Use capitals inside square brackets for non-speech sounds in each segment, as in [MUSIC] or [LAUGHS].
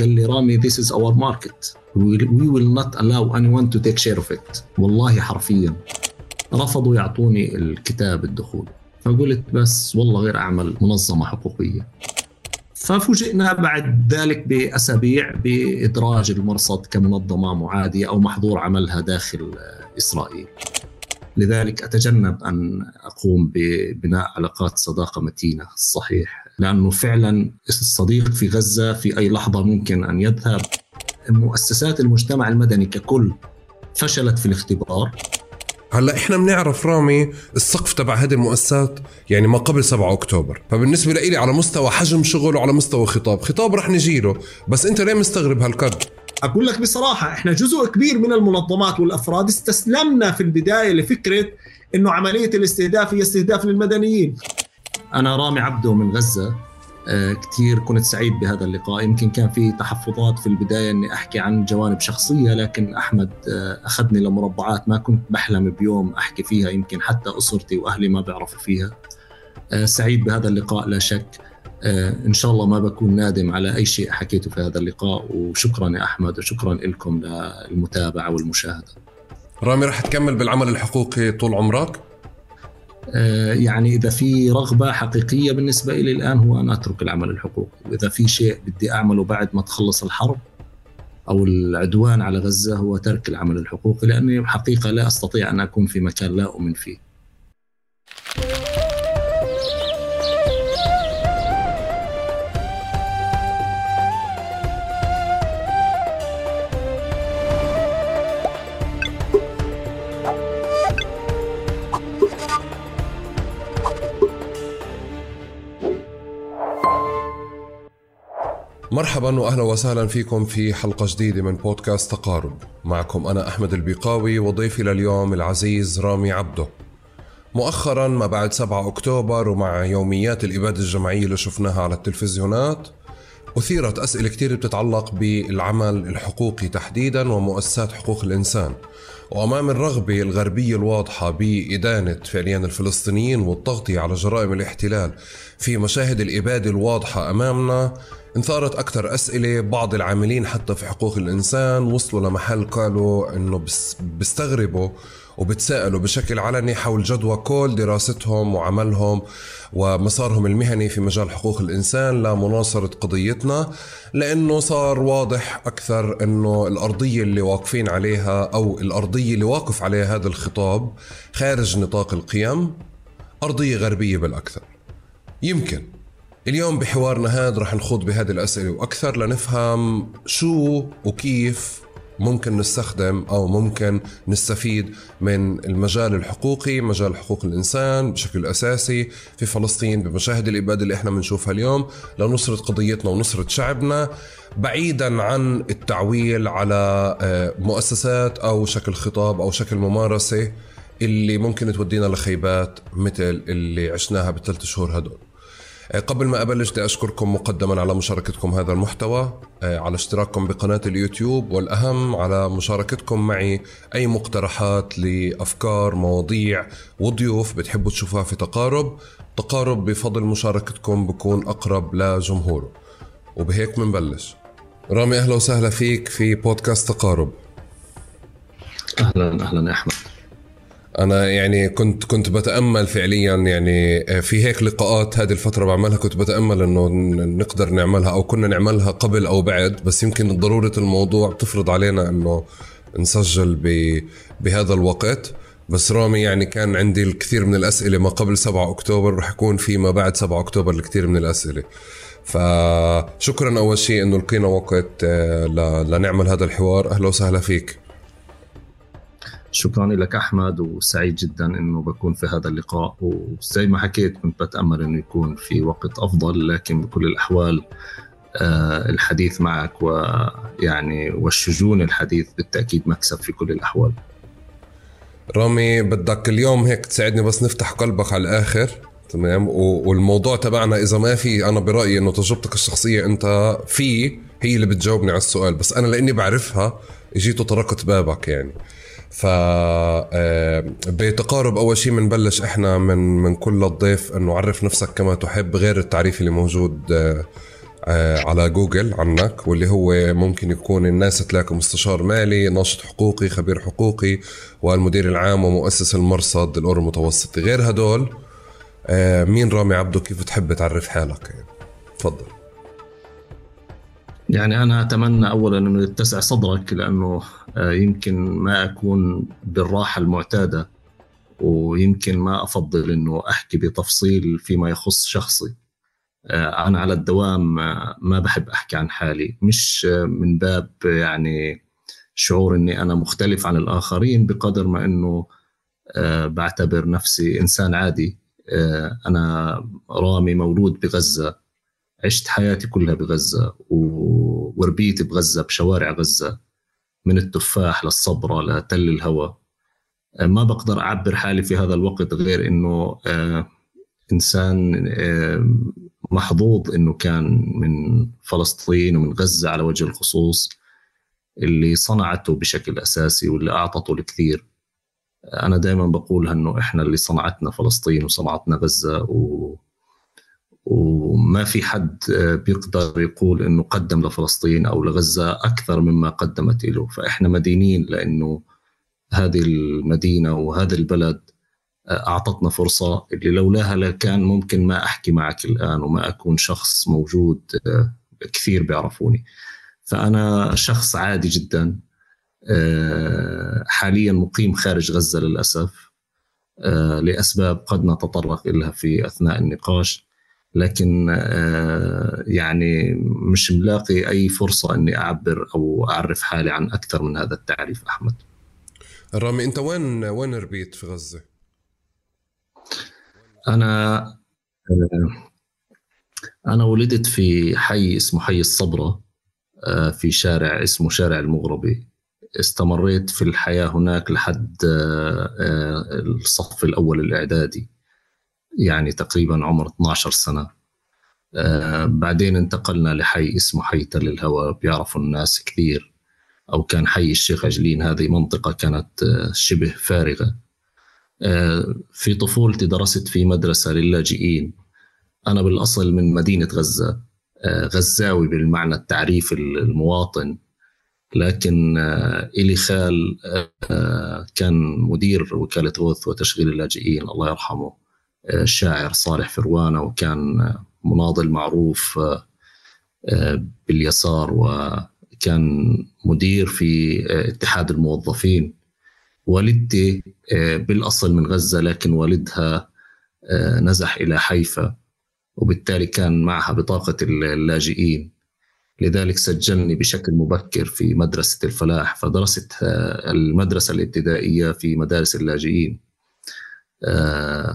قال لي رامي this is our market. We will not allow anyone to take share of it. والله حرفيا رفضوا يعطوني الكتاب الدخول. فقلت بس والله غير أعمل منظمة حقوقية. ففوجئنا بعد ذلك بأسابيع بإدراج المرصد كمنظمة معادية أو محظور عملها داخل إسرائيل. لذلك أتجنب أن أقوم ببناء علاقات صداقة متينة. صحيح. لأنه فعلا الصديق في غزة في أي لحظة ممكن أن يذهب. مؤسسات المجتمع المدني ككل فشلت في الاختبار. هلأ إحنا بنعرف رامي السقف تبع هذه المؤسسات يعني ما قبل 7 أكتوبر. فبالنسبة لي على مستوى حجم شغل وعلى مستوى خطاب خطاب رح نجيله بس أنت ليه مستغرب هالقد؟ أقول لك بصراحة إحنا جزء كبير من المنظمات والأفراد استسلمنا في البداية لفكرة إنه عملية الاستهداف هي استهداف للمدنيين. أنا رامي عبده من غزة. آه، كثير كنت سعيد بهذا اللقاء. يمكن كان في تحفظات في البداية أني أحكي عن جوانب شخصية لكن أحمد آه، أخذني لمربعات ما كنت بحلم بيوم أحكي فيها يمكن حتى أسرتي وأهلي ما بيعرفوا فيها. آه، سعيد بهذا اللقاء لا شك. إن شاء الله ما بكون نادم على أي شيء حكيته في هذا اللقاء. وشكرا يا أحمد وشكرا لكم للمتابعة والمشاهدة. رامي رح تكمل بالعمل الحقوقي طول عمرك؟ آه، يعني إذا في رغبة حقيقية بالنسبة لي الآن هو أن أترك العمل الحقوقي. وإذا في شيء بدي أعمله بعد ما تخلص الحرب أو العدوان على غزة هو ترك العمل الحقوقي لأني حقيقة لا أستطيع أن أكون في مكان لا أؤمن فيه. مرحبا واهلا وسهلا فيكم في حلقة جديدة من بودكاست تقارب. معكم أنا أحمد البيقاوي وضيفي لليوم العزيز رامي عبده. مؤخرا ما بعد 7 أكتوبر ومع يوميات الإبادة الجماعية اللي شفناها على التلفزيونات أثيرت أسئلة كتير بتتعلق بالعمل الحقوقي تحديدا ومؤسسات حقوق الإنسان. وأمام الرغبة الغربية الواضحة بإدانة فعليا الفلسطينيين والتغطية على جرائم الاحتلال في مشاهد الإبادة الواضحة أمامنا انثارت أكثر أسئلة بعض العاملين حتى في حقوق الإنسان وصلوا لمحل قالوا إنه بيستغربوا وبتساءلوا بشكل علني حول جدوى كل دراستهم وعملهم ومسارهم المهني في مجال حقوق الإنسان لمناصرة قضيتنا لأنه صار واضح أكثر أنه الأرضية اللي واقفين عليها أو الأرضية اللي واقف عليها هذا الخطاب خارج نطاق القيم أرضية غربية بالأكثر. يمكن. اليوم بحوارنا هذا رح نخوض بهذه الأسئلة وأكثر لنفهم شو وكيف ممكن نستخدم أو ممكن نستفيد من المجال الحقوقي مجال حقوق الإنسان بشكل أساسي في فلسطين بمشاهد الإبادة اللي إحنا بنشوفها اليوم لنصره قضيتنا ونصره شعبنا بعيدا عن التعويل على آه، مؤسسات أو شكل خطاب أو شكل ممارسة اللي ممكن تودينا لخيبات مثل اللي عشناها بالثلاث شهور هدول. قبل ما أبلش بدي أشكركم مقدما على مشاركتكم هذا المحتوى آه، على اشتراككم بقناة اليوتيوب والأهم على مشاركتكم معي أي مقترحات لأفكار مواضيع وضيوف بتحبوا تشوفوها في تقارب. تقارب بفضل مشاركتكم بكون أقرب لجمهوره. وبهيك منبلش. رامي أهلا وسهلا فيك في بودكاست تقارب. أهلا أهلا يا أحمد. أنا يعني كنت كنت بتأمل فعليا يعني آه، في هيك لقاءات هذه الفترة بعملها كنت بتأمل إنه نقدر نعملها أو كنا نعملها قبل أو بعد بس يمكن ضرورة الموضوع بتفرض علينا إنه نسجل بهذا الوقت. بس رامي يعني كان عندي الكثير من الأسئلة ما قبل 7 أكتوبر رح يكون في ما بعد 7 أكتوبر الكثير من الأسئلة. فشكرا أول شيء إنه لقينا وقت آه، لنعمل هذا الحوار. أهلا وسهلا فيك. شكرا لك أحمد وسعيد جدا إنه بكون في هذا اللقاء. وزي ما حكيت كنت بتأمل إنه يكون في وقت أفضل لكن بكل الأحوال آه، الحديث معك ويعني والشجون الحديث بالتأكيد مكسب في كل الأحوال. رامي بدك اليوم هيك تساعدني بس نفتح قلبك على الآخر تمام؟ والموضوع تبعنا إذا ما في أنا برأيي إنه تجربتك الشخصية أنت في هي اللي بتجاوبني على السؤال بس أنا لأني بعرفها إجيت وطرقت بابك يعني. ف آه، بتقارب أول شيء بنبلش إحنا من من كل الضيف إنه عرف نفسك كما تحب غير التعريف اللي موجود آه، آه، على جوجل عنك واللي هو ممكن يكون الناس تلاقي مستشار مالي ناشط حقوقي خبير حقوقي والمدير العام ومؤسس المرصد الأورو المتوسطي غير هدول مين رامي عبده؟ كيف تحب تعرف حالك؟ يعني تفضل. يعني أنا أتمنى أولا أنه يتسع صدرك لأنه يمكن ما أكون بالراحة المعتادة ويمكن ما أفضل أنه أحكي بتفصيل فيما يخص شخصي. آه، أنا على الدوام آه، ما بحب أحكي عن حالي. مش من باب يعني شعور أني أنا مختلف عن الآخرين بقدر ما أنه بعتبر نفسي إنسان عادي. أنا رامي مولود بغزة عشت حياتي كلها بغزة وربيت بغزة بشوارع غزة. من التفاح للصبرة لتل الهوى. آه، ما بقدر أعبر حالي في هذا الوقت غير أنه آه، إنسان آه، محظوظ أنه كان من فلسطين ومن غزة على وجه الخصوص اللي صنعته بشكل أساسي واللي أعطته الكثير أنا دائما بقول أنه إحنا اللي صنعتنا فلسطين وصنعتنا غزة و وما في حد آه، بيقدر يقول إنه قدم لفلسطين أو لغزة أكثر مما قدمت له فإحنا مدينين لأنه هذه المدينة وهذا البلد آه، أعطتنا فرصة اللي لولاها لكان ممكن ما أحكي معك الآن وما أكون شخص موجود آه، كثير بيعرفوني. فأنا شخص عادي جدا حاليا مقيم خارج غزة للأسف لأسباب قد نتطرق لها في أثناء النقاش. لكن آه، يعني مش ملاقي أي فرصة إني أعبر أو أعرف حالي عن أكثر من هذا التعريف أحمد. رامي أنت وين وين ربيت في غزة؟ أنا آه، أنا ولدت في حي اسمه حي الصبرة آه، في شارع اسمه شارع المغربي. استمريت في الحياة هناك لحد الصف الأول الإعدادي. يعني تقريبا عمر 12 سنة. آه بعدين انتقلنا لحي اسمه حي تل الهوى بيعرفوا الناس كثير أو كان حي الشيخ عجلين هذه منطقة كانت آه شبه فارغة. آه في طفولتي درست في مدرسة للاجئين. أنا بالأصل من مدينة غزة. غزاوي بالمعنى التعريف المواطن. لكن إلي خال كان مدير وكالة غوث وتشغيل اللاجئين الله يرحمه. الشاعر صالح فروانة وكان مناضل معروف آه، باليسار وكان مدير في آه، اتحاد الموظفين. والدتي آه، بالأصل من غزة لكن والدها نزح إلى حيفا وبالتالي كان معها بطاقة اللاجئين. لذلك سجلني بشكل مبكر في مدرسة الفلاح فدرست المدرسة الابتدائية في مدارس اللاجئين.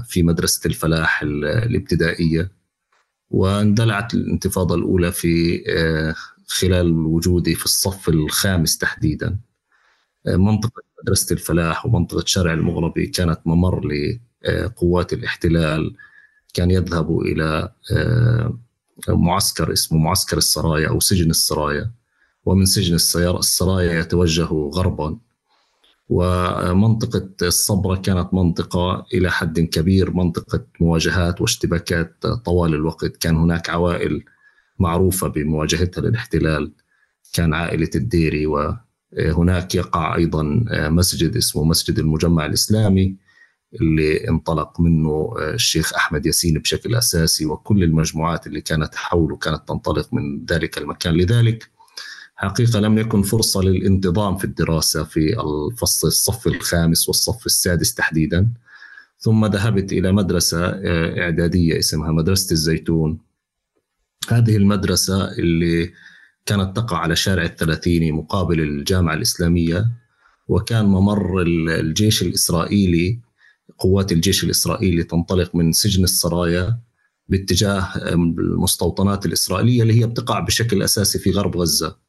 في مدرسة الفلاح الابتدائية واندلعت الانتفاضة الأولى في آه، خلال وجودي في الصف الخامس تحديدا. آه، منطقة مدرسة الفلاح ومنطقة شارع المغربي كانت ممر لقوات الاحتلال. كان يذهب إلى معسكر اسمه معسكر السرايا أو سجن السرايا. ومن سجن السرايا يتوجه غربا. ومنطقة الصبرة كانت منطقة إلى حد كبير منطقة مواجهات واشتباكات طوال الوقت. كان هناك عوائل معروفة بمواجهتها للاحتلال كان عائلة الديري وهناك يقع أيضا مسجد اسمه مسجد المجمع الإسلامي اللي انطلق منه الشيخ أحمد ياسين بشكل أساسي وكل المجموعات اللي كانت حوله كانت تنطلق من ذلك المكان. لذلك حقيقة لم يكن فرصة للانتظام في الدراسة في الفصل الصف الخامس والصف السادس تحديدا. ثم ذهبت إلى مدرسة آه، إعدادية اسمها مدرسة الزيتون. هذه المدرسة اللي كانت تقع على شارع الثلاثيني مقابل الجامعة الإسلامية وكان ممر الجيش الإسرائيلي قوات الجيش الإسرائيلي تنطلق من سجن السرايا باتجاه المستوطنات الإسرائيلية اللي هي بتقع بشكل أساسي في غرب غزة. آه،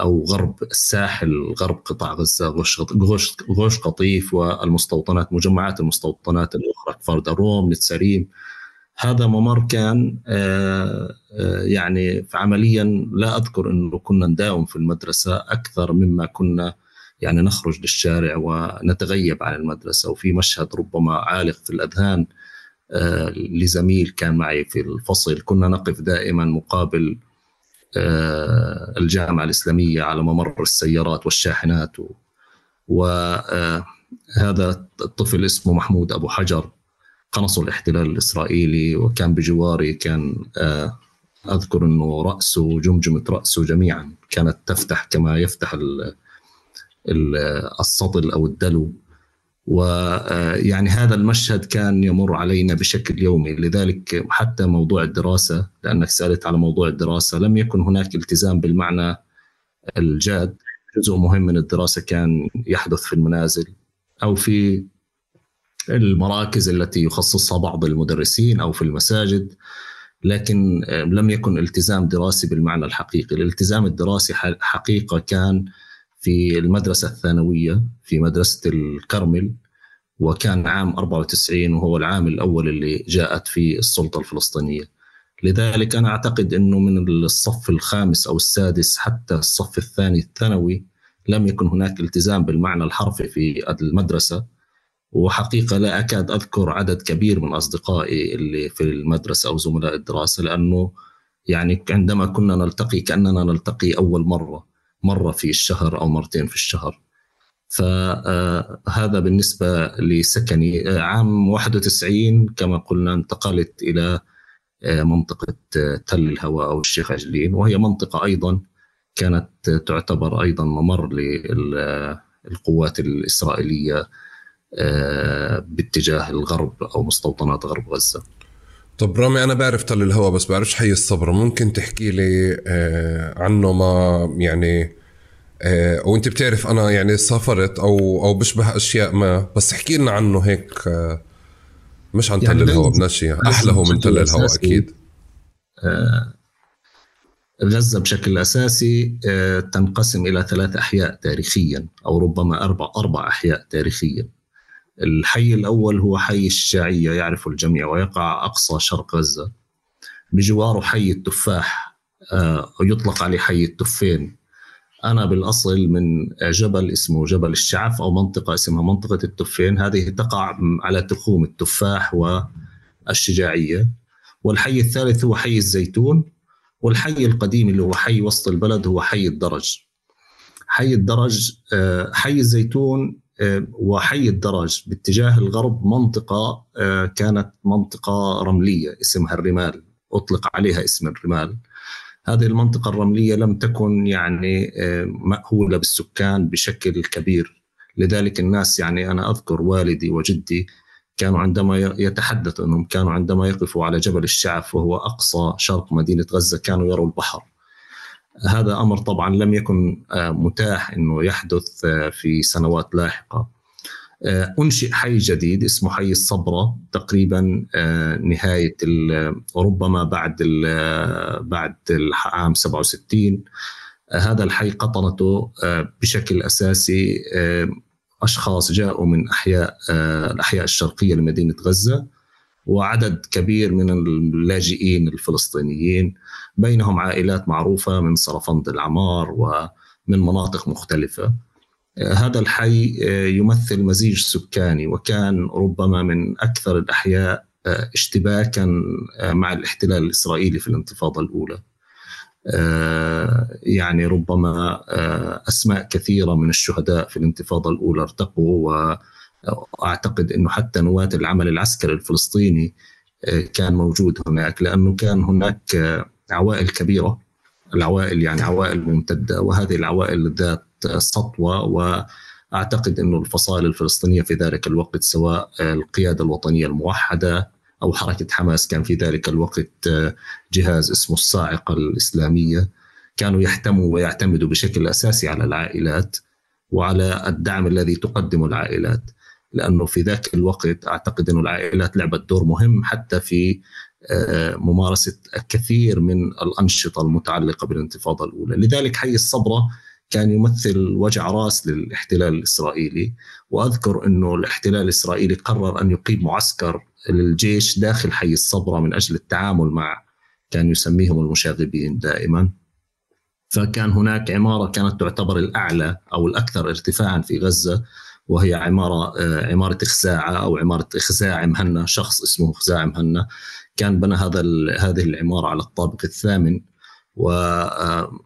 أو غرب الساحل غرب قطاع غزة غوش غوش, غوش قطيف والمستوطنات مجمعات المستوطنات الأخرى كفر دروم نتسريم. هذا ممر كان آه، آه، يعني عمليا لا أذكر إنه كنا نداوم في المدرسة أكثر مما كنا يعني نخرج للشارع ونتغيب عن المدرسة. وفي مشهد ربما عالق في الأذهان آه، لزميل كان معي في الفصل كنا نقف دائما مقابل آه، الجامعة الإسلامية على ممر السيارات والشاحنات وهذا الطفل اسمه محمود أبو حجر قنص الاحتلال الإسرائيلي وكان بجواري كان أذكر أنه رأسه وجمجمة رأسه جميعا كانت تفتح كما يفتح السطل أو الدلو. ويعني هذا المشهد كان يمر علينا بشكل يومي. لذلك حتى موضوع الدراسة لأنك سألت على موضوع الدراسة لم يكن هناك التزام بالمعنى الجاد. جزء مهم من الدراسة كان يحدث في المنازل أو في المراكز التي يخصصها بعض المدرسين أو في المساجد لكن لم يكن التزام دراسي بالمعنى الحقيقي. الالتزام الدراسي حقيقة كان في المدرسة الثانوية في مدرسة الكرمل وكان عام 94 وهو العام الأول اللي جاءت فيه السلطة الفلسطينية. لذلك أنا أعتقد أنه من الصف الخامس أو السادس حتى الصف الثاني الثانوي لم يكن هناك التزام بالمعنى الحرفي في المدرسة. وحقيقة لا أكاد أذكر عدد كبير من أصدقائي اللي في المدرسة أو زملاء الدراسة لأنه يعني عندما كنا نلتقي كأننا نلتقي أول مرة. مرة في الشهر أو مرتين في الشهر. فهذا بالنسبة لسكني. عام 91 كما قلنا انتقلت إلى منطقة تل الهواء أو الشيخ عجلين وهي منطقة أيضا كانت تعتبر أيضا ممر للقوات الإسرائيلية باتجاه الغرب أو مستوطنات غرب غزة. طب رامي أنا بعرف تل الهوا بس بعرفش حي الصبر. ممكن تحكي لي آه، عنه ما يعني آه، وأنت بتعرف أنا يعني سافرت أو أو بشبه أشياء ما بس احكي لنا عنه هيك آه، مش عن يعني تل الهوا بنشي أحلى هو من تل الهوا أكيد. غزة بشكل أساسي تنقسم إلى ثلاث أحياء تاريخيا أو ربما أربع أربع أحياء تاريخيا. الحي الأول هو حي الشجاعية يعرف الجميع ويقع أقصى شرق غزة. بجواره حي التفاح آه، يطلق عليه حي التفين. أنا بالأصل من جبل اسمه جبل الشعف أو منطقة اسمها منطقة التفين. هذه تقع على تخوم التفاح والشجاعية. والحي الثالث هو حي الزيتون والحي القديم اللي هو حي وسط البلد هو حي الدرج. حي الدرج آه، حي الزيتون وحي الدرج باتجاه الغرب منطقة آه، كانت منطقة رملية اسمها الرمال. أطلق عليها اسم الرمال. هذه المنطقة الرملية لم تكن يعني آه، مأهولة بالسكان بشكل كبير. لذلك الناس يعني أنا أذكر والدي وجدي كانوا عندما يتحدثوا أنهم كانوا عندما يقفوا على جبل الشعف وهو أقصى شرق مدينة غزة كانوا يروا البحر. هذا أمر طبعا لم يكن آه، متاح إنه يحدث آه، في سنوات لاحقة. آه، أنشئ حي جديد اسمه حي الصبرة تقريبا نهاية ربما بعد بعد العام 67 هذا الحي قطنته بشكل أساسي أشخاص جاءوا من أحياء الأحياء الشرقية لمدينة غزة وعدد كبير من اللاجئين الفلسطينيين بينهم عائلات معروفة من صرفند العمار ومن مناطق مختلفة هذا الحي يمثل مزيج سكاني وكان ربما من أكثر الأحياء اشتباكا مع الاحتلال الإسرائيلي في الانتفاضة الأولى. يعني ربما أسماء كثيرة من الشهداء في الانتفاضة الأولى ارتقوا واعتقد إنه حتى نواة العمل العسكري الفلسطيني كان موجود هناك لأنه كان هناك عوائل كبيرة العوائل يعني عوائل ممتدة وهذه العوائل ذات سطوة وأعتقد إنه الفصائل الفلسطينية في ذلك الوقت سواء القيادة الوطنية الموحدة أو حركة حماس كان في ذلك الوقت جهاز اسمه الصاعقة الإسلامية كانوا يحتموا ويعتمدوا بشكل أساسي على العائلات وعلى الدعم الذي تقدمه العائلات. لأنه في ذاك الوقت أعتقد إنه العائلات لعبت دور مهم حتى في ممارسة الكثير من الأنشطة المتعلقة بالانتفاضة الأولى، لذلك حي الصبرة كان يمثل وجع راس للاحتلال الإسرائيلي. وأذكر إنه الاحتلال الإسرائيلي قرر أن يقيم معسكر للجيش داخل حي الصبرة من أجل التعامل مع كان يسميهم المشاغبين دائما. فكان هناك عمارة كانت تعتبر الأعلى أو الأكثر ارتفاعا في غزة. وهي عمارة عمارة إخزاعة أو عمارة إخزاع مهنا شخص اسمه إخزاع مهنا كان بنى هذا هذه العمارة على الطابق الثامن.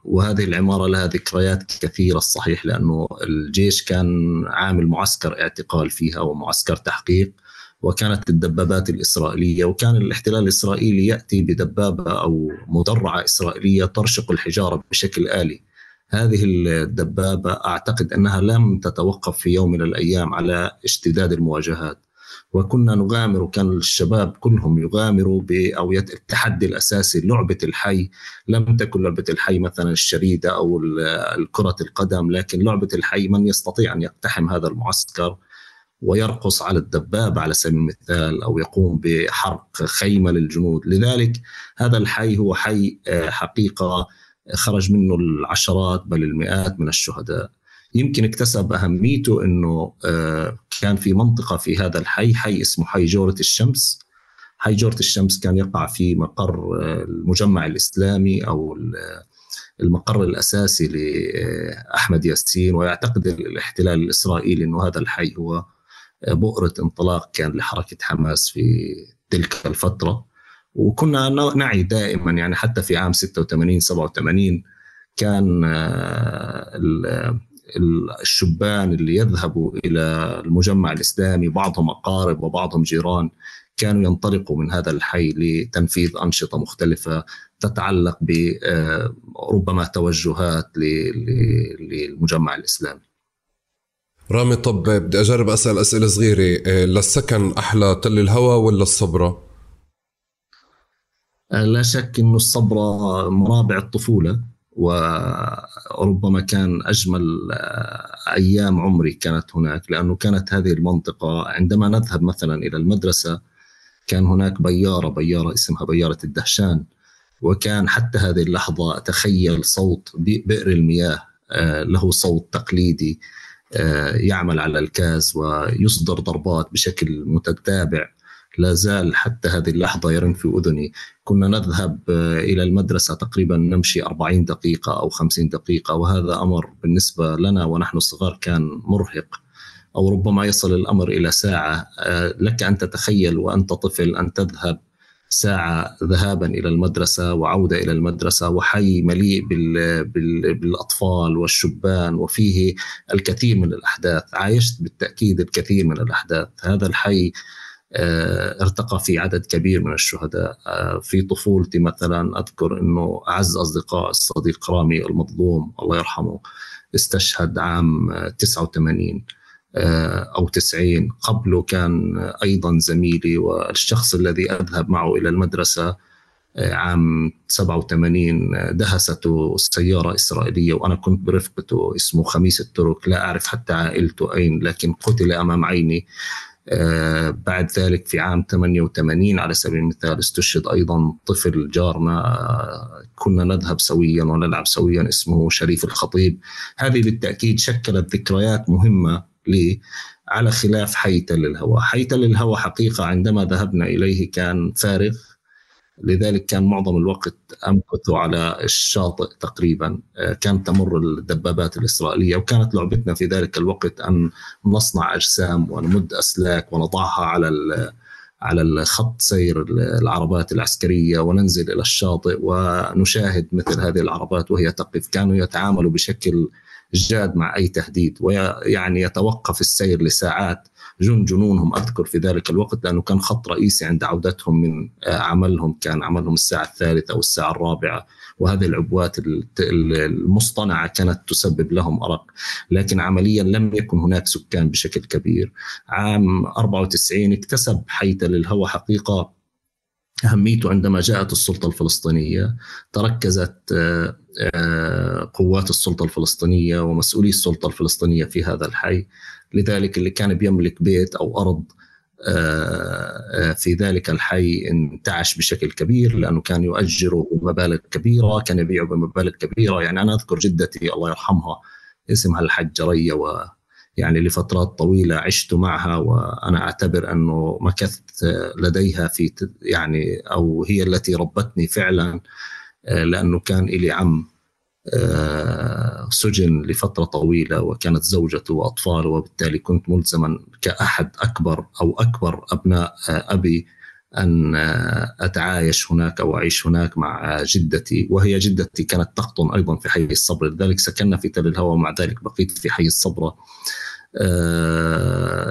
وهذه العمارة لها ذكريات كثيرة الصحيح لأنه الجيش كان عامل معسكر اعتقال فيها ومعسكر تحقيق وكانت الدبابات الإسرائيلية. وكان الاحتلال الإسرائيلي يأتي بدبابة أو مدرعة إسرائيلية ترشق الحجارة بشكل آلي. هذه الدبابة أعتقد أنها لم تتوقف في يوم من الأيام على اشتداد المواجهات. وكنا نغامر وكان الشباب كلهم يغامروا أو التحدي الأساسي لعبة الحي. لم تكن لعبة الحي مثلا الشريدة أو كرة القدم لكن لعبة الحي من يستطيع أن يقتحم هذا المعسكر ويرقص على الدبابة على سبيل المثال أو يقوم بحرق خيمة للجنود. لذلك هذا الحي هو حي آه، حقيقة خرج منه العشرات بل المئات من الشهداء. يمكن اكتسب أهميته أنه آه، كان في منطقة في هذا الحي حي اسمه حي جورة الشمس. حي جورة الشمس كان يقع في مقر آه، المجمع الإسلامي أو المقر الأساسي لأحمد ياسين. ويعتقد الاحتلال الإسرائيلي أنه هذا الحي هو بؤرة انطلاق كان لحركة حماس في تلك الفترة. وكنا نعي دائما يعني حتى في عام 86 87 كان آه، الشبان اللي يذهبوا إلى المجمع الإسلامي بعضهم أقارب وبعضهم جيران كانوا ينطلقوا من هذا الحي لتنفيذ أنشطة مختلفة تتعلق بربما آه، توجهات للمجمع الإسلامي. رامي طب بدي أجرب أسأل أسئلة صغيرة آه، للسكن أحلى تل الهوى ولا الصبرة؟ آه، لا شك إنه الصبره مرابع الطفولة وربما كان أجمل آه، أيام عمري كانت هناك لأنه كانت هذه المنطقة عندما نذهب مثلا إلى المدرسة كان هناك بيارة بيارة اسمها بيارة الدهشان وكان حتى هذه اللحظة أتخيل صوت بئر المياه له صوت تقليدي آه، يعمل على الكاز ويصدر ضربات بشكل متتابع. لا زال حتى هذه اللحظة يرن في أذني. كنا نذهب آه، إلى المدرسة تقريبا نمشي 40 دقيقة أو 50 دقيقة وهذا أمر بالنسبة لنا ونحن صغار كان مرهق. أو ربما يصل الأمر إلى ساعة. آه، لك أن تتخيل وأنت طفل أن تذهب ساعة ذهابا إلى المدرسة وعودة إلى المدرسة وحي مليء بال بال بالأطفال والشبان وفيه الكثير من الأحداث. عايشت بالتأكيد الكثير من الأحداث. هذا الحي ارتقى في عدد كبير من الشهداء. آه، في طفولتي مثلا أذكر أنه أعز أصدقاء الصديق رامي المظلوم الله يرحمه استشهد عام 89 آه، أو 90 قبله كان أيضا زميلي والشخص الذي أذهب معه إلى المدرسة آه، عام 87 دهسته سيارة إسرائيلية وأنا كنت برفقته اسمه خميس الترك. لا أعرف حتى عائلته أين لكن قتل أمام عيني. آه، بعد ذلك في عام 88 على سبيل المثال استشهد أيضا طفل جارنا كنا نذهب سويا ونلعب سويا اسمه شريف الخطيب. هذه بالتأكيد شكلت ذكريات مهمة لي على خلاف حي تل الهوى. حي تل الهوى حقيقة عندما ذهبنا إليه كان فارغ لذلك كان معظم الوقت أمكث على الشاطئ تقريبا آه، كانت تمر الدبابات الإسرائيلية وكانت لعبتنا في ذلك الوقت أن نصنع أجسام ونمد أسلاك ونضعها على على الخط سير العربات العسكرية وننزل إلى الشاطئ ونشاهد مثل هذه العربات وهي تقف. كانوا يتعاملوا بشكل جاد مع أي تهديد ويعني يتوقف السير لساعات جن جنونهم أذكر في ذلك الوقت لأنه كان خط رئيسي عند عودتهم من آه، عملهم كان عملهم الساعة الثالثة أو الساعة الرابعة وهذه العبوات المصطنعة كانت تسبب لهم أرق. لكن عمليا لم يكن هناك سكان بشكل كبير. عام 94 اكتسب حيث للهوى حقيقة أهميته عندما جاءت السلطة الفلسطينية تركزت آه، آه، قوات السلطة الفلسطينية ومسؤولي السلطة الفلسطينية في هذا الحي. لذلك اللي كان بيملك بيت أو أرض آه، في ذلك الحي انتعش بشكل كبير لأنه كان يؤجره بمبالغ كبيرة كان يبيعه بمبالغ كبيرة. يعني أنا أذكر جدتي الله يرحمها اسمها الحجة ريا و يعني لفترات طويلة عشت معها وأنا أعتبر أنه مكثت لديها في يعني أو هي التي ربتني فعلا آه، لأنه كان لي عم. آه، وسجن لفترة طويلة وكانت زوجته وأطفاله وبالتالي كنت ملزما كأحد أكبر أو أكبر أبناء أبي أن أتعايش هناك أو أعيش هناك مع جدتي وهي جدتي كانت تقطن أيضا في حي الصبر لذلك سكننا في تل الهوى ومع ذلك بقيت في حي الصبرة آه،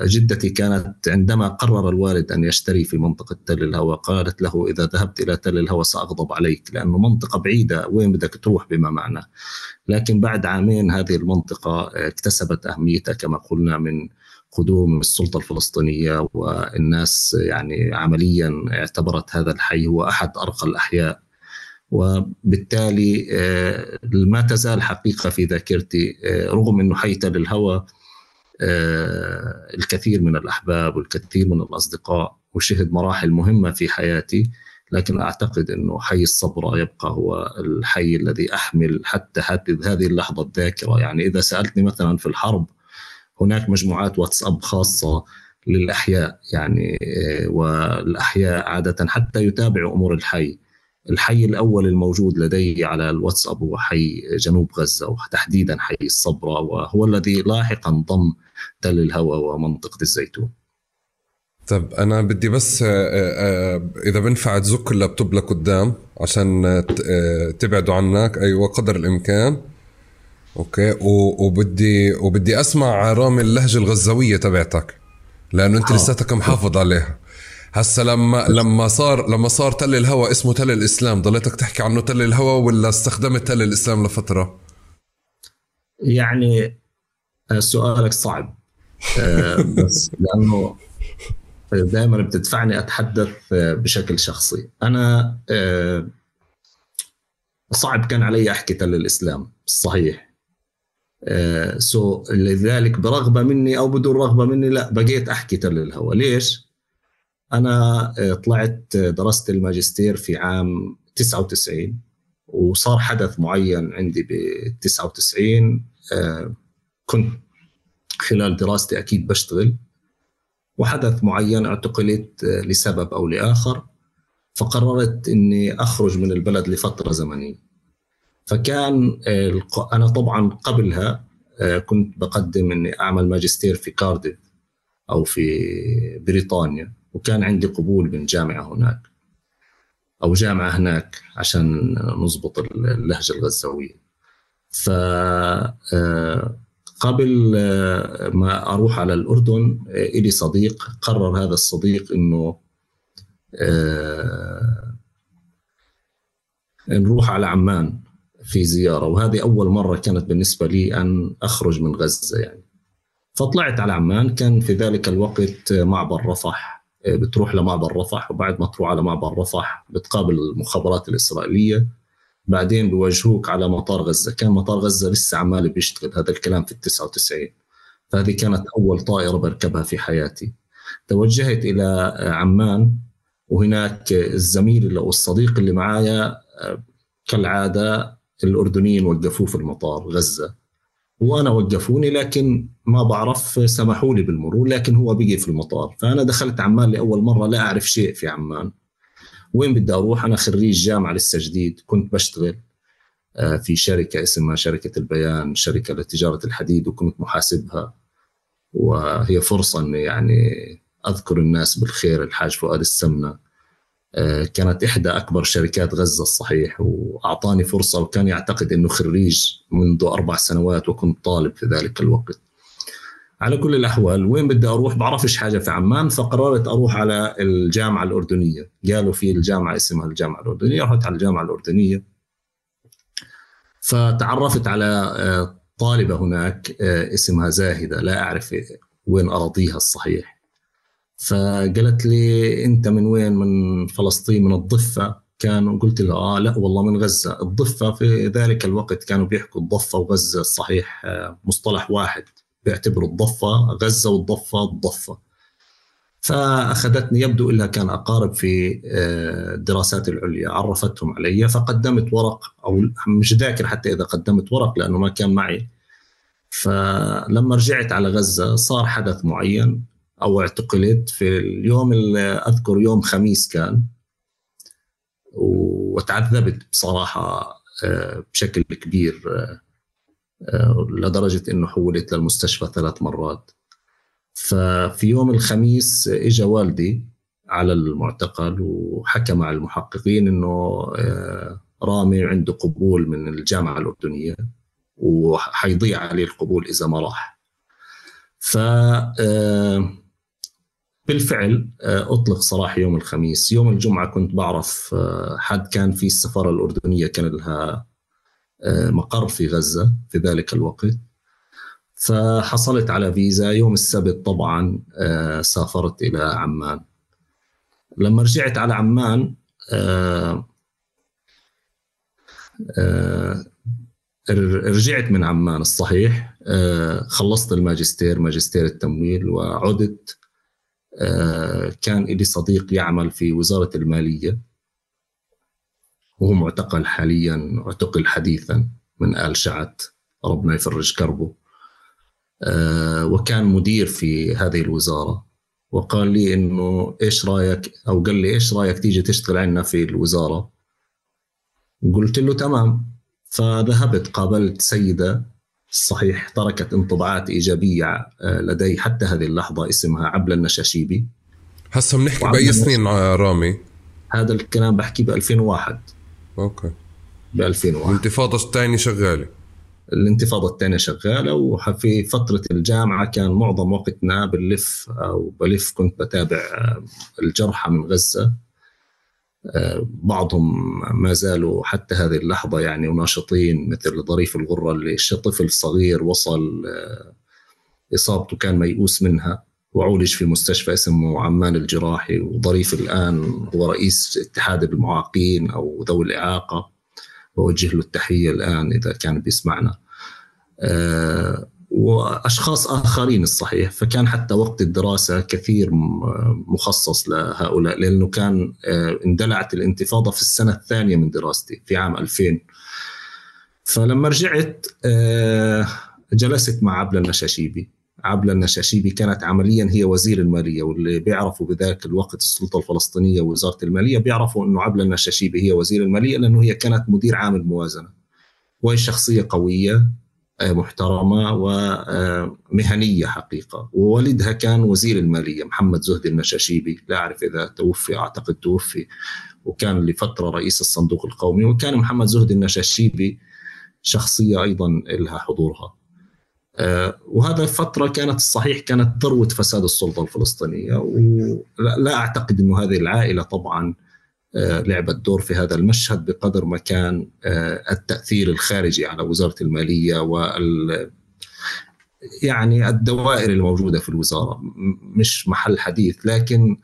جدتي كانت عندما قرر الوالد أن يشتري في منطقة تل الهوى قالت له إذا ذهبت إلى تل الهوى سأغضب عليك لأنه منطقة بعيدة وين بدك تروح بما معنى لكن بعد عامين هذه المنطقة اكتسبت أهميتها كما قلنا من قدوم السلطة الفلسطينية والناس يعني عمليا اعتبرت هذا الحي هو أحد أرقى الأحياء. وبالتالي آه، ما تزال حقيقة في ذاكرتي آه، رغم أنه حي تل الهوى آه، الكثير من الأحباب والكثير من الأصدقاء وشهد مراحل مهمة في حياتي لكن أعتقد أنه حي الصبرة يبقى هو الحي الذي أحمل حتى هذه اللحظة الذاكرة. يعني إذا سألتني مثلا في الحرب هناك مجموعات واتساب خاصة للأحياء يعني آه، والأحياء عادة حتى يتابعوا أمور الحي. الحي الأول الموجود لدي على الواتساب هو حي جنوب غزة وتحديدا حي الصبرة وهو الذي لاحقا ضم تل الهوى ومنطقة الزيتون. طب أنا بدي بس آه، آه، إذا بنفع تزك اللابتوب لقدام عشان تبعدوا عنك أيوه قدر الإمكان. أوكي وبدي وبدي أسمع رامي اللهجة الغزاويه تبعتك لأنه أنت لساتك محافظ عليها. هسا لما لما صار لما صار تل الهوى اسمه تل الإسلام ضليتك تحكي عنه تل الهوى ولا استخدمت تل الإسلام لفترة؟ يعني آه، سؤالك صعب. آه، [LAUGHS] بس لأنه دائما بتدفعني أتحدث آه، بشكل شخصي. أنا صعب كان علي أحكي تل الإسلام صحيح. سو لذلك برغبة مني أو بدون رغبة مني لا بقيت أحكي تل الهوى. ليش؟ أنا آه، طلعت آه، درست الماجستير في عام 99 وصار حدث معين عندي ب 99 آه، كنت خلال دراستي أكيد بشتغل وحدث معين اعتقلت لسبب أو لآخر فقررت إني أخرج من البلد لفترة زمنية. فكان أنا طبعا قبلها كنت بقدم إني أعمل ماجستير في كارديف أو في بريطانيا وكان عندي قبول من جامعة هناك أو جامعة هناك عشان نضبط اللهجة الغزاوية ف آه، قبل آه، ما أروح على الأردن آه، إلي صديق قرر هذا الصديق إنه نروح على عمان في زيارة. وهذه أول مرة كانت بالنسبة لي أن أخرج من غزة يعني. فطلعت على عمان. كان في ذلك الوقت معبر رفح. بتروح لمعبر رفح وبعد ما تروح على معبر رفح بتقابل المخابرات الإسرائيلية. بعدين بيواجهوك على مطار غزة. كان مطار غزة لسه عمال بيشتغل هذا الكلام في ال 99 فهذه كانت أول طائرة بركبها في حياتي. توجهت إلى عمان وهناك الزميل أو الصديق اللي معايا كالعادة الأردنيين وقفوه في المطار غزة. وأنا وقفوني لكن ما بعرف سمحوا لي بالمرور لكن هو بقي في المطار. فأنا دخلت عمان لأول مرة لا أعرف شيء في عمان. وين بدي أروح؟ أنا خريج جامعة لسه جديد كنت بشتغل آه، في شركة اسمها شركة البيان شركة لتجارة الحديد وكنت محاسبها. وهي فرصة إني يعني أذكر الناس بالخير الحاج فؤاد السمنة. آه، كانت إحدى أكبر شركات غزة الصحيح وأعطاني فرصة وكان يعتقد أنه خريج منذ أربع سنوات وكنت طالب في ذلك الوقت. على كل الأحوال وين بدي أروح؟ بعرفش حاجة في عمان فقررت أروح على الجامعة الأردنية. قالوا في الجامعة اسمها الجامعة الأردنية رحت على الجامعة الأردنية. فتعرفت على آه، طالبة هناك آه، اسمها زاهدة. لا أعرف وين أراضيها الصحيح. فقالت لي أنت من وين؟ من فلسطين من الضفة. كانوا قلت لها آه لا والله من غزة. الضفة في ذلك الوقت كانوا بيحكوا الضفة وغزة الصحيح آه، مصطلح واحد. بيعتبروا الضفة غزة والضفة الضفة. فأخذتني يبدو إنها كان أقارب في آه، الدراسات العليا. عرفتهم علي فقدمت ورق أو مش ذاكر حتى إذا قدمت ورق لأنه ما كان معي. فلما رجعت على غزة صار حدث معين أو اعتقلت في اليوم أذكر يوم خميس كان. وتعذبت بصراحة آه، بشكل كبير آه، لدرجة أنه حولت للمستشفى ثلاث مرات. ففي يوم الخميس اجى والدي على المعتقل وحكى مع المحققين إنه رامي عنده قبول من الجامعة الأردنية وحيضيع عليه القبول إذا ما راح. ف بالفعل أطلق سراح يوم الخميس. يوم الجمعة كنت بعرف حد كان في السفارة الأردنية كان لها مقر في غزة في ذلك الوقت. فحصلت على فيزا. يوم السبت طبعا سافرت إلى عمان. لما رجعت على عمان رجعت من عمان الصحيح. خلصت الماجستير ماجستير التمويل وعدت كان لي صديق يعمل في وزارة المالية. وهو معتقل حاليا اعتقل حديثا من آل شعت ربنا يفرج كربه. وكان مدير في هذه الوزارة وقال لي إنه إيش رأيك؟ أو قال لي إيش رأيك تيجي تشتغل عندنا في الوزارة؟ قلت له تمام. فذهبت قابلت سيدة صحيح تركت انطباعات إيجابية لدي حتى هذه اللحظة اسمها عبلة النشاشيبي. هسه بنحكي بأي سنين رامي؟ هذا الكلام بحكي ب 2001 أوكي. ب 2001 الانتفاضة الثانية شغالة. الانتفاضة الثانية شغالة وفي فترة الجامعة كان معظم وقتنا بنلف أو بلف كنت بتابع الجرحى من غزة. بعضهم ما زالوا حتى هذه اللحظة يعني وناشطين مثل ظريف الغرة اللي طفل صغير وصل إصابته كان ميؤوس منها. وعولج في مستشفى اسمه عمان الجراحي وظريف الآن هو رئيس اتحاد المعاقين أو ذوي الإعاقة. بوجه له التحية الآن إذا كان بيسمعنا. أه وأشخاص آخرين الصحيح فكان حتى وقت الدراسة كثير مخصص لهؤلاء لأنه كان أه اندلعت الانتفاضة في السنة الثانية من دراستي في عام 2000 فلما رجعت أه جلست مع عبلة النشاشيبي. عبلة النشاشيبي كانت عمليا هي وزير المالية واللي بيعرفوا بذاك الوقت السلطة الفلسطينية ووزارة المالية بيعرفوا أنه عبلة النشاشيبي هي وزير المالية لأنه هي كانت مدير عام الموازنة. وهي شخصية قوية محترمة ومهنية حقيقة. ووالدها كان وزير المالية محمد زهدي النشاشيبي. لا أعرف إذا توفي أعتقد توفي. وكان لفترة رئيس الصندوق القومي. وكان محمد زهدي النشاشيبي شخصية أيضا لها حضورها. وهذا فترة كانت الصحيح كانت ذروة فساد السلطة الفلسطينية ولا أعتقد أنه هذه العائلة طبعا لعبت دور في هذا المشهد بقدر ما كان التأثير الخارجي على وزارة المالية وال يعني الدوائر الموجودة في الوزارة مش محل حديث. لكن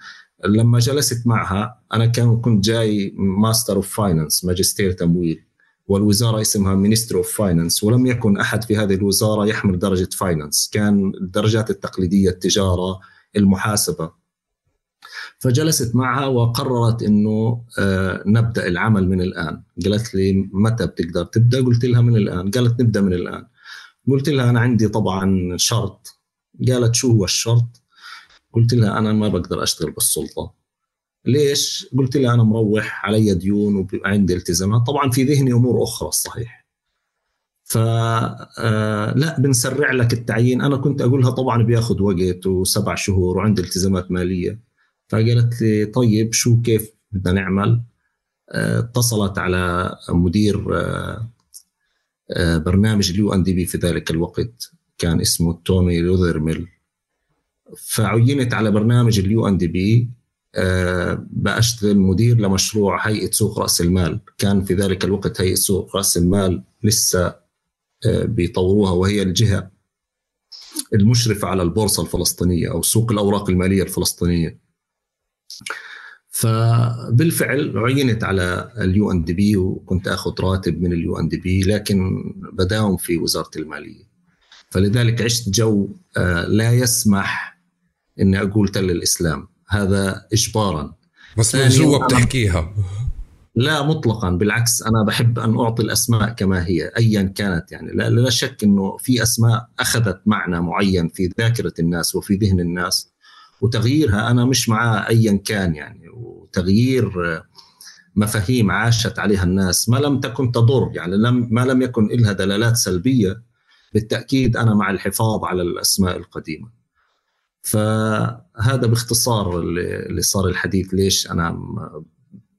لما جلست معها أنا كان كنت جاي master of finance ماجستير تمويل. والوزارة اسمها Ministry of Finance ولم يكن أحد في هذه الوزارة يحمل درجة finance كان الدرجات التقليدية التجارة المحاسبة. فجلست معها وقررت إنه نبدأ العمل من الآن. قالت لي متى بتقدر تبدأ؟ قلت لها من الآن. قالت نبدأ من الآن. قلت لها أنا عندي طبعا شرط. قالت شو هو الشرط؟ قلت لها أنا ما بقدر أشتغل بالسلطة. ليش؟ قلت لها أنا مروح علي ديون وعندي التزامات، طبعا في ذهني أمور أخرى الصحيح. ف لا بنسرع لك التعيين، أنا كنت أقولها طبعا بياخذ وقت وسبع شهور وعندي التزامات مالية. فقالت لي طيب شو كيف بدنا نعمل؟ اتصلت على مدير برنامج ال UNDP في ذلك الوقت كان اسمه تومي لوذرميل فعينت على برنامج ال UNDP بأشتغل مدير لمشروع هيئة سوق رأس المال. كان في ذلك الوقت هيئة سوق رأس المال لسه أه بيطوروها وهي الجهة المشرفة على البورصة الفلسطينية أو سوق الأوراق المالية الفلسطينية. فبالفعل عينت على ال UNDP وكنت آخذ راتب من ال UNDP لكن بداوم في وزارة المالية. فلذلك عشت جو أه لا يسمح إني أقول تل الإسلام. هذا اجبارا. بس من جوا بتحكيها. لا مطلقا. بالعكس أنا بحب أن أعطي الأسماء كما هي ايا كانت يعني. لا, لا شك إنه في أسماء أخذت معنى معين في ذاكرة الناس وفي ذهن الناس وتغييرها أنا مش معاه ايا كان يعني. وتغيير مفاهيم عاشت عليها الناس. ما لم تكن تضر يعني لم ما لم يكن لها دلالات سلبية. بالتأكيد أنا مع الحفاظ على الأسماء القديمة. فهذا باختصار اللي صار الحديث ليش أنا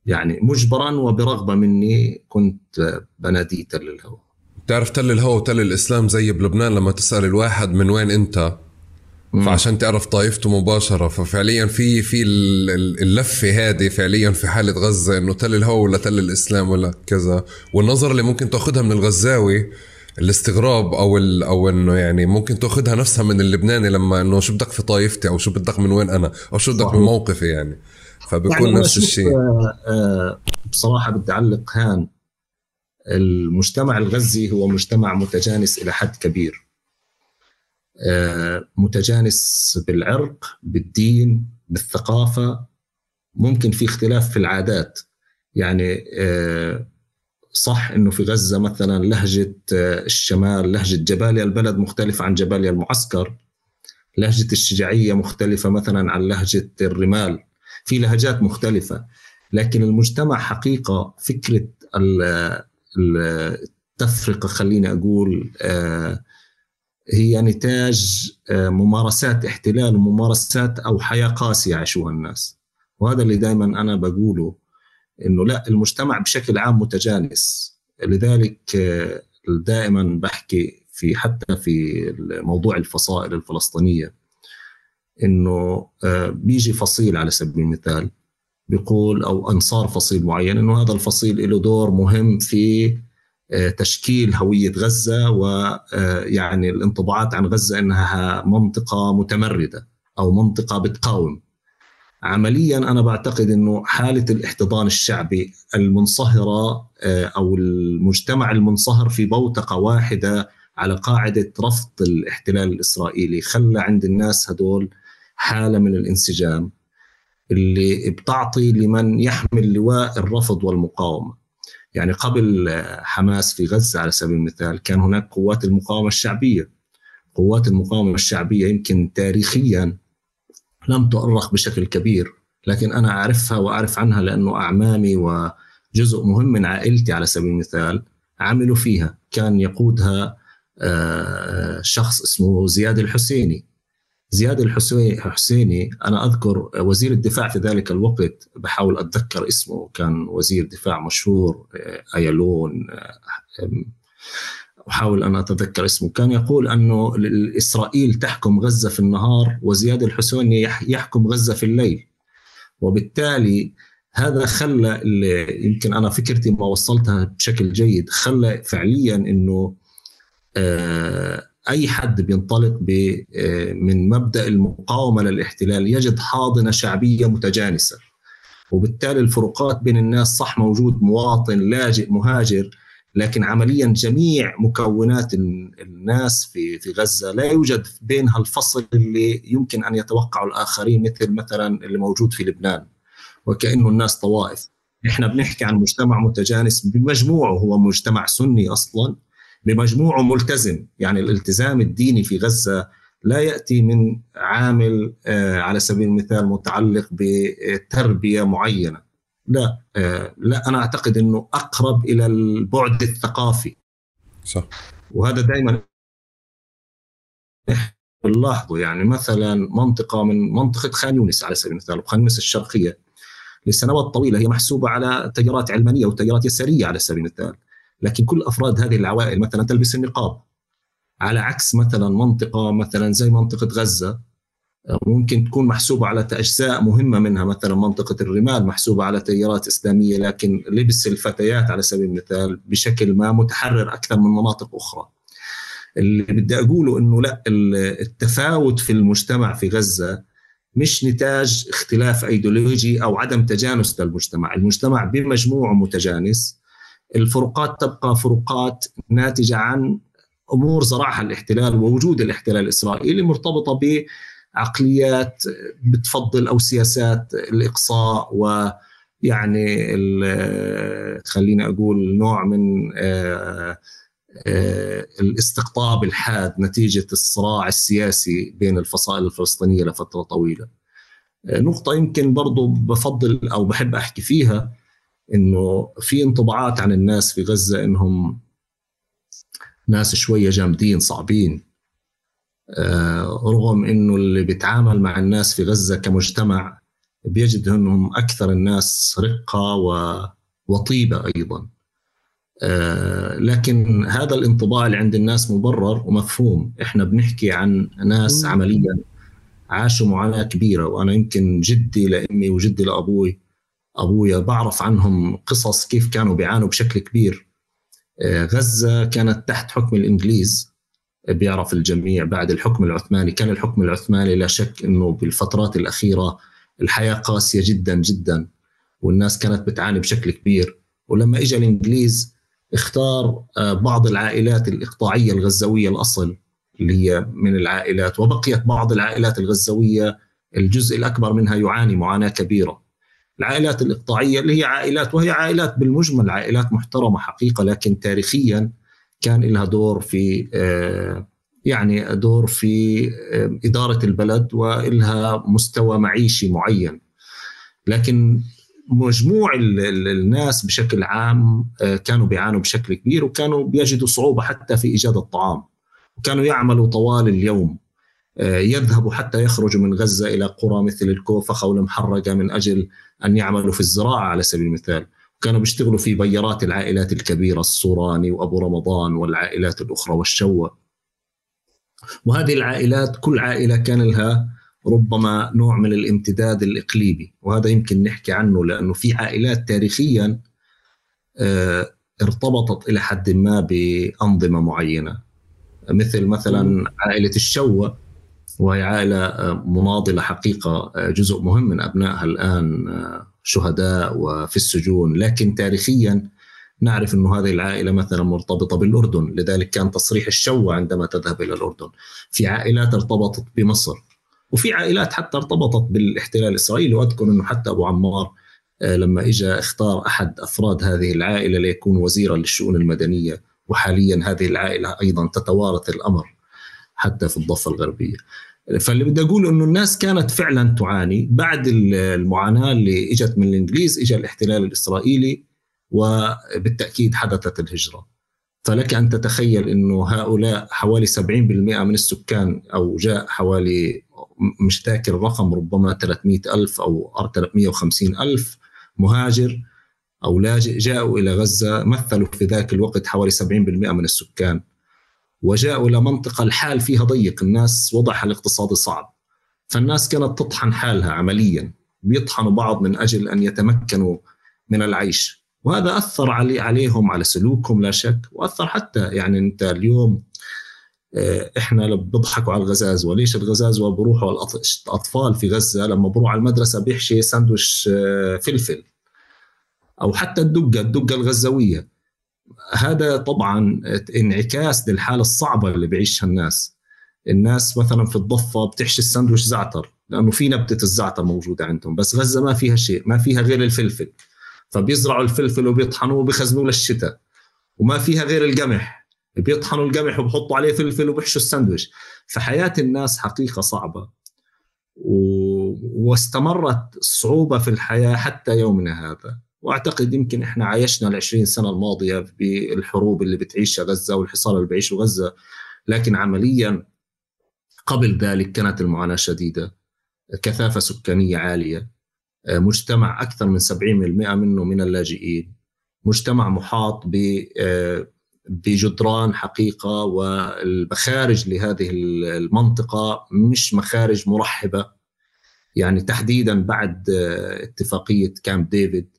يعني مجبرا وبرغبة مني كنت بنادي تل الهوى بتعرف تل الهوى وتل الإسلام زي بلبنان لما تسأل الواحد من وين أنت؟ فعشان تعرف طائفته مباشرة. ففعليا في في اللفة هذه فعليا في حالة غزة إنه تل الهوى ولا تل الإسلام ولا كذا. والنظرة اللي ممكن تأخذها من الغزاوي الاستغراب أو أو إنه يعني ممكن تأخذها نفسها من اللبناني لما إنه شو بدك في طائفتي أو شو بدك من وين أنا أو شو بدك من موقفي يعني. فبكون يعني نفس الشيء. آه، آه، بصراحة بدي أعلق هان. المجتمع الغزي هو مجتمع متجانس إلى حد كبير. آه، متجانس بالعرق بالدين بالثقافة. ممكن في اختلاف في العادات. يعني صح إنه في غزة مثلا لهجة الشمال لهجة جباليا البلد مختلفة عن جباليا المعسكر. لهجة الشجاعيه مختلفة مثلا عن لهجة الرمال. في لهجات مختلفة. لكن المجتمع حقيقة فكرة التفرقة خليني أقول آه، هي نتاج آه، ممارسات احتلال وممارسات أو حياة قاسية عاشوها الناس. وهذا اللي دائما أنا بقوله. إنه لا المجتمع بشكل عام متجانس. لذلك آه، دائما بحكي في حتى في موضوع الفصائل الفلسطينية إنه آه، بيجي فصيل على سبيل المثال بيقول أو أنصار فصيل معين إنه هذا الفصيل له دور مهم في آه، تشكيل هوية غزة ويعني الانطباعات عن غزة إنها منطقة متمردة أو منطقة بتقاوم. عمليا أنا بعتقد إنه حالة الاحتضان الشعبي المنصهرة آه، أو المجتمع المنصهر في بوتقة واحدة على قاعدة رفض الاحتلال الإسرائيلي خلى عند الناس هدول حالة من الانسجام اللي بتعطي لمن يحمل لواء الرفض والمقاومة. يعني قبل حماس في غزة على سبيل المثال كان هناك قوات المقاومة الشعبية. قوات المقاومة الشعبية يمكن تاريخيا لم تؤرخ بشكل كبير لكن أنا أعرفها وأعرف عنها لأنه أعمامي وجزء مهم من عائلتي على سبيل المثال عملوا فيها. كان يقودها آه، شخص اسمه زياد الحسيني. زياد الحسيني أنا أذكر وزير الدفاع في ذلك الوقت بحاول أتذكر اسمه كان وزير دفاع مشهور آه، ايالون آه، أحاول أن أتذكر اسمه. كان يقول أنه اسرائيل تحكم غزة في النهار وزياد الحسيني يحكم غزة في الليل. وبالتالي هذا خلى يمكن أنا فكرتي ما وصلتها بشكل جيد خلى فعليا إنه آه، أي حد بينطلق آه، من مبدأ المقاومة للاحتلال يجد حاضنة شعبية متجانسة. وبالتالي الفروقات بين الناس صح موجود مواطن لاجئ مهاجر. لكن عمليا جميع مكونات الناس في في غزة لا يوجد بينها الفصل اللي يمكن أن يتوقعه الآخرين مثل مثلا اللي موجود في لبنان. وكأنه الناس طوائف. إحنا بنحكي عن مجتمع متجانس بمجموعه. هو مجتمع سني أصلا بمجموعه ملتزم. يعني الالتزام الديني في غزة لا يأتي من عامل آه، على سبيل المثال متعلق بتربية معينة. لا آه، لا أنا أعتقد إنه أقرب إلى البعد الثقافي. صح. وهذا دائما نلاحظه. يعني مثلا منطقة من منطقة خان يونس على سبيل المثال وخان يونس الشرقية لسنوات طويلة هي محسوبة على تيارات علمانية وتيارات يسارية على سبيل المثال. لكن كل أفراد هذه العوائل مثلا تلبس النقاب. على عكس مثلا منطقة مثلا زي منطقة غزة ممكن تكون محسوبة على أجزاء مهمة منها مثلا منطقة الرمال محسوبة على تيارات إسلامية لكن لبس الفتيات على سبيل المثال بشكل ما متحرر أكثر من مناطق أخرى. اللي بدي أقوله أنه لا التفاوت في المجتمع في غزة مش نتاج اختلاف أيديولوجي أو عدم تجانس للمجتمع. المجتمع بمجموعه متجانس. الفروقات تبقى فروقات ناتجة عن أمور زرعها الاحتلال ووجود الاحتلال الإسرائيلي مرتبطة ب عقليات بتفضل أو سياسات الإقصاء ويعني خليني أقول نوع من آه، آه، الاستقطاب الحاد نتيجة الصراع السياسي بين الفصائل الفلسطينية لفترة طويلة. آه، نقطة يمكن برضو بفضل أو بحب أحكي فيها إنه في انطباعات عن الناس في غزة إنهم ناس شوية جامدين صعبين رغم إنه اللي بيتعامل مع الناس في غزة كمجتمع بيجد إنهم أكثر الناس رقة وطيبة أيضا. آه، لكن هذا الانطباع اللي عند الناس مبرر ومفهوم. إحنا بنحكي عن ناس عمليا عاشوا معاناة كبيرة وأنا يمكن جدي لأمي وجدي لأبوي ابويا بعرف عنهم قصص كيف كانوا بيعانوا بشكل كبير. آه، غزة كانت تحت حكم الإنجليز. بيعرف الجميع بعد الحكم العثماني كان الحكم العثماني لا شك إنه بالفترات الأخيرة الحياة قاسية جدا جدا والناس كانت بتعاني بشكل كبير ولما اجى الإنجليز اختار آه، بعض العائلات الإقطاعية الغزاويه الأصل اللي هي من العائلات وبقيت بعض العائلات الغزاويه الجزء الأكبر منها يعاني معاناة كبيرة. العائلات الإقطاعية اللي هي عائلات وهي عائلات بالمجمل عائلات محترمة حقيقة لكن تاريخيا كان لها دور في آه، يعني دور في آه، إدارة البلد وإلها مستوى معيشي معين. لكن مجموع الناس بشكل عام آه، كانوا بيعانوا بشكل كبير وكانوا بيجدوا صعوبة حتى في إيجاد الطعام وكانوا يعملوا طوال اليوم يذهبوا حتى يخرجوا من غزة إلى قرى مثل الكوفخه والمحرقه من أجل أن يعملوا في الزراعة على سبيل المثال كانوا بيشتغلوا في بيارات العائلات الكبيرة الصوراني وأبو رمضان والعائلات الأخرى والشوة. وهذه العائلات كل عائلة كان لها ربما نوع من الامتداد الإقليمي. وهذا يمكن نحكي عنه لأنه في عائلات تاريخيا آه، ارتبطت إلى حد ما بأنظمة معينة. مثل مثلا عائلة الشوة وهي عائلة آه، مناضلة حقيقة آه، جزء مهم من أبنائها الآن شهداء وفي السجون. لكن تاريخيا نعرف أن هذه العائلة مثلا مرتبطة بالأردن لذلك كان تصريح الشوة عندما تذهب إلى الأردن. في عائلات ارتبطت بمصر وفي عائلات حتى ارتبطت بالاحتلال الإسرائيلي. وأذكر إنه حتى أبو عمار آه، لما اجى اختار أحد أفراد هذه العائلة ليكون وزيرا للشؤون المدنية. وحاليا هذه العائلة أيضا تتوارث الأمر حتى في الضفة الغربية. فاللي بدي أقول إنه الناس كانت فعلا تعاني بعد المعاناة اللي إجت من الإنجليز اجى الاحتلال الإسرائيلي وبالتأكيد حدثت الهجرة. فلك أن تتخيل إنه هؤلاء حوالي 70% من السكان أو جاء حوالي مش ذاكر الرقم ربما 300 ألف أو 350 ألف مهاجر أو لاجئ جاءوا إلى غزة مثلوا في ذاك الوقت حوالي 70% من السكان وجاءوا إلى منطقة الحال فيها ضيق الناس وضعها الاقتصادي صعب. فالناس كانت تطحن حالها عمليا بيطحنوا بعض من أجل أن يتمكنوا من العيش. وهذا أثر علي عليهم على سلوكهم لا شك وأثر حتى يعني أنت اليوم آه، إحنا بيضحكوا على الغزازوه ليش الغزازوه بروحوا الأطفال في غزة لما بروح على المدرسة بيحشي ساندويش آه، فلفل. أو حتى الدقة الدقة الغزاويه هذا طبعا انعكاس للحالة الصعبة اللي بيعيشها الناس. الناس مثلا في الضفة بتحشي الساندويش زعتر لأنه في نبتة الزعتر موجودة عندهم بس غزة ما فيها شيء ما فيها غير الفلفل. فبيزرعوا الفلفل وبيطحنوه وبيخزنوه للشتاء. وما فيها غير القمح. بيطحنوا القمح وبحطوا عليه فلفل وبحشوا الساندويش. فحياة الناس حقيقة صعبة. و... واستمرت الصعوبة في الحياة حتى يومنا هذا. وأعتقد يمكن إحنا عايشنا ال 20 سنة الماضية بالحروب اللي بتعيشها غزة والحصار اللي بيعيشه غزة لكن عمليا قبل ذلك كانت المعاناة شديدة. كثافة سكانية عالية. مجتمع أكثر من 70% منه من اللاجئين. مجتمع محاط ب بجدران حقيقة والمخارج لهذه المنطقة مش مخارج مرحبة. يعني تحديدا بعد اتفاقية كامب ديفيد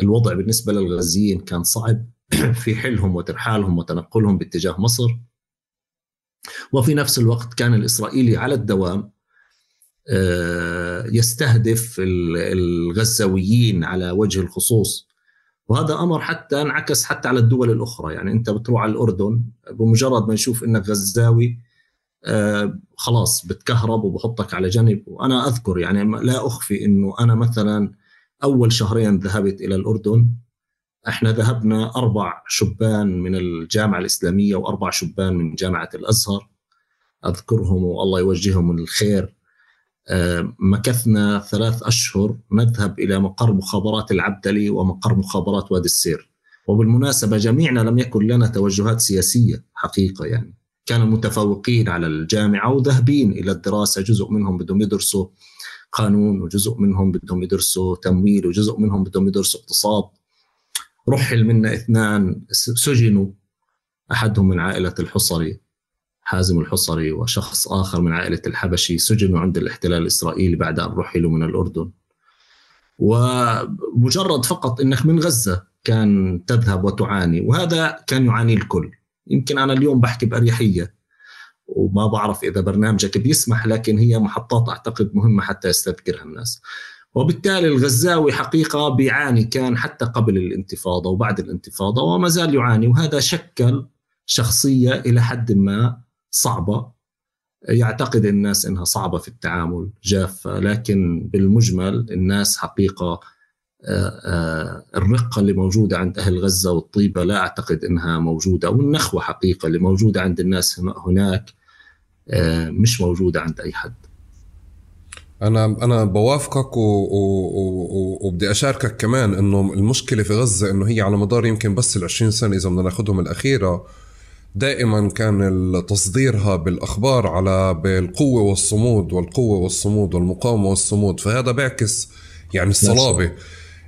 الوضع بالنسبة للغزيين كان صعب [CLEARS THROAT] في حلهم وترحالهم وتنقلهم باتجاه مصر. وفي نفس الوقت كان الإسرائيلي على الدوام آه، يستهدف الغزاويين على وجه الخصوص. وهذا أمر حتى انعكس حتى على الدول الأخرى. يعني أنت بتروح على الأردن بمجرد ما يشوف إنك غزاوي آه خلاص بتكهرب وبحطك على جنب. وأنا أذكر يعني لا أخفي إنه أنا مثلا أول شهرين ذهبت إلى الأردن. إحنا ذهبنا أربع شبان من الجامعة الإسلامية وأربع شبان من جامعة الأزهر. أذكرهم والله يوجههم الخير. آه، مكثنا ثلاث أشهر نذهب إلى مقر مخابرات العبدلي ومقر مخابرات وادي السير. وبالمناسبة جميعنا لم يكن لنا توجهات سياسية حقيقة يعني. كانوا متفوقين على الجامعة وذهبين إلى الدراسة جزء منهم بدهم يدرسوا. قانون وجزء منهم بدهم يدرسوا تمويل وجزء منهم بدهم يدرسوا اقتصاد. رحل منا اثنان سجنوا أحدهم من عائلة الحصري حازم الحصري وشخص آخر من عائلة الحبشي سجنوا عند الاحتلال الإسرائيلي بعد أن رحلوا من الأردن. ومجرد فقط أنك من غزة كان تذهب وتعاني وهذا كان يعاني الكل. يمكن أنا اليوم بحكي بأريحية. وما بعرف إذا برنامجك بيسمح لكن هي محطات أعتقد مهمة حتى يستذكرها الناس. وبالتالي الغزاوي حقيقة بيعاني كان حتى قبل الانتفاضة وبعد الانتفاضة وما زال يعاني وهذا شكل شخصية إلى حد ما صعبة. يعتقد الناس إنها صعبة في التعامل جافة لكن بالمجمل الناس حقيقة آه، آه، الرقة اللي موجودة عند أهل غزة والطيبة لا أعتقد إنها موجودة والنخوة حقيقة اللي موجودة عند الناس هناك آه، مش موجودة عند أي حد أنا أنا بوافقك. وبدي أشاركك كمان إنه المشكلة في غزة إنه هي على مدار يمكن بس ال 20 سنة إذا بدنا ناخذهم الأخيرة دائما كان تصديرها بالأخبار على بالقوة والصمود والقوة والصمود والمقاومة والصمود فهذا بيعكس يعني الصلابة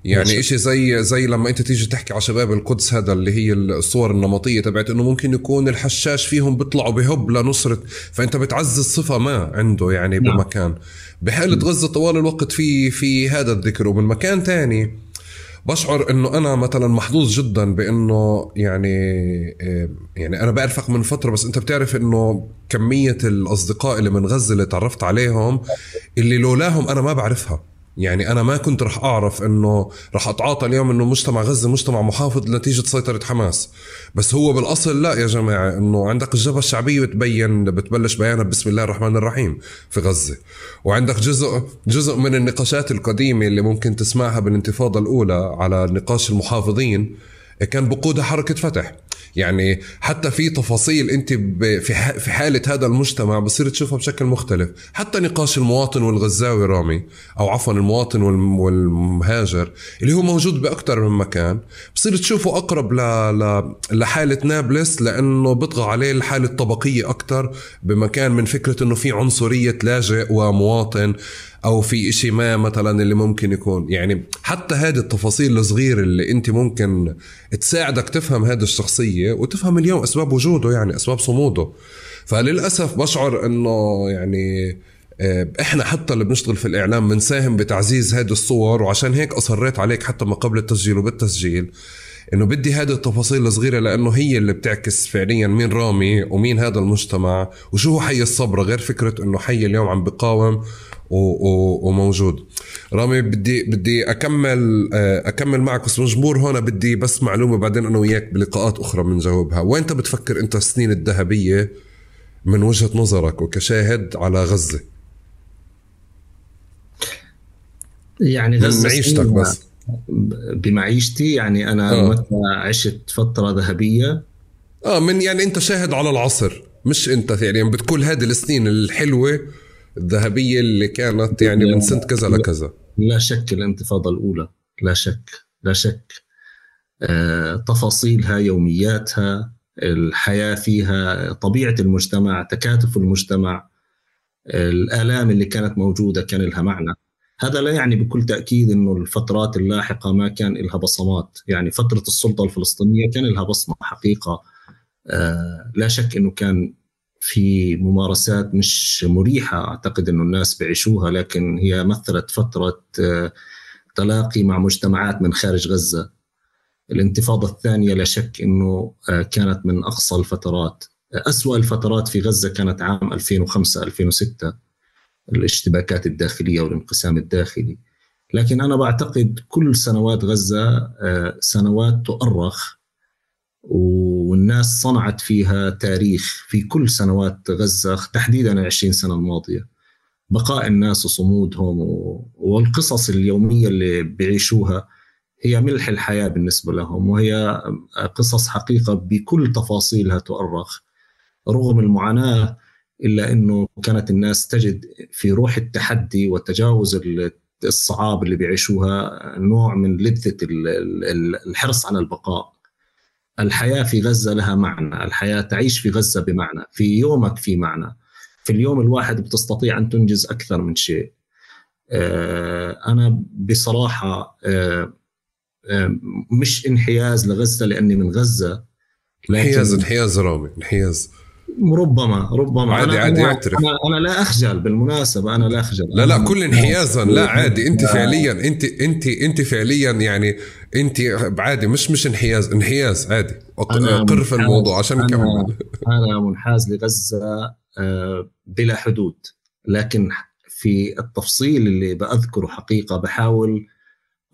يعني إشي زي زي لما أنت تيجي تحكي على شباب القدس هذا اللي هي الصور النمطية تبعت إنه ممكن يكون الحشاش فيهم بيطلعوا بهب لنصرة فأنت بتعزز صفة ما عنده يعني نعم. بمكان. بحاله غزه طوال الوقت في في هذا الذكر. ومن مكان تاني بشعر إنه أنا مثلا محظوظ جدا بإنه يعني آه، يعني أنا بعرفك من فترة بس أنت بتعرف إنه كمية الأصدقاء اللي من غزة اللي تعرفت عليهم اللي لولاهم أنا ما بعرفها. يعني أنا ما كنت رح أعرف إنه رح أتعاطى اليوم إنه مجتمع غزة مجتمع محافظ نتيجه سيطرة حماس. بس هو بالأصل لا يا جماعة إنه عندك الجبهة الشعبية بتبين بتبلش بيانها بسم الله الرحمن الرحيم في غزة. وعندك جزء جزء من النقاشات القديمة اللي ممكن تسمعها بالانتفاضة الأولى على نقاش المحافظين كان بقودها حركة فتح. يعني حتى في تفاصيل انت في حالة هذا المجتمع بصير تشوفها بشكل مختلف. حتى نقاش المواطن والغزاوي رامي أو عفوا المواطن والمهاجر اللي هو موجود بأكثر من مكان بصير تشوفه أقرب ل... ل... لحالة نابلس لأنه بيطغى عليه الحالة الطبقية أكثر بمكان من فكرة إنه في عنصرية لاجئ ومواطن. أو في إشي ما مثلا اللي ممكن يكون. يعني حتى هذه التفاصيل الصغيرة اللي أنت ممكن تساعدك تفهم هذه الشخصية وتفهم اليوم أسباب وجوده يعني أسباب صموده. فللأسف بشعر إنه يعني آه، إحنا حتى اللي بنشتغل في الإعلام بنساهم بتعزيز هذه الصور وعشان هيك أصريت عليك حتى ما قبل التسجيل وبالتسجيل إنه بدي هذه التفاصيل الصغيرة لأنه هي اللي بتعكس فعليا مين رامي ومين هذا المجتمع وشو هو حي الصبر. غير فكرة إنه حي اليوم عم بقاوم وموجود رامي بدي بدي أكمل آه، أكمل معك. بس مجبور هون بدي بس معلومة بعدين أنا وياك بلقاءات أخرى بنجاوبها وين أنت بتفكر أنت السنين الذهبية من وجهة نظرك وكشاهد على غزة؟ يعني غزة معيشتك بس. بمعيشتي يعني أنا آه. متى عشت فترة ذهبية. آه من يعني أنت شاهد على العصر مش أنت. يعني بتقول هذه السنين الحلوة الذهبية اللي كانت يعني من سنة كذا لكذا. لا شك الانتفاضة الأولى لا شك لا شك. آه، تفاصيلها يومياتها الحياة فيها طبيعة المجتمع تكاتف المجتمع الآلام اللي كانت موجودة كان لها معنى. هذا لا يعني بكل تأكيد إنه الفترات اللاحقة ما كان لها بصمات. يعني فترة السلطة الفلسطينية كان لها بصمة حقيقة. آه، لا شك إنه كان في ممارسات مش مريحة. أعتقد إنه الناس بيعيشوها لكن هي مثلت فترة آه، تلاقي مع مجتمعات من خارج غزة. الانتفاضة الثانية لا شك إنه آه، كانت من أقصى الفترات. أسوأ الفترات في غزة كانت عام 2005 2006 الاشتباكات الداخلية والانقسام الداخلي. لكن أنا بعتقد كل سنوات غزة آه، سنوات تؤرخ. والناس صنعت فيها تاريخ في كل سنوات غزة تحديدا العشرين سنة الماضية. بقاء الناس وصمودهم والقصص اليومية اللي بيعيشوها هي ملح الحياة بالنسبة لهم وهي قصص حقيقة بكل تفاصيلها تؤرخ. رغم المعاناة إلا أنه كانت الناس تجد في روح التحدي وتجاوز الصعاب اللي بيعيشوها نوع من لذة الحرص على البقاء. الحياة في غزة لها معنى الحياة تعيش في غزة بمعنى في يومك في معنى. في اليوم الواحد بتستطيع أن تنجز أكثر من شيء. آه، أنا بصراحة آه، آه، مش انحياز لغزة لأني من غزة انحياز انحياز رامي انحياز. ربما ربما. عادي أنا عادي اعترف. أنا, أنا لا أخجل بالمناسبة أنا لا أخجل. لا لا كل انحيازا. لا عادي. أنت فعليا انت انت أنت فعليا يعني أنت عادي. مش مش انحياز انحياز عادي. قر في. الموضوع عشان نكمل. [LAUGHS] أنا منحاز لغزة آه، بلا حدود. لكن في التفصيل اللي بأذكره حقيقة بحاول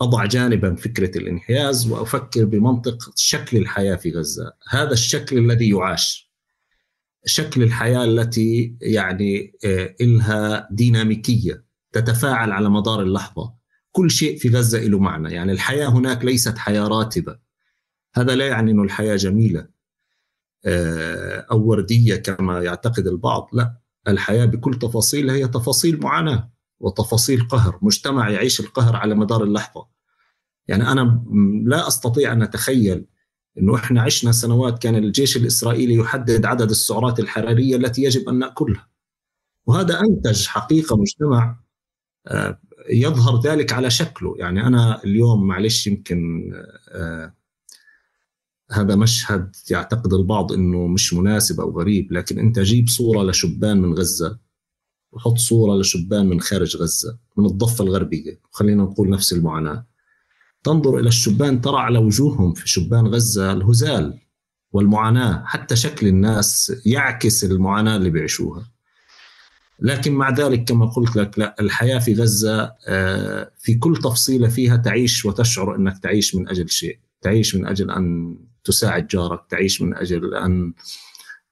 أضع جانبا فكرة الانحياز وأفكر بمنطق شكل الحياة في غزة. هذا الشكل الذي يعاش. شكل الحياة التي يعني آه، إلها ديناميكية تتفاعل على مدار اللحظة. كل شيء في غزة له معنى. يعني الحياة هناك ليست حياة راتبة. هذا لا يعني أن الحياة جميلة آه، أو وردية كما يعتقد البعض. لا الحياة بكل تفاصيلها هي تفاصيل معاناة وتفاصيل قهر. مجتمع يعيش القهر على مدار اللحظة. يعني أنا م- لا أستطيع أن أتخيل أنه إحنا عشنا سنوات كان الجيش الإسرائيلي يحدد عدد السعرات الحرارية التي يجب أن نأكلها. وهذا أنتج حقيقة مجتمع آه، يظهر ذلك على شكله. يعني أنا اليوم معلش يمكن آه، هذا مشهد يعتقد البعض إنه مش مناسب أو غريب لكن أنت جيب صورة لشبان من غزة وحط صورة لشبان من خارج غزة من الضفة الغربية خلينا نقول نفس المعاناة. تنظر إلى الشبان ترى على وجوههم في شبان غزة الهزال والمعاناة حتى شكل الناس يعكس المعاناة اللي بيعيشوها. لكن مع ذلك كما قلت لك لا الحياة في غزة آه، في كل تفصيلة فيها تعيش وتشعر إنك تعيش من أجل شيء. تعيش من أجل أن تساعد جارك تعيش من أجل أن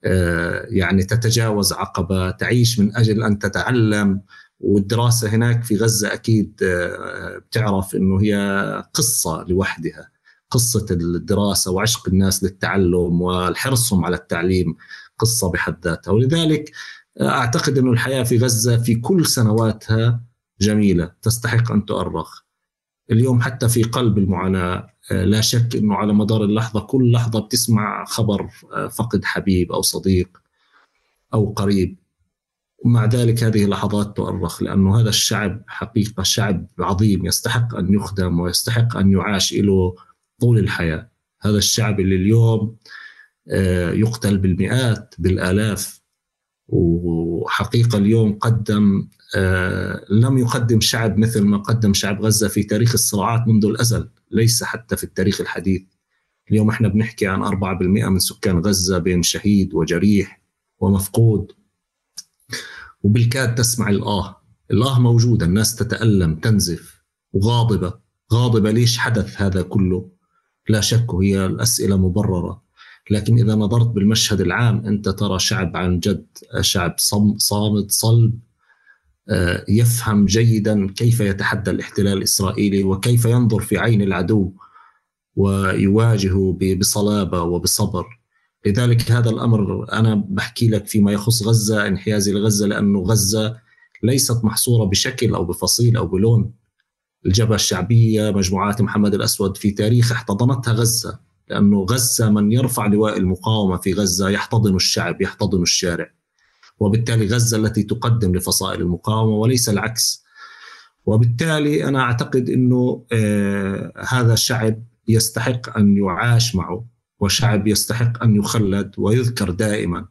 آه، يعني تتجاوز عقبة تعيش من أجل أن تتعلم. والدراسة هناك في غزة أكيد آه، بتعرف إنه هي قصة لوحدها قصة الدراسة وعشق الناس للتعلم والحرصهم على التعليم قصة بحد ذاتها. ولذلك أعتقد إنه الحياة في غزة في كل سنواتها جميلة تستحق أن تؤرخ. اليوم حتى في قلب المعاناة آه، لا شك إنه على مدار اللحظة كل لحظة بتسمع خبر آه، فقد حبيب أو صديق أو قريب. ومع ذلك هذه لحظات تؤرخ لأنه هذا الشعب حقيقة شعب عظيم يستحق أن يخدم ويستحق أن يعاش له طول الحياة. هذا الشعب اللي اليوم آه، يقتل بالمئات بالآلاف وحقيقة اليوم قدم آه، لم يقدم شعب مثل ما قدم شعب غزة في تاريخ الصراعات منذ الأزل ليس حتى في التاريخ الحديث. اليوم إحنا بنحكي عن 4% من سكان غزة بين شهيد وجريح ومفقود. وبالكاد تسمع الآه. الآه موجودة الناس تتألم تنزف وغاضبه غاضبة ليش حدث هذا كله؟ لا شك هي الأسئلة مبررة. لكن إذا نظرت بالمشهد العام أنت ترى شعب عن جد شعب صم صامد صلب آه، يفهم جيدا كيف يتحدى الاحتلال الإسرائيلي وكيف ينظر في عين العدو ويواجهه ب- بصلابة وبصبر. لذلك هذا الأمر أنا بحكي لك فيما يخص غزة انحيازي لغزة لأنه غزة ليست محصورة بشكل أو بفصيل أو بلون. الجبهة الشعبية مجموعات محمد الأسود في تاريخ احتضنتها غزة لأنه غزة من يرفع لواء المقاومة في غزة يحتضن الشعب يحتضن الشارع. وبالتالي غزة التي تقدم لفصائل المقاومة وليس العكس. وبالتالي أنا أعتقد إنه آه هذا الشعب يستحق أن يعاش معه. وشعب يستحق أن يخلد ويذكر دائما.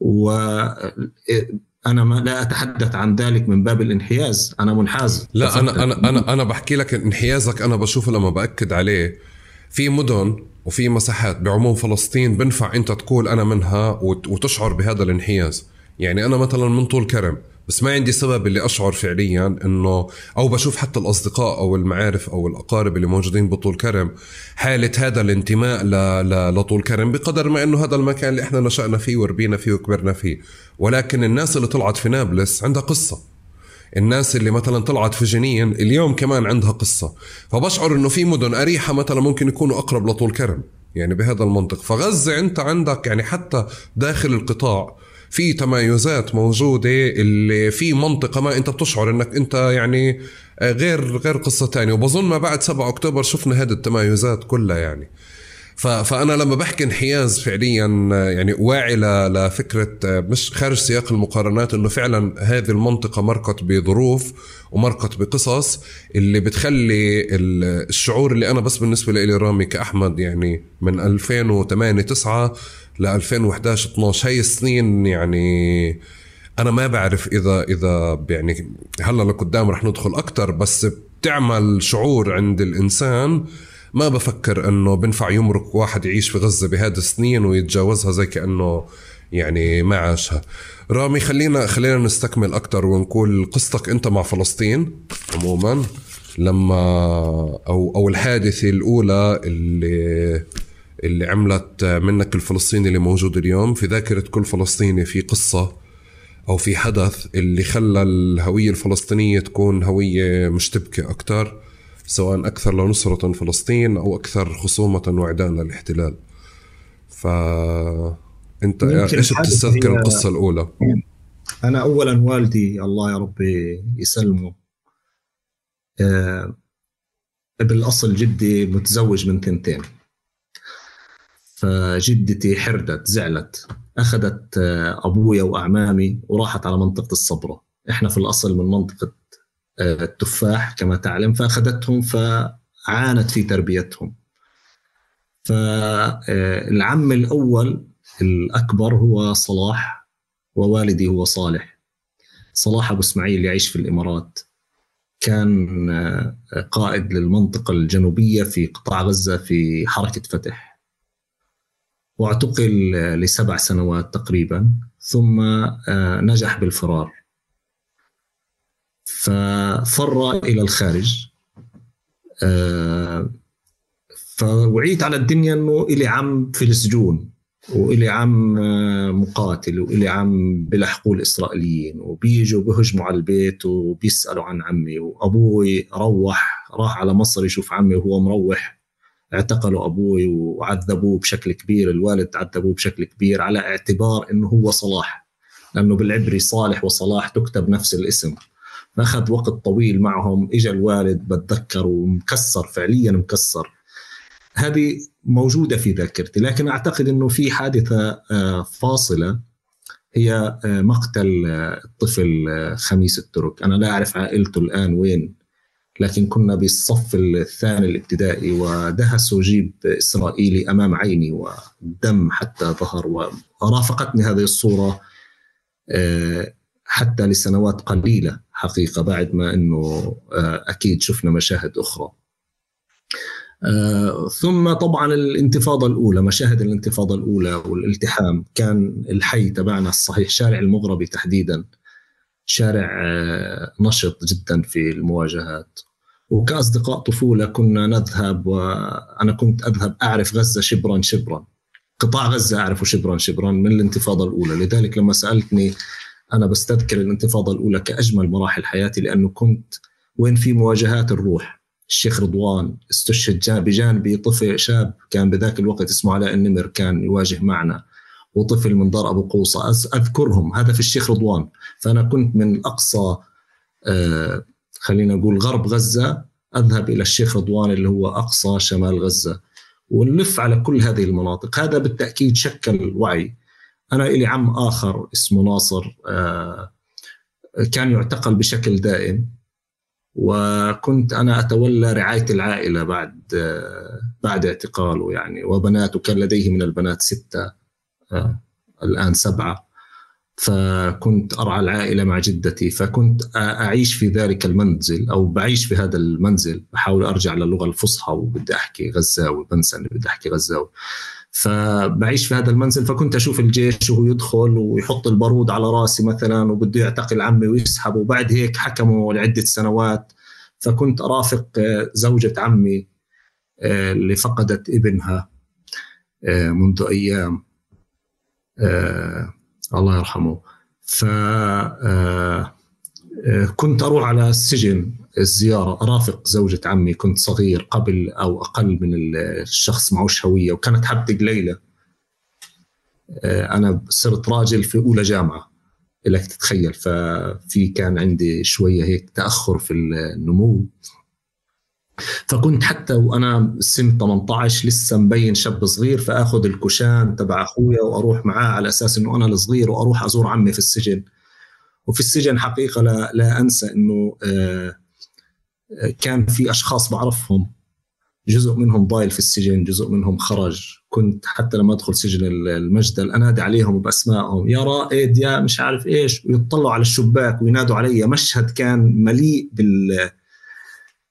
وأنا ما لا أتحدث عن ذلك من باب الانحياز. أنا منحاز. لا أنا أنا أنا أنا بحكي لك انحيازك. أنا بشوفه لما بأكد عليه. في مدن وفي مساحات بعموم فلسطين بنفع أنت تقول أنا منها وت- وتشعر بهذا الانحياز. يعني أنا مثلا من طول كرم. بس ما عندي سبب اللي أشعر فعليا إنه أو بشوف حتى الأصدقاء أو المعارف أو الأقارب اللي موجودين بطول كرم حالة هذا الانتماء ل... ل... لطول كرم بقدر ما إنه هذا المكان اللي إحنا نشأنا فيه وربينا فيه وكبرنا فيه. ولكن الناس اللي طلعت في نابلس عندها قصة. الناس اللي مثلا طلعت في جنين اليوم كمان عندها قصة. فبشعر إنه في مدن أريحة مثلا ممكن يكونوا أقرب لطول كرم يعني بهذا المنطق. فغزة أنت عندك يعني حتى داخل القطاع في تمايزات موجودة اللي في منطقة ما انت بتشعر انك انت يعني غير غير قصة تانية. وبظن ما بعد 7 أكتوبر شفنا هذه التمايزات كلها يعني. فأنا لما بحكي انحياز فعليا يعني واعي لفكرة مش خارج سياق المقارنات إنه فعلا هذه المنطقة مرقت بظروف ومرقت بقصص اللي بتخلي الشعور اللي أنا بس بالنسبة لي رامي كأحمد يعني من 2008 9 ل 2011 12 هاي السنين يعني أنا ما بعرف إذا إذا يعني هلأ لقدام رح ندخل أكثر بس بتعمل شعور عند الإنسان ما بفكر إنه بنفع يمرق واحد يعيش في غزة بهذه السنين ويتجاوزها زي كأنه يعني ما عاشها. رامي خلينا خلينا نستكمل أكثر ونقول قصتك أنت مع فلسطين عموما لما أو أو الحادثة الأولى اللي اللي عملت منك الفلسطيني اللي موجود اليوم. في ذاكرة كل فلسطيني في قصة أو في حدث اللي خلى الهوية الفلسطينية تكون هوية مشتبكة أكثر سواء أكثر لنصرة فلسطين أو أكثر خصومة وعداء للاحتلال. ف أنت إيش بتستذكر القصة الأولى؟ أنا اولا والدي الله يا ربي يسلمه آه بالاصل جدي متزوج من ثنتين فجدتي حردت زعلت أخذت آه، أبويا وأعمامي وراحت على منطقة الصبرة. إحنا في الأصل من منطقة آه، التفاح كما تعلم فأخذتهم فعانت في تربيتهم. فالعم الأول الأكبر هو صلاح ووالدي هو صالح. صلاح أبو إسماعيل يعيش في الإمارات كان آه، قائد للمنطقة الجنوبية في قطاع غزة في حركة فتح. واعتقل لسبع سنوات تقريبا ثم آه، نجح بالفرار. ففر إلى الخارج. آه، فوعيت على الدنيا إنه إلي عم في السجون وإلي عم آه، مقاتل وإلي عم بلحقوا الإسرائيليين وبيجوا بهجموا على البيت وبيسألوا عن عمي وأبوي روح راح على مصر يشوف عمي وهو مروح. اعتقلوا أبوي وعذبوه بشكل كبير الوالد عذبوه بشكل كبير على اعتبار إنه هو صلاح لأنه بالعبري صالح وصلاح تكتب نفس الاسم. اخذ وقت طويل معهم اجى الوالد بتذكر ومكسر فعليا مكسر. هذه موجودة في ذاكرتي لكن أعتقد إنه في حادثة آه، فاصلة. هي آه، مقتل آه، الطفل خميس الترك. أنا لا أعرف عائلته الآن وين لكن كنا بالصف الثاني الابتدائي ودهسوا جيب إسرائيلي أمام عيني ودم حتى ظهر ورافقتني هذه الصورة آه، حتى لسنوات قليلة. حقيقة بعد ما أنه آه، أكيد شفنا مشاهد أخرى. آه، ثم طبعا الانتفاضة الأولى مشاهد الانتفاضة الأولى والالتحام كان الحي تبعنا الصحيح شارع المغربي تحديدا. شارع آه، نشط جدا في المواجهات. وكأصدقاء طفولة كنا نذهب وأنا كنت أذهب أعرف غزة شبرا شبرا. قطاع غزة أعرفه شبرا شبرا من الانتفاضة الأولى. لذلك لما سألتني أنا بستذكر الانتفاضة الأولى كأجمل مراحل حياتي لأنه كنت وين في مواجهات الروح. الشيخ رضوان استشهد بجانبي طفل شاب كان بذاك الوقت اسمه علاء النمر كان يواجه معنا وطفل من دار أبو قوصة. أذكرهم هذا في الشيخ رضوان. فأنا كنت من اقصى آه خلينا نقول غرب غزة أذهب إلى الشيخ رضوان اللي هو أقصى شمال غزة. ونلف على كل هذه المناطق. هذا بالتأكيد شكل وعي. أنا لي عم آخر اسمه ناصر آه كان يعتقل بشكل دائم وكنت أنا أتولى رعاية العائلة بعد آه بعد اعتقاله يعني وبناته كان لديه من البنات ستة الآن سبعة. فكنت أرعى العائلة مع جدتي فكنت أعيش في ذلك المنزل أو بعيش في هذا المنزل بحاول أرجع للغة الفصحى وبدي أحكي غزاوي بنسى أني بدي أحكي غزاوي. فبعيش في هذا المنزل فكنت أشوف الجيش وهو يدخل ويحط البارود على رأسي مثلا وبده يعتقل عمي ويسحب وبعد هيك حكموا لعدة سنوات. فكنت أرافق زوجة عمي آه، اللي فقدت ابنها آه، منذ أيام. آه الله يرحمه. ف آه،, آه كنت أروح على السجن. الزيارة. ارافق زوجة عمي كنت صغير قبل أو أقل من الشخص معوش هويه وكانت حبتي قليلة. آه أنا صرت راجل في أولى جامعة لك تتخيل. ففي كان عندي شوية هيك تأخر في النمو. فكنت حتى وأنا سن 18 لسه مبين شاب صغير فأخذ الكشان تبع أخويا وأروح معاه على أساس إنه أنا الصغير وأروح أزور عمي في السجن. وفي السجن حقيقة لا, لا أنسى إنه آه، كان في أشخاص بعرفهم. جزء منهم ضايل في السجن جزء منهم خرج. كنت حتى لما أدخل سجن المجدل أنادي عليهم بأسمائهم. يا رائد يا مش عارف إيش. ويطلعوا على الشباك وينادوا علي. مشهد كان مليء بال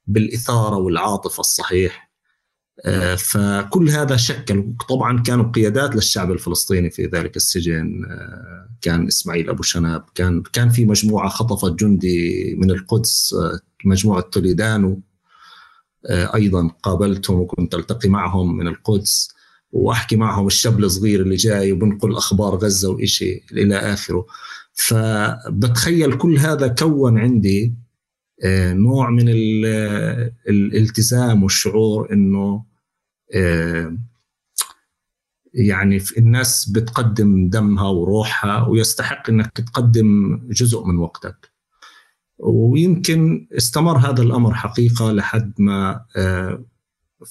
بالإثارة والعاطفة الصحيح. آه، فكل هذا شكل طبعا كانوا قيادات للشعب الفلسطيني في ذلك السجن. آه، كان إسماعيل أبو شنب كان كان في مجموعة خطفت جندي من القدس. آه، مجموعة توليدانو أيضا قابلتهم وكنت ألتقي معهم من القدس وأحكي معهم الشاب الصغير اللي جاي وبنقل أخبار غزة وإشي إلى آخره. فبتخيل كل هذا كون عندي آه، نوع من الالتزام والشعور إنه آه، يعني الناس بتقدم دمها وروحها ويستحق إنك تقدم جزء من وقتك. ويمكن استمر هذا الأمر حقيقة لحد ما آه،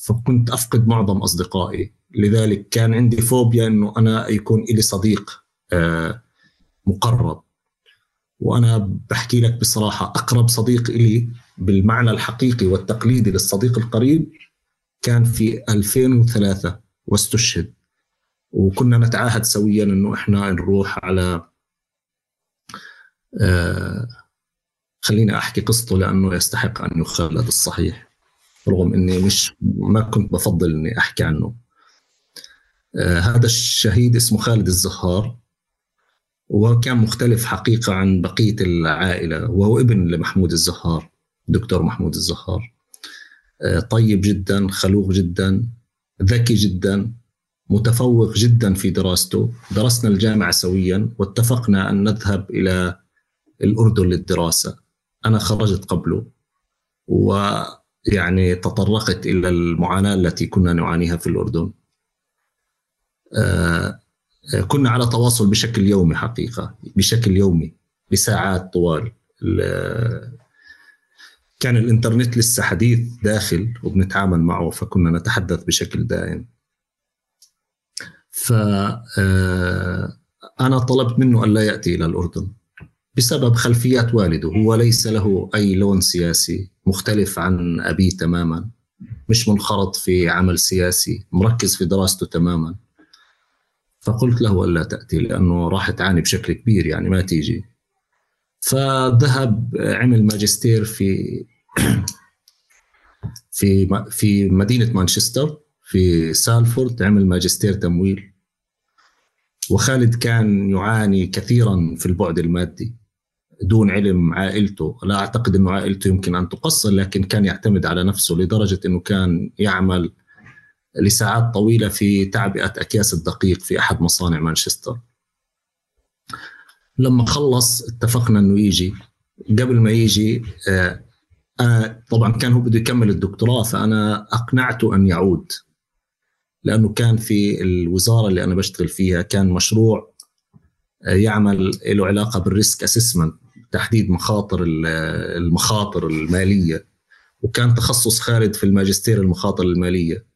فكنت أفقد معظم أصدقائي. لذلك كان عندي فوبيا إنه أنا يكون لي صديق مقرب. وأنا بحكي لك بصراحة أقرب صديق لي بالمعنى الحقيقي والتقليدي للصديق القريب كان في 2003 واستشهد. وكنا نتعاهد سويا إنه إحنا نروح على آه خليني أحكي قصته لأنه يستحق أن يخلد الصحيح. رغم إني مش ما كنت بفضل إني أحكي عنه. آه هذا الشهيد اسمه خالد الزهار وكان مختلف حقيقة عن بقية العائلة وهو ابن لمحمود الزهار دكتور محمود الزهار. آه، طيب جدا خلوق جدا ذكي جدا متفوق جدا في دراسته. درسنا الجامعة سويا واتفقنا أن نذهب إلى الأردن للدراسة. أنا خرجت قبله ويعني تطرقت إلى المعاناة التي كنا نعانيها في الأردن. آه، كنا على تواصل بشكل يومي حقيقة بشكل يومي لساعات طوال. كان الإنترنت لسه حديث داخل وبنتعامل معه فكنا نتحدث بشكل دائم. ف آه، أنا طلبت منه ألا يأتي إلى الأردن. بسبب خلفيات والده. هو ليس له أي لون سياسي مختلف عن أبيه تماما. مش منخرط في عمل سياسي مركز في دراسته تماما. فقلت له ألا تأتي لأنه راح تعاني بشكل كبير يعني ما تيجي. فذهب عمل ماجستير في [CLEARS THROAT] في في مدينة مانشستر في سالفورد عمل ماجستير تمويل. وخالد كان يعاني كثيرا في البعد المادي. دون علم عائلته لا أعتقد أنه عائلته يمكن أن تقصر لكن كان يعتمد على نفسه لدرجة أنه كان يعمل لساعات طويلة في تعبئة أكياس الدقيق في أحد مصانع مانشستر. لما خلص اتفقنا إنه يجي. قبل ما يجي آه، أنا طبعا كان هو بده يكمل الدكتوراه فأنا أقنعته أن يعود. لأنه كان في الوزارة اللي أنا بشتغل فيها كان مشروع آه، يعمل له علاقة بال risk assessment تحديد مخاطر المخاطر المالية وكان تخصص خالد في الماجستير المخاطر المالية.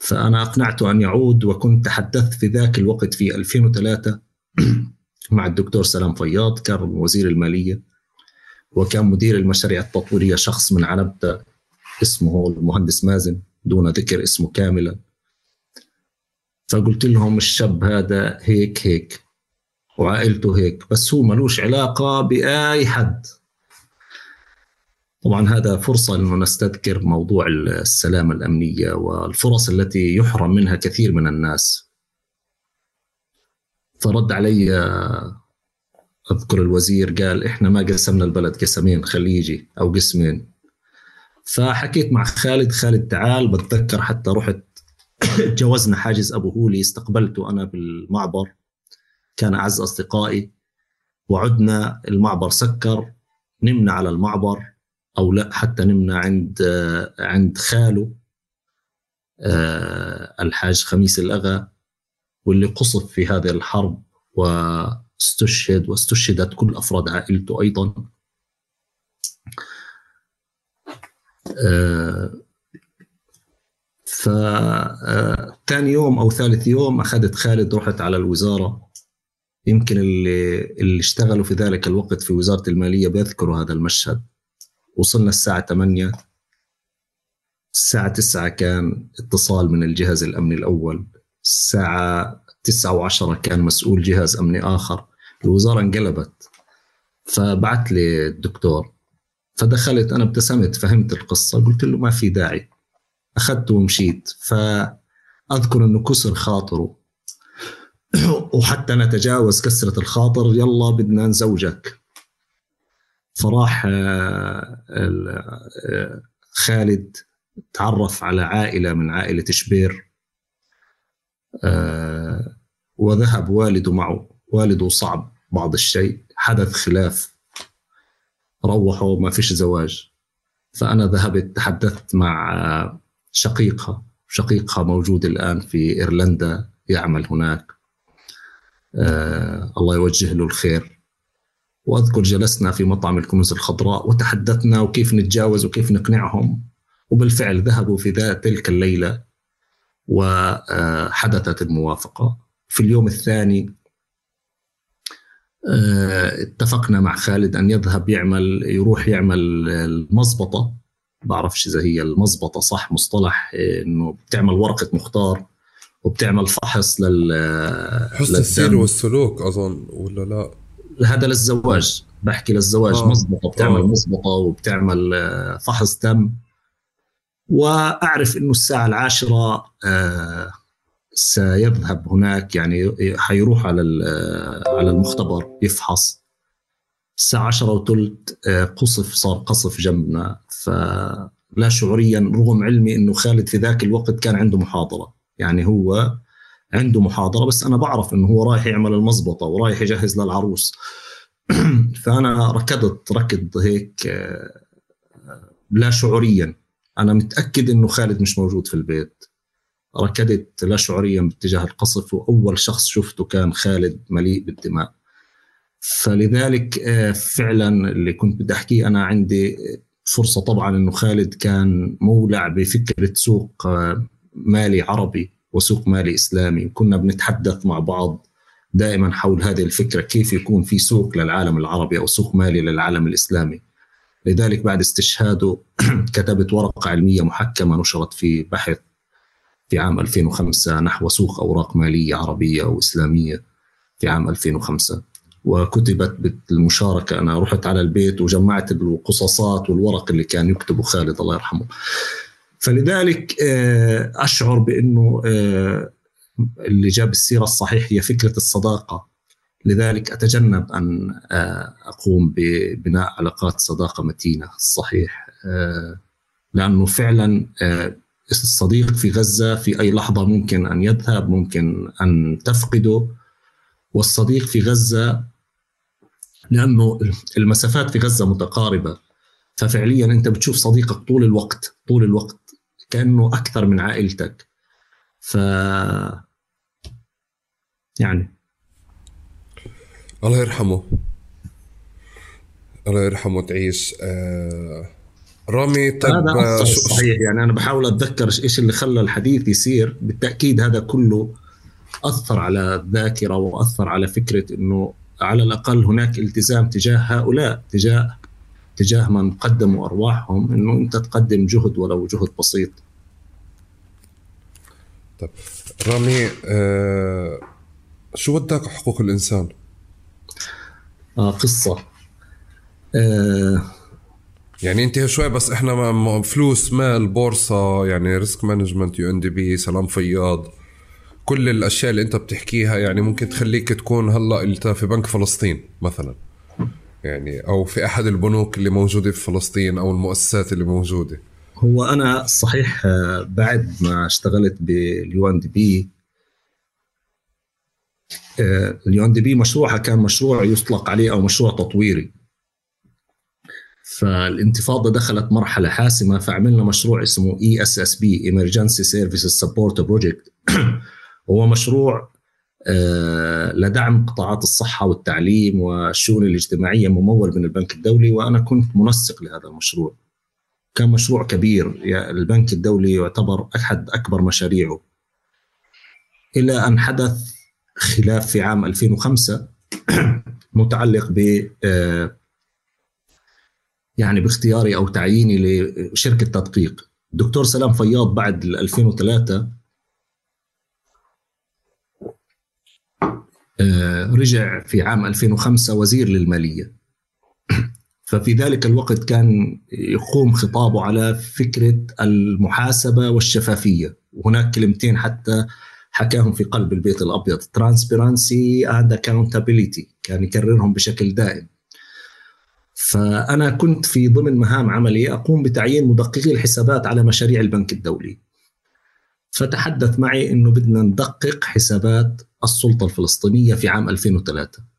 فأنا أقنعته أن يعود وكنت تحدثت في ذاك الوقت في 2003 [CLEARS THROAT] مع الدكتور سلام فياض كان وزير المالية وكان مدير المشاريع التطويرية شخص من عنبتة اسمه المهندس مازن دون ذكر اسمه كاملا. فقلت لهم الشاب هذا هيك هيك. وعائلته هيك بس هو ملوش علاقة بأي حد. طبعا هذا فرصة أنه نستذكر موضوع السلامة الأمنية والفرص التي يحرم منها كثير من الناس. فرد علي أذكر الوزير قال إحنا ما قسمنا البلد قسمين خليجي أو قسمين. فحكيت مع خالد خالد تعال بتذكر حتى رحت [COUGHS] جوزنا حاجز أبو هولي استقبلته أنا بالمعبر. كان أعز أصدقائي وعدنا المعبر سكر نمنا على المعبر أو لا حتى نمنا عند عند خاله آه، الحاج خميس الأغا واللي قصف في هذه الحرب واستشهد واستشهدت كل أفراد عائلته أيضا. فثاني يوم أو ثالث يوم أخذت خالد رحت على الوزارة. يمكن اللي اللي اشتغلوا في ذلك الوقت في وزارة المالية بيذكروا هذا المشهد. وصلنا الساعة 8 الساعة 9 كان اتصال من الجهاز الأمني الأول الساعة 9 و10 كان مسؤول جهاز أمني آخر. الوزارة انقلبت. فبعت لي الدكتور. فدخلت أنا ابتسمت فهمت القصة قلت له ما في داعي. اخذته ومشيت. فأذكر إنه كسر خاطره. [COUGHS] وحتى نتجاوز كسرة الخاطر يلا بدنا نزوجك. فراح آه، آه، خالد تعرف على عائلة من عائلة شبير آه، وذهب والده معه. والده صعب بعض الشيء حدث خلاف. روحوا ما فيش زواج. فأنا ذهبت تحدثت مع شقيقها شقيقها موجود الآن في إيرلندا يعمل هناك. آه الله يوجه له الخير. وأذكر جلسنا في مطعم الكنوز الخضراء وتحدثنا وكيف نتجاوز وكيف نقنعهم وبالفعل ذهبوا في ذات تلك الليلة وحدثت الموافقة. في اليوم الثاني آه، اتفقنا مع خالد أن يذهب يعمل يروح يعمل المزبطة. بعرفش إذا هي المزبطة صح مصطلح إنه بتعمل ورقة مختار. وبتعمل فحص لل حسن السير والسلوك أظن ولا لا؟ هذا للزواج. بحكي للزواج. آه. مزبطة بتعمل آه. مزبطة وبتعمل آه، فحص دم. وأعرف إنه الساعة العاشرة آه سيذهب هناك يعني حيروح على آه، على المختبر يفحص. الساعة عشرة وثلث آه، قصف صار قصف جنبنا. فلا شعوريا رغم علمي إنه خالد في ذاك الوقت كان عنده محاضرة. يعني هو عنده محاضرة بس أنا بعرف إنه هو رايح يعمل المزبطه ورايح يجهز للعروس. [CLEARS THROAT] فأنا ركضت ركض هيك آه، لا شعوريا. أنا متأكد إنه خالد مش موجود في البيت. ركضت لا شعوريا باتجاه القصف وأول شخص شفته كان خالد مليء بالدماء. فلذلك آه، فعلا اللي كنت بدي أحكيه أنا عندي فرصة طبعا إنه خالد كان مولع بفكرة سوق آه، مالي عربي وسوق مالي إسلامي وكنا بنتحدث مع بعض دائما حول هذه الفكرة كيف يكون في سوق للعالم العربي أو سوق مالي للعالم الإسلامي. لذلك بعد استشهاده [CLEARS THROAT] كتبت ورقة علمية محكمة نشرت في بحث في عام 2005 نحو سوق أوراق مالية عربية واسلاميه في عام 2005 وكتبت بالمشاركة أنا رحت على البيت وجمعت القصصات والورق اللي كان يكتبه خالد الله يرحمه. فلذلك آه، أشعر بأنه آه، اللي جاب السيرة الصحيح هي فكرة الصداقة. لذلك أتجنب أن آه، أقوم ببناء علاقات صداقة متينة صحيح لأنه فعلا الصديق في غزة في أي لحظة ممكن أن يذهب ممكن أن تفقده. والصديق في غزة لأنه المسافات في غزة متقاربة. ففعليا أنت بتشوف صديقك طول الوقت طول الوقت كأنه أكثر من عائلتك. ف يعني. الله يرحمه. الله يرحمه تعيش آه رامي طيب هذا صحيح. يعني أنا بحاول أتذكر إيش اللي خلى الحديث يصير. بالتأكيد هذا كله أثر على الذاكرة وأثر على فكرة إنه على الأقل هناك التزام تجاه هؤلاء تجاه تجاه من قدموا أرواحهم إنه أنت تقدم جهد ولو جهد بسيط. طيب رامي آه شو وداك حقوق الإنسان؟ آه قصة آه يعني أنت شوي بس إحنا فلوس مال بورصة يعني risk management UNDP سلام فياض كل الأشياء اللي أنت بتحكيها يعني ممكن تخليك تكون هلأ انت في بنك فلسطين مثلا يعني أو في أحد البنوك اللي موجودة في فلسطين أو المؤسسات اللي موجودة؟ هو أنا صحيح آه، بعد ما اشتغلت باليو إن دي بي اليو إن دي بي مشروعها كان مشروع يطلق عليه أو مشروع تطويري. فالانتفاضة دخلت مرحلة حاسمة فعملنا مشروع اسمه ESSP Emergency Services Support Project هو مشروع آه، لدعم قطاعات الصحة والتعليم والشؤون الاجتماعية ممول من البنك الدولي وأنا كنت منسق لهذا المشروع. كان مشروع كبير. البنك الدولي يعتبر أحد أكبر مشاريعه. إلى أن حدث خلاف في عام 2005 [CLEARS THROAT] متعلق ب آه، يعني باختياري أو تعييني لشركة تدقيق. الدكتور سلام فياض بعد 2003 رجع في عام 2005 وزير للمالية. [CLEARS THROAT] ففي ذلك الوقت كان يقوم خطابه على فكرة المحاسبة والشفافية. وهناك كلمتين حتى حكاهم في قلب البيت الأبيض. transparency and accountability كان يكررهم بشكل دائم. فأنا كنت في ضمن مهام عملي أقوم بتعيين مدققي الحسابات على مشاريع البنك الدولي. فتحدث معي إنه بدنا ندقق حسابات السلطة الفلسطينية في عام 2003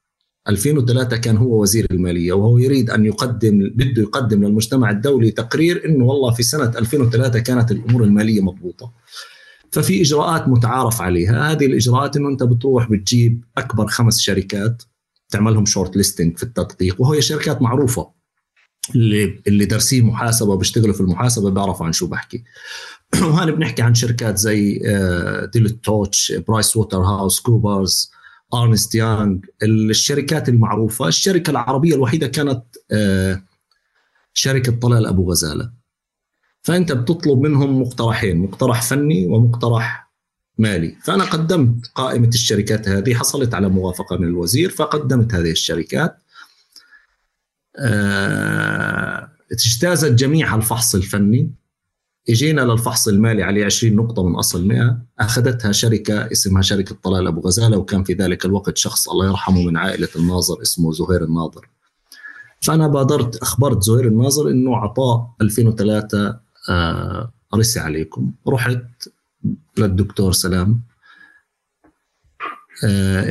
2003 كان هو وزير المالية وهو يريد أن يقدم بده يقدم للمجتمع الدولي تقرير إنه والله في سنة 2003 كانت الأمور المالية مضبوطة. ففي إجراءات متعارف عليها. هذه الإجراءات إنه أنت بتروح بتجيب أكبر خمس شركات تعملهم شورت ليستنج في التدقيق وهي شركات معروفة. اللي اللي دارسين محاسبة بيشتغلوا في المحاسبة بيعرفوا عن شو بحكي. [CLEARS THROAT] وهنا بنحكي عن شركات زي Deloitte Touche PricewaterhouseCoopers Ernst & Young الشركات المعروفة. الشركة العربية الوحيدة كانت آه، شركة طلال أبو غزالة. فأنت بتطلب منهم مقترحين مقترح فني ومقترح مالي. فأنا قدمت قائمة الشركات هذه حصلت على موافقة من الوزير فقدمت هذه الشركات. آه، اجتازت جميع الفحص الفني. إجينا للفحص المالي عليه 20 نقطة من أصل 100 أخذتها شركة اسمها شركة طلال أبو غزالة وكان في ذلك الوقت شخص الله يرحمه من عائلة الناظر اسمه زهير الناظر. فأنا بادرت أخبرت زهير الناظر أنه عطاء 2003 آه رسي عليكم. رحت للدكتور سلام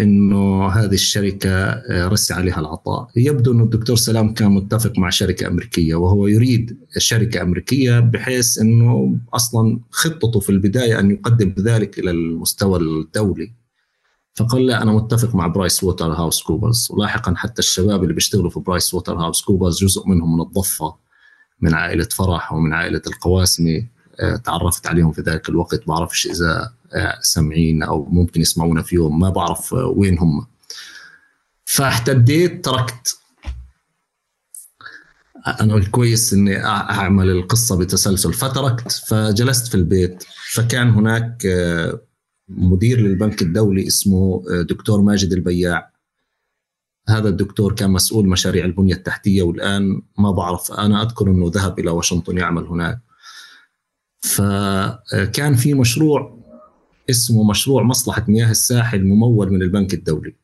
إنه هذه الشركة آه، رسي عليها العطاء. يبدو إنه الدكتور سلام كان متفق مع شركة أمريكية وهو يريد شركة أمريكية بحيث إنه أصلا خطته في البداية أن يقدم ذلك إلى المستوى الدولي. فقال لا أنا متفق مع برايس ووتر هاوس كوبرز. ولاحقا حتى الشباب اللي بيشتغلوا في برايس ووتر هاوس كوبرز جزء منهم من الضفة من عائلة فرح ومن عائلة القواسمي آه، تعرفت عليهم في ذلك الوقت. بعرفش إذا سامعين أو ممكن يسمعونا في يوم ما بعرف وين هم. فاحتديت تركت. أنا كويس إني أعمل القصة بتسلسل. فتركت فجلست في البيت. فكان هناك آه، مدير للبنك الدولي اسمه آه، دكتور ماجد البياع. هذا الدكتور كان مسؤول مشاريع البنية التحتية والآن ما بعرف أنا أذكر إنه ذهب إلى واشنطن يعمل هناك. فكان في مشروع اسمه مشروع مصلحة مياه الساحل ممول من البنك الدولي.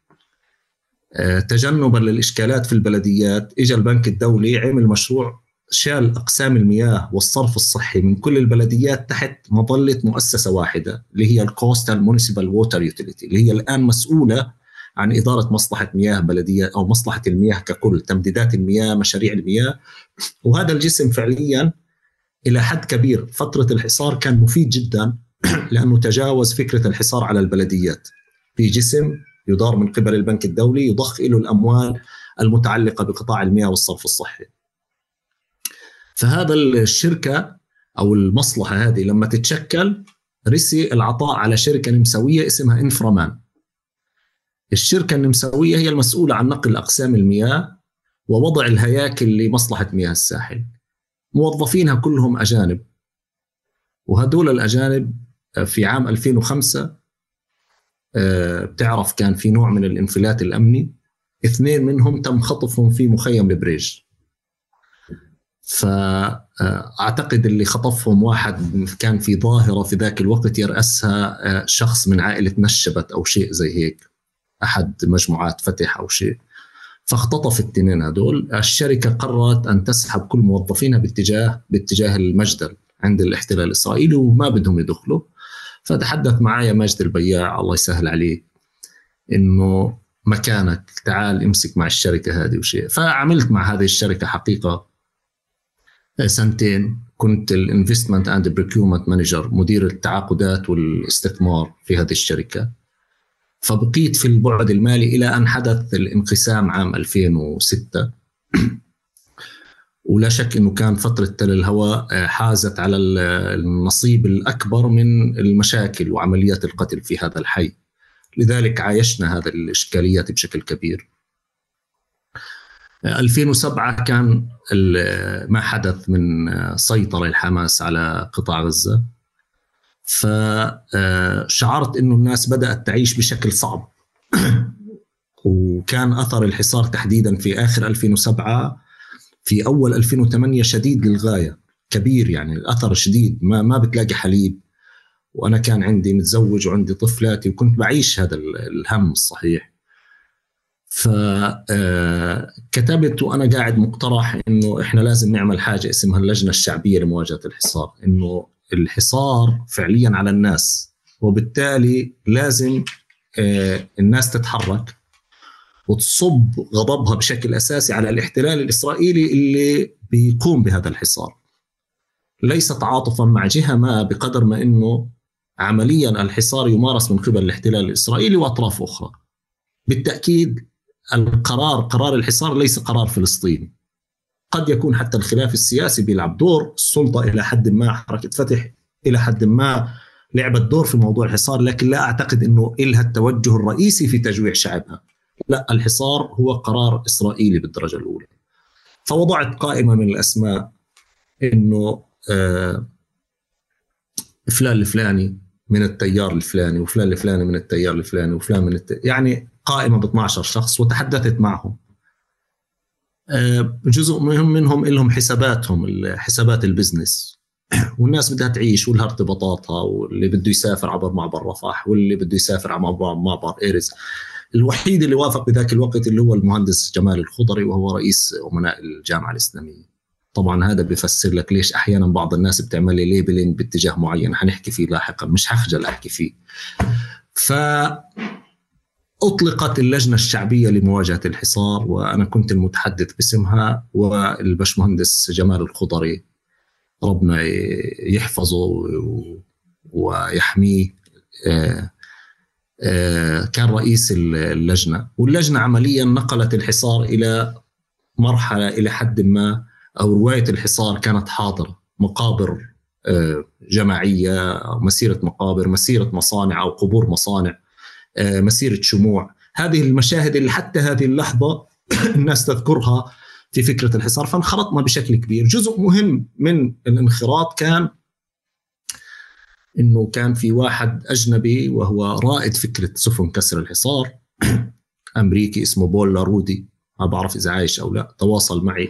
آه، تجنبا للإشكالات في البلديات إجا البنك الدولي عمل مشروع شال أقسام المياه والصرف الصحي من كل البلديات تحت مظلة مؤسسة واحدة اللي هي ال Coastal Municipalities Water Utility اللي هي الآن مسؤولة عن إدارة مصلحة مياه بلدية أو مصلحة المياه ككل تمديدات المياه مشاريع المياه. وهذا الجسم فعليا إلى حد كبير فترة الحصار كان مفيد جدا [CLEARS THROAT] لأنه تجاوز فكرة الحصار على البلديات في جسم يدار من قبل البنك الدولي يضخ له الأموال المتعلقة بقطاع المياه والصرف الصحي. فهذا الشركة أو المصلحة هذه لما تتشكل رسي العطاء على شركة نمساوية اسمها انفرامان. الشركة النمساوية هي المسؤولة عن نقل أقسام المياه ووضع الهياكل لمصلحة مياه الساحل. موظفينها كلهم أجانب وهدول الأجانب في عام 2005 آه، بتعرف كان في نوع من الانفلات الأمني. اثنين منهم تم خطفهم في مخيم البريج فاعتقد اللي خطفهم واحد كان في ظاهرة في ذاك الوقت يرأسها آه، شخص من عائلة نشبت أو شيء زي هيك. أحد مجموعات فتح أو شيء. فاختطف التنين هدول. الشركة قررت أن تسحب كل موظفينها باتجاه باتجاه المجدل عند الاحتلال الإسرائيلي وما بدهم يدخلوا. فتحدث معي ماجد البياع الله يسهل عليه إنه مكانك تعال امسك مع الشركة هذه وشيء فعملت مع هذه الشركة حقيقة سنتين كنت ال investment and procurement manager مدير التعاقدات والاستثمار في هذه الشركة. فبقيت في البعد المالي إلى أن حدث الانقسام عام 2006 ولا شك إنه كان فترة تل الهوا آه، حازت على النصيب الأكبر من المشاكل وعمليات القتل في هذا الحي. لذلك عايشنا هذه الإشكاليات بشكل كبير. 2007 كان ما حدث من سيطرة الحماس على قطاع غزة. فشعرت إنه الناس بدأت تعيش بشكل صعب. [COUGHS] وكان أثر الحصار تحديدا في آخر 2007 في أول 2008 شديد للغاية كبير يعني الأثر شديد ما ما بتلاقي حليب. وأنا كان عندي متزوج وعندي طفلاتي وكنت بعيش هذا الهم الصحيح. فكتبت وأنا قاعد مقترح إنه إحنا لازم نعمل حاجة اسمها اللجنة الشعبية لمواجهة الحصار. إنه الحصار فعليا على الناس وبالتالي لازم آه، الناس تتحرك. وتصب غضبها بشكل أساسي على الاحتلال الإسرائيلي اللي بيقوم بهذا الحصار. ليس تعاطفا مع جهة ما بقدر ما إنه عمليا الحصار يمارس من قبل الاحتلال الإسرائيلي وأطراف أخرى. بالتأكيد القرار قرار الحصار ليس قرار فلسطيني. قد يكون حتى الخلاف السياسي بيلعب دور، السلطة إلى حد ما حركة فتح إلى حد ما لعبت دور في موضوع الحصار لكن لا أعتقد إنه إلها التوجه الرئيسي في تجويع شعبها. لا الحصار هو قرار إسرائيلي بالدرجة الأولى. فوضعت قائمة من الأسماء إنه آه فلان الفلاني من التيار الفلاني وفلان الفلاني من التيار الفلاني وفلان من الت... يعني قائمة ب 12 شخص وتحدثت معهم. آه جزء مهم منهم لهم حساباتهم حسابات ال business. [CLEARS THROAT] والناس بدها تعيش ولها ارتباطاتها واللي بده يسافر عبر معبر رفح واللي بده يسافر عبر معبر إيرز. الوحيد اللي وافق بذاك الوقت اللي هو المهندس جمال الخضري وهو رئيس أمناء الجامعة الإسلامية. طبعا هذا بيفسر لك ليش أحيانا بعض الناس بتعمل لي ليبلينج باتجاه معين. حنحكي فيه لاحقا مش حخجل أحكي فيه. ف اطلقت اللجنة الشعبية لمواجهة الحصار وأنا كنت المتحدث باسمها والبشمهندس جمال الخضري ربنا يحفظه ويحميه. آه، كان رئيس اللجنة. واللجنة عمليا نقلت الحصار إلى مرحلة إلى حد ما أو رواية الحصار كانت حاضرة. مقابر آه، جماعية مسيرة مقابر مسيرة مصانع أو قبور مصانع آه، مسيرة شموع. هذه المشاهد اللي حتى هذه اللحظة [COUGHS] الناس تذكرها في فكرة الحصار. فانخرطنا بشكل كبير. جزء مهم من الانخراط كان إنه كان في واحد أجنبي وهو رائد فكرة سفن كسر الحصار [CLEARS THROAT] أمريكي اسمه بول لارودي. ما بعرف إذا عايش أو لا. تواصل معي.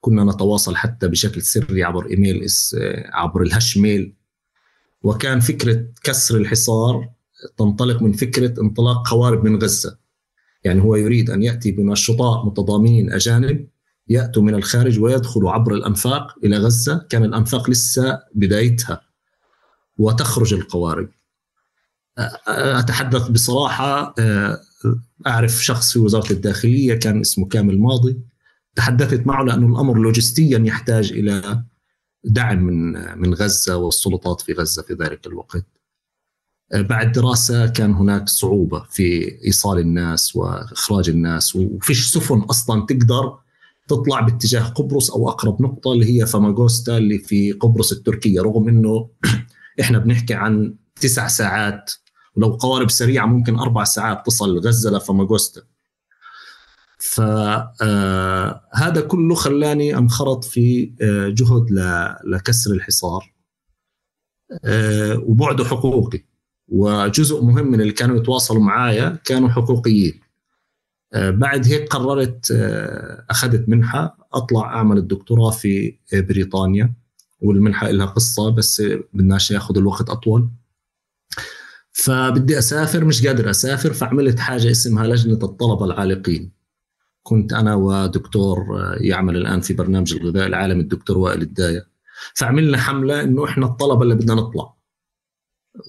كنا نتواصل حتى بشكل سري عبر إيميل عبر الهش ميل وكان فكرة كسر الحصار تنطلق من فكرة انطلاق قوارب من غزة. يعني هو يريد أن يأتي بنشطاء متضامنين أجانب يأتوا من الخارج ويدخلوا عبر الأنفاق إلى غزة. كان الأنفاق لسه بدايتها. وتخرج القوارب. أتحدث بصراحة أعرف شخص في وزارة الداخلية كان اسمه كامل ماضي. تحدثت معه لأنه الأمر لوجستيا يحتاج إلى دعم من من غزة والسلطات في غزة في ذلك الوقت. بعد دراسة كان هناك صعوبة في إيصال الناس وإخراج الناس. وفيش سفن أصلا تقدر تطلع باتجاه قبرص أو أقرب نقطة اللي هي فاماغوستا اللي في قبرص التركية رغم أنه إحنا بنحكي عن تسع ساعات ولو قوارب سريعة ممكن أربع ساعات تصل غزة لفاماغوستا. فهذا آه، كله خلاني أنخرط في آه، جهد لكسر الحصار آه، وبعده حقوقي. وجزء مهم من اللي كانوا يتواصلوا معايا كانوا حقوقيين. بعد هيك قررت أخذت منحة أطلع أعمل الدكتوراه في بريطانيا. والمنحه لها قصة بس بدناش ياخذ الوقت أطول. فبدي أسافر مش قادر أسافر فعملت حاجة اسمها لجنة الطلبه العالقين. كنت أنا ودكتور يعمل الآن في برنامج الغذاء العالمي الدكتور وائل الداية. فعملنا حملة إنه إحنا الطلبه اللي بدنا نطلع.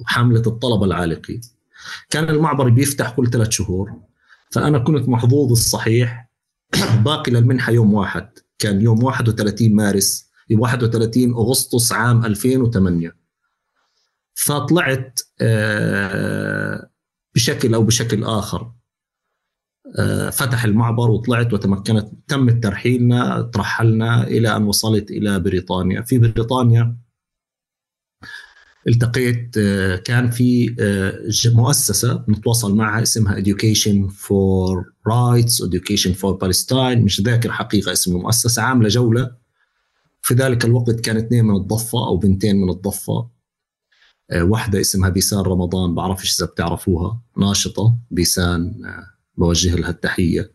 حملة الطلبه العالقين. كان المعبر بيفتح كل ثلاث شهور. فأنا كنت محظوظ الصحيح [COUGHS] باقي للمنحة يوم واحد. كان يوم 31 مارس 31 أغسطس عام 2008 فطلعت آه، بشكل أو بشكل آخر. آه، فتح المعبر وطلعت وتمكنت تم ترحيلنا ترحلنا إلى أن وصلت إلى بريطانيا. في بريطانيا التقيت آه، كان في مؤسسة نتواصل معها اسمها Education for Rights Education for Palestine. مش ذاكر حقيقة اسم المؤسسة عاملة جولة في ذلك الوقت كان اثنين من الضفة أو بنتين من الضفة. واحدة اسمها بيسان رمضان بعرفش إذا بتعرفوها. ناشطة بيسان بوجه لها التحية.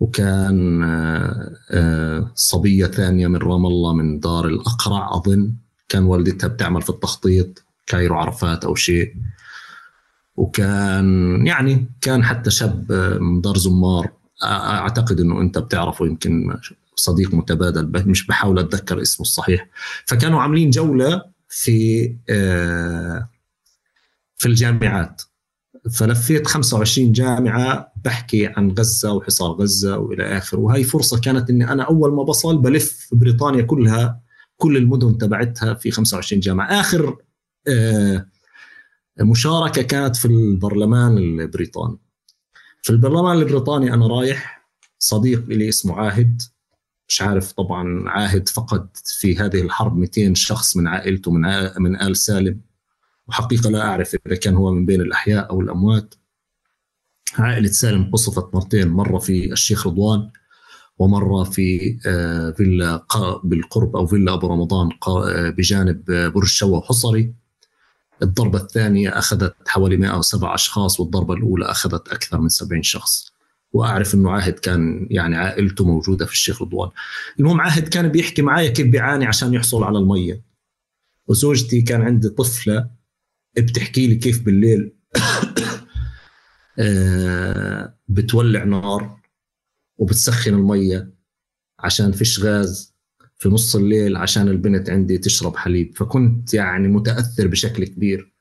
وكان آه، آه، صبية ثانية من رام الله من دار الأقرع أظن. كان والدتها بتعمل في التخطيط كايرو عرفات أو شيء. وكان يعني كان حتى شاب آه، من دار زمار. أعتقد إنه أنت بتعرفه يمكن صديق متبادل مش بحاول أتذكر اسمه الصحيح. فكانوا عاملين جولة في في الجامعات. فلفيت 25 جامعة بحكي عن غزة وحصار غزة وإلى آخره. وهي فرصة كانت إني أنا أول ما بصل بلف بريطانيا كلها كل المدن تبعتها في 25 جامعة. آخر آه، مشاركة كانت في البرلمان البريطاني. في البرلمان البريطاني أنا رايح صديق لي اسمه عاهد. مش عارف طبعا عاهد فقد في هذه الحرب 200 شخص من عائلته من من آل سالم. وحقيقة لا أعرف إذا كان هو من بين الأحياء أو الأموات. عائلة سالم قصفت مرتين مرة في الشيخ رضوان ومرة في آه، فيلا بالقرب أو فيلا أبو رمضان آه، بجانب برج شوا وحصري الضربة الثانية أخذت حوالي 107 أشخاص والضربة الأولى أخذت أكثر من 70 شخص. وأعرف إنه عاهد كان يعني عائلته موجودة في الشيخ رضوان. المهم عاهد كان بيحكي معي كيف بيعاني عشان يحصل على المية. وزوجتي كان عندي طفلة بتحكي لي كيف بالليل [COUGHS] آه، بتولع نار وبتسخن المية عشان فيش غاز في نص الليل عشان البنت عندي تشرب حليب. فكنت يعني متأثر بشكل كبير.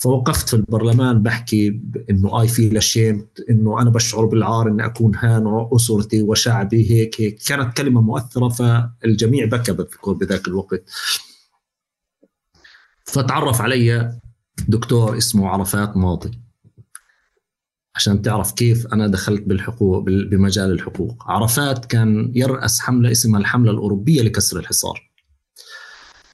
فوقفت في البرلمان بحكي إنه اي فيل اشيمت إنه أنا بشعر بالعار إني أكون هان اسرتي وشعبي هيك هيك. كانت كلمة مؤثرة فالجميع بكى بذكر بذاك الوقت. فتعرف علي دكتور اسمه عرفات ماضي. عشان تعرف كيف أنا دخلت بالحقوق بمجال الحقوق. عرفات كان يرأس حملة اسمها الحملة الأوروبية لكسر الحصار.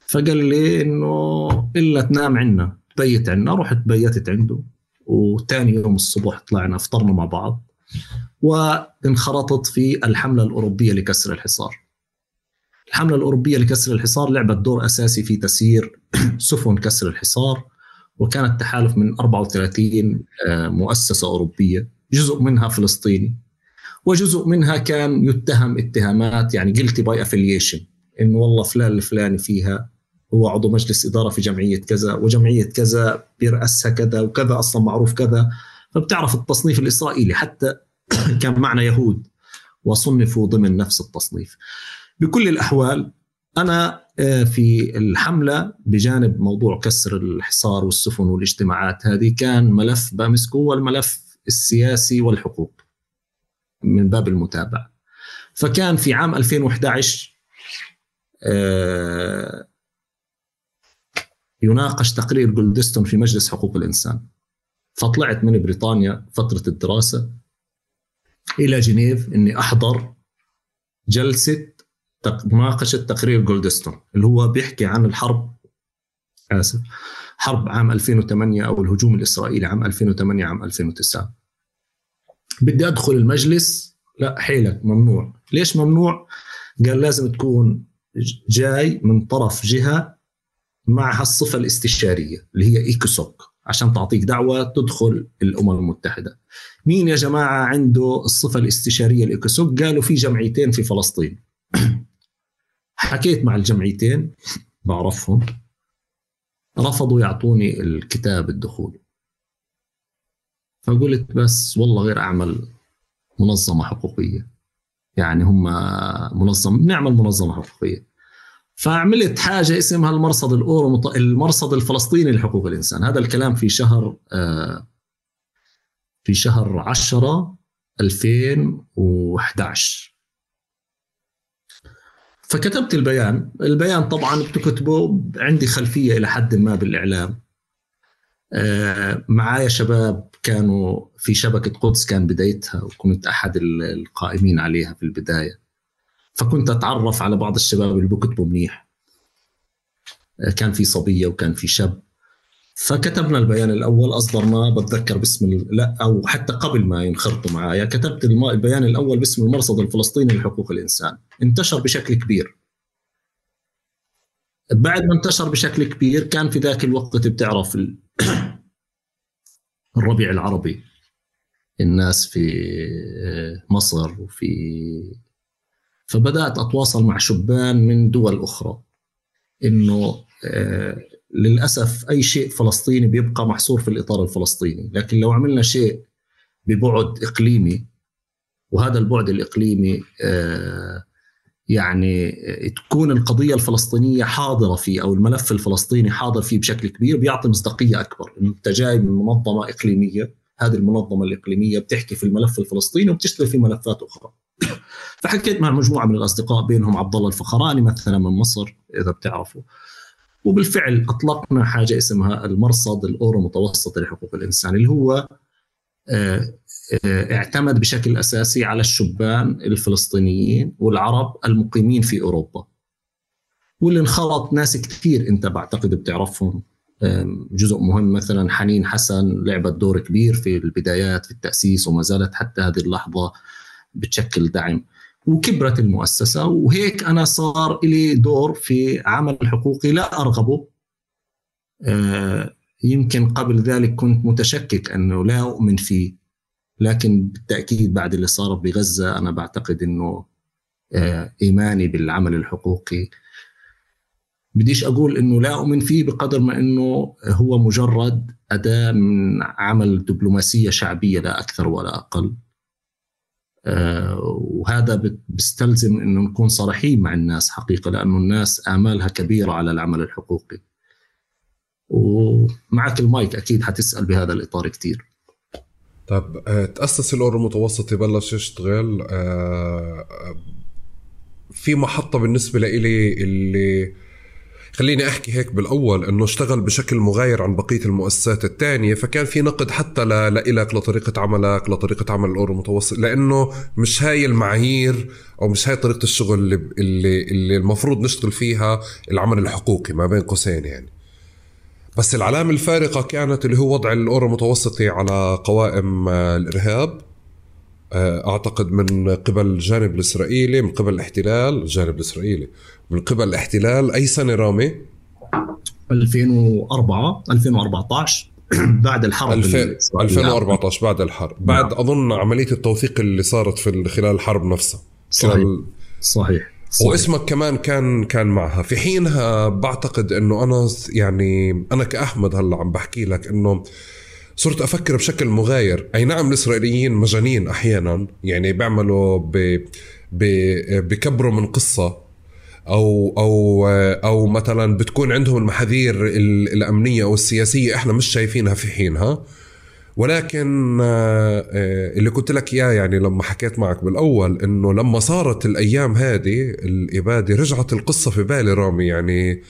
فقال لي إنه إلا تنام عنا. تبيت عنا رحت بيتت عنده وثاني يوم الصبح طلعنا فطرنا مع بعض وانخرطت في الحملة الأوروبية لكسر الحصار. الحملة الأوروبية لكسر الحصار لعبت دور أساسي في تسيير [CLEARS THROAT] سفن كسر الحصار وكان التحالف من 34 آه، مؤسسة أوروبية جزء منها فلسطيني وجزء منها كان يتهم اتهامات يعني guilty by affiliation انه والله فلان الفلاني فيها هو عضو مجلس إدارة في جمعية كذا وجمعية كذا بيرأسها كذا وكذا أصلا معروف كذا. فبتعرف التصنيف الإسرائيلي حتى [CLEARS THROAT] كان معنا يهود وصنفوا ضمن نفس التصنيف. بكل الأحوال أنا آه، في الحملة بجانب موضوع كسر الحصار والسفن والاجتماعات هذه كان ملف بامسكو هو الملف السياسي والحقوق من باب المتابعة. فكان في عام 2011 آه، يناقش تقرير جولدستون في مجلس حقوق الإنسان. فطلعت من بريطانيا فترة الدراسة إلى جنيف إني أحضر جلسة مناقشة تقرير جولدستون اللي هو بيحكي عن الحرب آسف حرب عام 2008 أو الهجوم الإسرائيلي عام 2008 عام 2009 بدي أدخل المجلس. لا حيلك ممنوع. ليش ممنوع؟ قال لازم تكون جاي من طرف جهة معها الصفه الاستشارية اللي هي إيكوسوك عشان تعطيك دعوة تدخل الأمم المتحدة. مين يا جماعة عنده الصفة الاستشارية الايكوسوك قالوا في جمعيتين في فلسطين. [CLEARS THROAT] حكيت مع الجمعيتين بعرفهم. رفضوا يعطوني الكتاب الدخول. فقلت بس والله غير أعمل منظمة حقوقية. يعني هم منظم بنعمل منظمة حقوقية. فعملت حاجة اسمها المرصد الاورو المرصد الفلسطيني لحقوق الإنسان. هذا الكلام في شهر آه، في شهر 10 2011 فكتبت البيان. البيان طبعا بتكتبه عندي خلفية إلى حد ما بالإعلام. آه، معايا شباب كانوا في شبكة قدس كان بدايتها وكنت أحد القائمين عليها في البداية. فكنت أتعرف على بعض الشباب اللي بكتبوا منيح. كان في صبية وكان في شاب. فكتبنا البيان الأول اصدرناه بتذكر باسم لا أو حتى قبل ما ينخرطوا معايا كتبت البيان الأول باسم المرصد الفلسطيني لحقوق الإنسان. انتشر بشكل كبير. بعد ما انتشر بشكل كبير كان في ذاك الوقت بتعرف [COUGHS] الربيع العربي. الناس في مصر وفي فبدأت أتواصل مع شبان من دول أخرى. إنه آه، للأسف أي شيء فلسطيني بيبقى محصور في الإطار الفلسطيني. لكن لو عملنا شيء ببعد إقليمي وهذا البعد الإقليمي آه، يعني تكون القضية الفلسطينية حاضرة فيه أو الملف الفلسطيني حاضر فيه بشكل كبير بيعطي مصداقية أكبر. أنت جاي من منظمه إقليمية هذه المنظمة الإقليمية بتحكي في الملف الفلسطيني وبتشتغل في ملفات أخرى. [COUGHS] فحكيت مع مجموعة من الأصدقاء بينهم عبد الله الفخراني مثلا من مصر إذا بتعرفوا. وبالفعل أطلقنا حاجة اسمها المرصد الأورو متوسط لحقوق الإنسان اللي هو آه، آه، اعتمد بشكل أساسي على الشبان الفلسطينيين والعرب المقيمين في أوروبا. واللي انخرط ناس كثير أنت بعتقد بتعرفهم جزء مهم مثلا حنين حسن لعبت دور كبير في البدايات في التأسيس وما زالت حتى هذه اللحظة. بتشكل دعم وكبرت المؤسسة وهيك أنا صار لي دور في عمل حقوقي لا أرغبه. آه، يمكن قبل ذلك كنت متشكك أنه لا أؤمن فيه لكن بالتأكيد بعد اللي صار بغزة أنا بعتقد أنه آه، إيماني بالعمل الحقوقي. بديش أقول أنه لا أؤمن فيه بقدر ما أنه هو مجرد أداة من عمل دبلوماسية شعبية لا أكثر ولا أقل. وهذا بيستلزم انه نكون صريحين مع الناس حقيقة لأنه الناس آمالها كبيرة على العمل الحقوقي. ومعك المايك أكيد حتسأل بهذا الإطار كثير طيب آه، تأسس الاورو المتوسطي بلش يشتغل آه، في محطة بالنسبة لإلي اللي خليني أحكي هيك بالأول إنه اشتغل بشكل مغاير عن بقية المؤسسات الثانية فكان في نقد حتى لإلك لطريقة عملك لطريقة عمل الأورو المتوسط لأنه مش هاي المعايير أو مش هاي طريقة الشغل اللي اللي, اللي المفروض نشتغل فيها العمل الحقوقي ما بين قوسين يعني. بس العلامة الفارقة كانت اللي هو وضع الأورو المتوسطي على قوائم الإرهاب. آه، أعتقد من قبل الجانب الإسرائيلي من قبل الاحتلال الجانب الإسرائيلي. من قبل الاحتلال أي سنة رامي؟ 2004 2014 [CLEARS THROAT] بعد الحرب 2014 بعد الحرب. بعد نعم. أظن عملية التوثيق اللي صارت في خلال الحرب نفسها. صحيح. صحيح. صحيح. واسمك كمان كان كان معها. في حينها بعتقد إنه أنا يعني أنا كأحمد هلأ عم بحكي لك إنه صرت أفكر بشكل مغاير. أي نعم الإسرائيليين مجانين أحيانا يعني بيعملوا ب... بكبروا من قصة أو أو أو مثلا بتكون عندهم المحاذير الأمنية أو السياسية إحنا مش شايفينها في حينها. ولكن آه، اللي قلت لك إياه يعني لما حكيت معك بالأول إنه لما صارت الأيام هذه الإبادة رجعت القصة في بالي رامي. يعني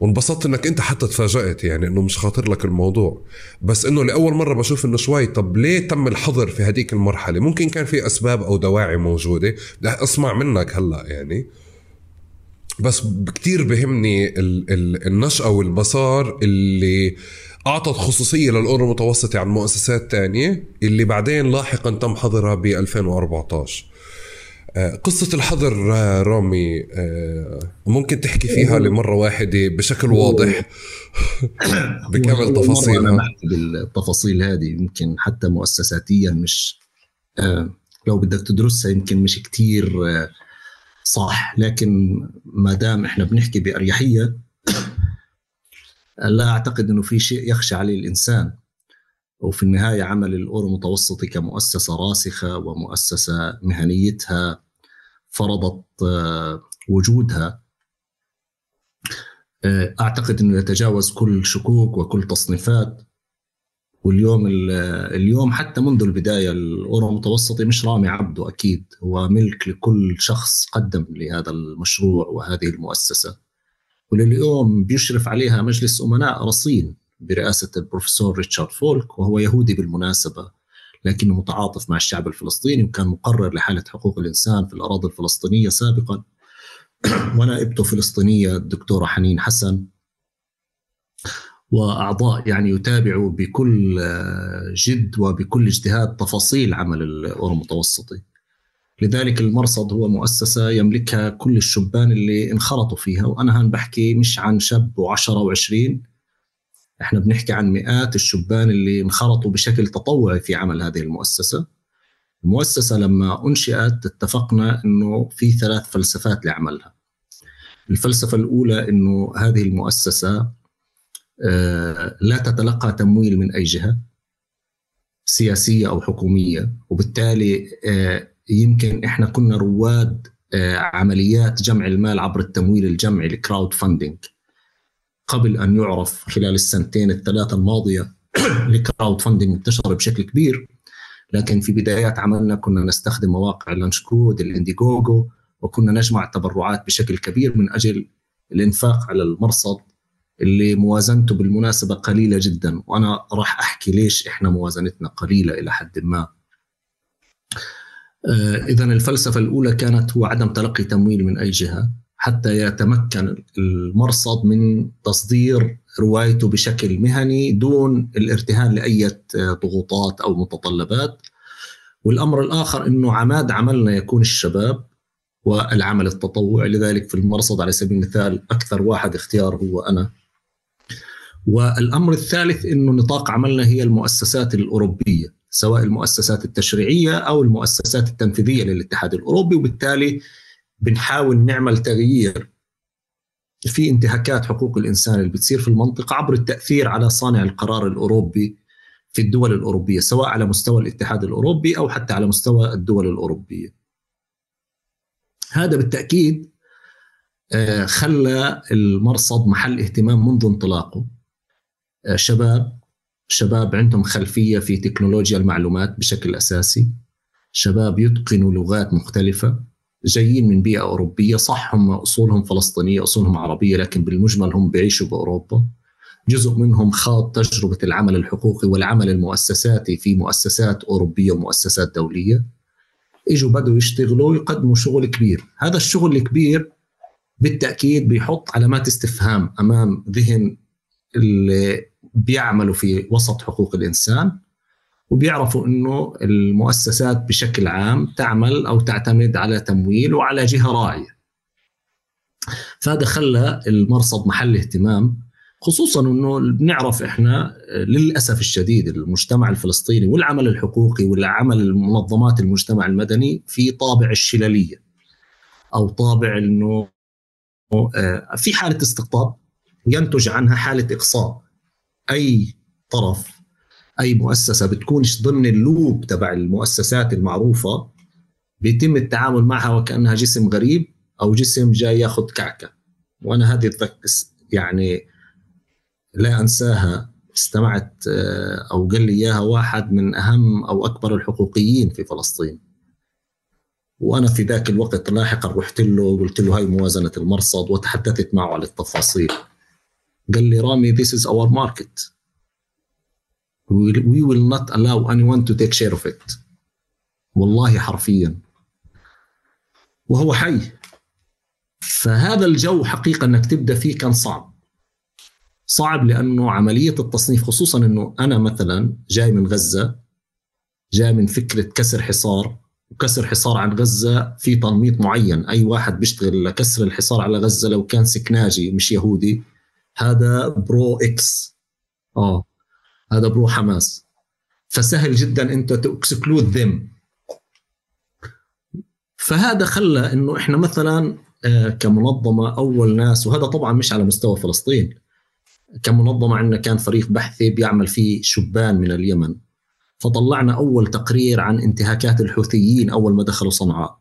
وانبسطت إنك أنت حتى تفاجأت يعني إنه مش خاطر لك الموضوع. بس إنه لأول مرة بشوف إنه شوي طب ليه تم الحظر في هذيك المرحلة؟ ممكن كان في أسباب أو دواعي موجودة بدي أسمع منك هلأ يعني. بس كتير بهمني النشأة والمسار اللي أعطت خصوصية للأورو المتوسطة عن مؤسسات تانية اللي بعدين لاحقا تم حظرها ب 2014 آه، قصة الحظر آه، رامي آه، ممكن تحكي فيها لمرة واحدة بشكل واضح بكامل تفاصيلها أنا بالتفاصيل هذه يمكن حتى مؤسساتيا مش لو بدك تدرسها يمكن مش كتير صح لكن ما دام إحنا بنحكي باريحيه لا اعتقد انه في شيء يخشى عليه الانسان وفي النهاية عمل الأورو المتوسطي كمؤسسة راسخة ومؤسسة مهنيتها فرضت آه، وجودها. آه، أعتقد إنه يتجاوز كل شكوك وكل تصنيفات. واليوم اليوم حتى منذ البداية الأورو المتوسطي مش رامي عبده أكيد. هو ملك لكل شخص قدم لهذا المشروع وهذه المؤسسة. ولليوم بيشرف عليها مجلس أمناء رصين. برئاسة البروفيسور ريتشارد فولك وهو يهودي بالمناسبة لكنه متعاطف مع الشعب الفلسطيني وكان مقرر لحالة حقوق الإنسان في الأراضي الفلسطينية سابقا [CLEARS THROAT] ونائبته فلسطينية الدكتورة حنين حسن وأعضاء يعني يتابعوا بكل جد وبكل اجتهاد تفاصيل عمل الاورو المتوسطي. لذلك المرصد هو مؤسسة يملكها كل الشبان اللي انخرطوا فيها وأنا هان بحكي مش عن شاب و10 و20 إحنا بنحكي عن مئات الشبان اللي انخرطوا بشكل تطوعي في عمل هذه المؤسسة. المؤسسة لما أنشئت اتفقنا إنه في ثلاث فلسفات لعملها. الفلسفة الأولى إنه هذه المؤسسة آه، لا تتلقى تمويل من أي جهة سياسية أو حكومية وبالتالي آه، يمكن إحنا كنا رواد آه، عمليات جمع المال عبر التمويل الجمعي الكراود فاندنج قبل أن يعرف خلال السنتين الثلاثة الماضية [CLEARS THROAT] ال crowdfunding انتشر بشكل كبير. لكن في بدايات عملنا كنا نستخدم مواقع LaunchGood ال Indiegogo وكنا نجمع تبرعات بشكل كبير من أجل الإنفاق على المرصد اللي موازنته بالمناسبة قليلة جدا. وأنا راح أحكي ليش إحنا موازنتنا قليلة إلى حد ما. آه، إذا الفلسفة الأولى كانت هو عدم تلقي تمويل من أي جهة. حتى يتمكن المرصد من تصدير روايته بشكل مهني دون الارتهان لأي ضغوطات أو متطلبات. والأمر الآخر أنه عماد عملنا يكون الشباب والعمل التطوعي لذلك في المرصد على سبيل المثال أكثر واحد اختيار هو أنا. والأمر الثالث إنه نطاق عملنا هي المؤسسات الأوروبية سواء المؤسسات التشريعية أو المؤسسات التنفيذية للاتحاد الأوروبي وبالتالي بنحاول نعمل تغيير في انتهاكات حقوق الإنسان اللي بتصير في المنطقة عبر التأثير على صانع القرار الأوروبي في الدول الأوروبية سواء على مستوى الاتحاد الأوروبي أو حتى على مستوى الدول الأوروبية. هذا بالتأكيد آه، خلى المرصد محل اهتمام منذ انطلاقه. شباب شباب عندهم خلفية في تكنولوجيا المعلومات بشكل أساسي. شباب يتقنوا لغات مختلفة. جايين من بيئة أوروبية صح هم أصولهم فلسطينية أصولهم عربية لكن بالمجمل هم بيعيشوا بأوروبا. جزء منهم خاض تجربة العمل الحقوقي والعمل المؤسساتي في مؤسسات أوروبية ومؤسسات دولية. إجوا بدوا يشتغلوا ويقدموا شغل كبير. هذا الشغل الكبير بالتأكيد بيحط علامات استفهام أمام ذهن اللي بيعملوا في وسط حقوق الإنسان. وبيعرفوا إنه المؤسسات بشكل عام تعمل أو تعتمد على تمويل وعلى جهة راعيه. فهذا خلى المرصد محل اهتمام خصوصا إنه بنعرف إحنا للأسف الشديد المجتمع الفلسطيني والعمل الحقوقي والعمل منظمات المجتمع المدني في طابع الشلالية أو طابع إنه آه، في حالة استقطاب ينتج عنها حالة إقصاء أي طرف أي مؤسسة بتكونش ضمن اللوب تبع المؤسسات المعروفة بيتم التعامل معها وكأنها جسم غريب أو جسم جاي ياخذ كعكة. وأنا هذه يعني لا أنساها استمعت آه، أو قال لي إياها واحد من أهم أو أكبر الحقوقيين في فلسطين. وأنا في ذاك الوقت لاحقا رحت له وقلت له هاي موازنة المرصد وتحدثت معه على التفاصيل. قال لي رامي this is our market. We will not allow anyone to take share of it. والله حرفيا. وهو حي. فهذا الجو حقيقة أنك تبدأ فيه كان صعب. صعب لأنه عملية التصنيف خصوصا أنه أنا مثلا جاي من غزة جاي من فكرة كسر حصار وكسر حصار عن غزة في تنميط معين. أي واحد بيشتغل لكسر الحصار على غزة لو كان سكناجي مش يهودي هذا pro-X. آه. هذا pro حماس. فسهل جدا أنت ت exclude them فهذا خلى إنه إحنا مثلا آه، كمنظمة أول ناس وهذا طبعا مش على مستوى فلسطين. كمنظمة عندنا كان فريق بحثي بيعمل فيه شبان من اليمن. فطلعنا أول تقرير عن انتهاكات الحوثيين أول ما دخلوا صنعاء.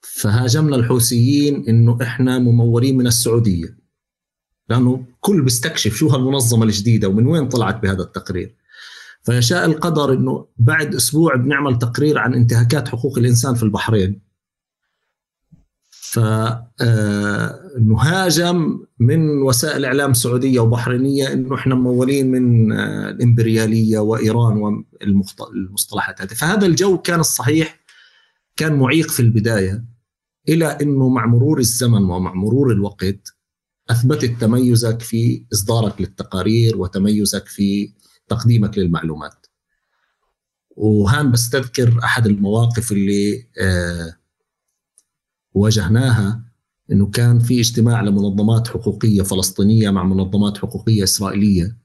فهاجمنا الحوثيين إنه إحنا ممورين من السعودية. لأنه كل بيستكشف شو هالمنظمة الجديدة ومن وين طلعت بهذا التقرير. فيشاء القدر إنه بعد أسبوع بنعمل تقرير عن انتهاكات حقوق الإنسان في البحرين. فنهاجم من وسائل إعلام سعودية وبحرينية إنه إحنا ممولين من الإمبريالية وإيران والمصطلحات هذه. فهذا الجو كان الصحيح كان معيق في البداية إلى إنه مع مرور الزمن ومع مرور الوقت أثبتت تميزك في إصدارك للتقارير وتميزك في تقديمك للمعلومات. وهان بستذكر أحد المواقف اللي آه واجهناها إنه كان في اجتماع لمنظمات حقوقية فلسطينية مع منظمات حقوقية إسرائيلية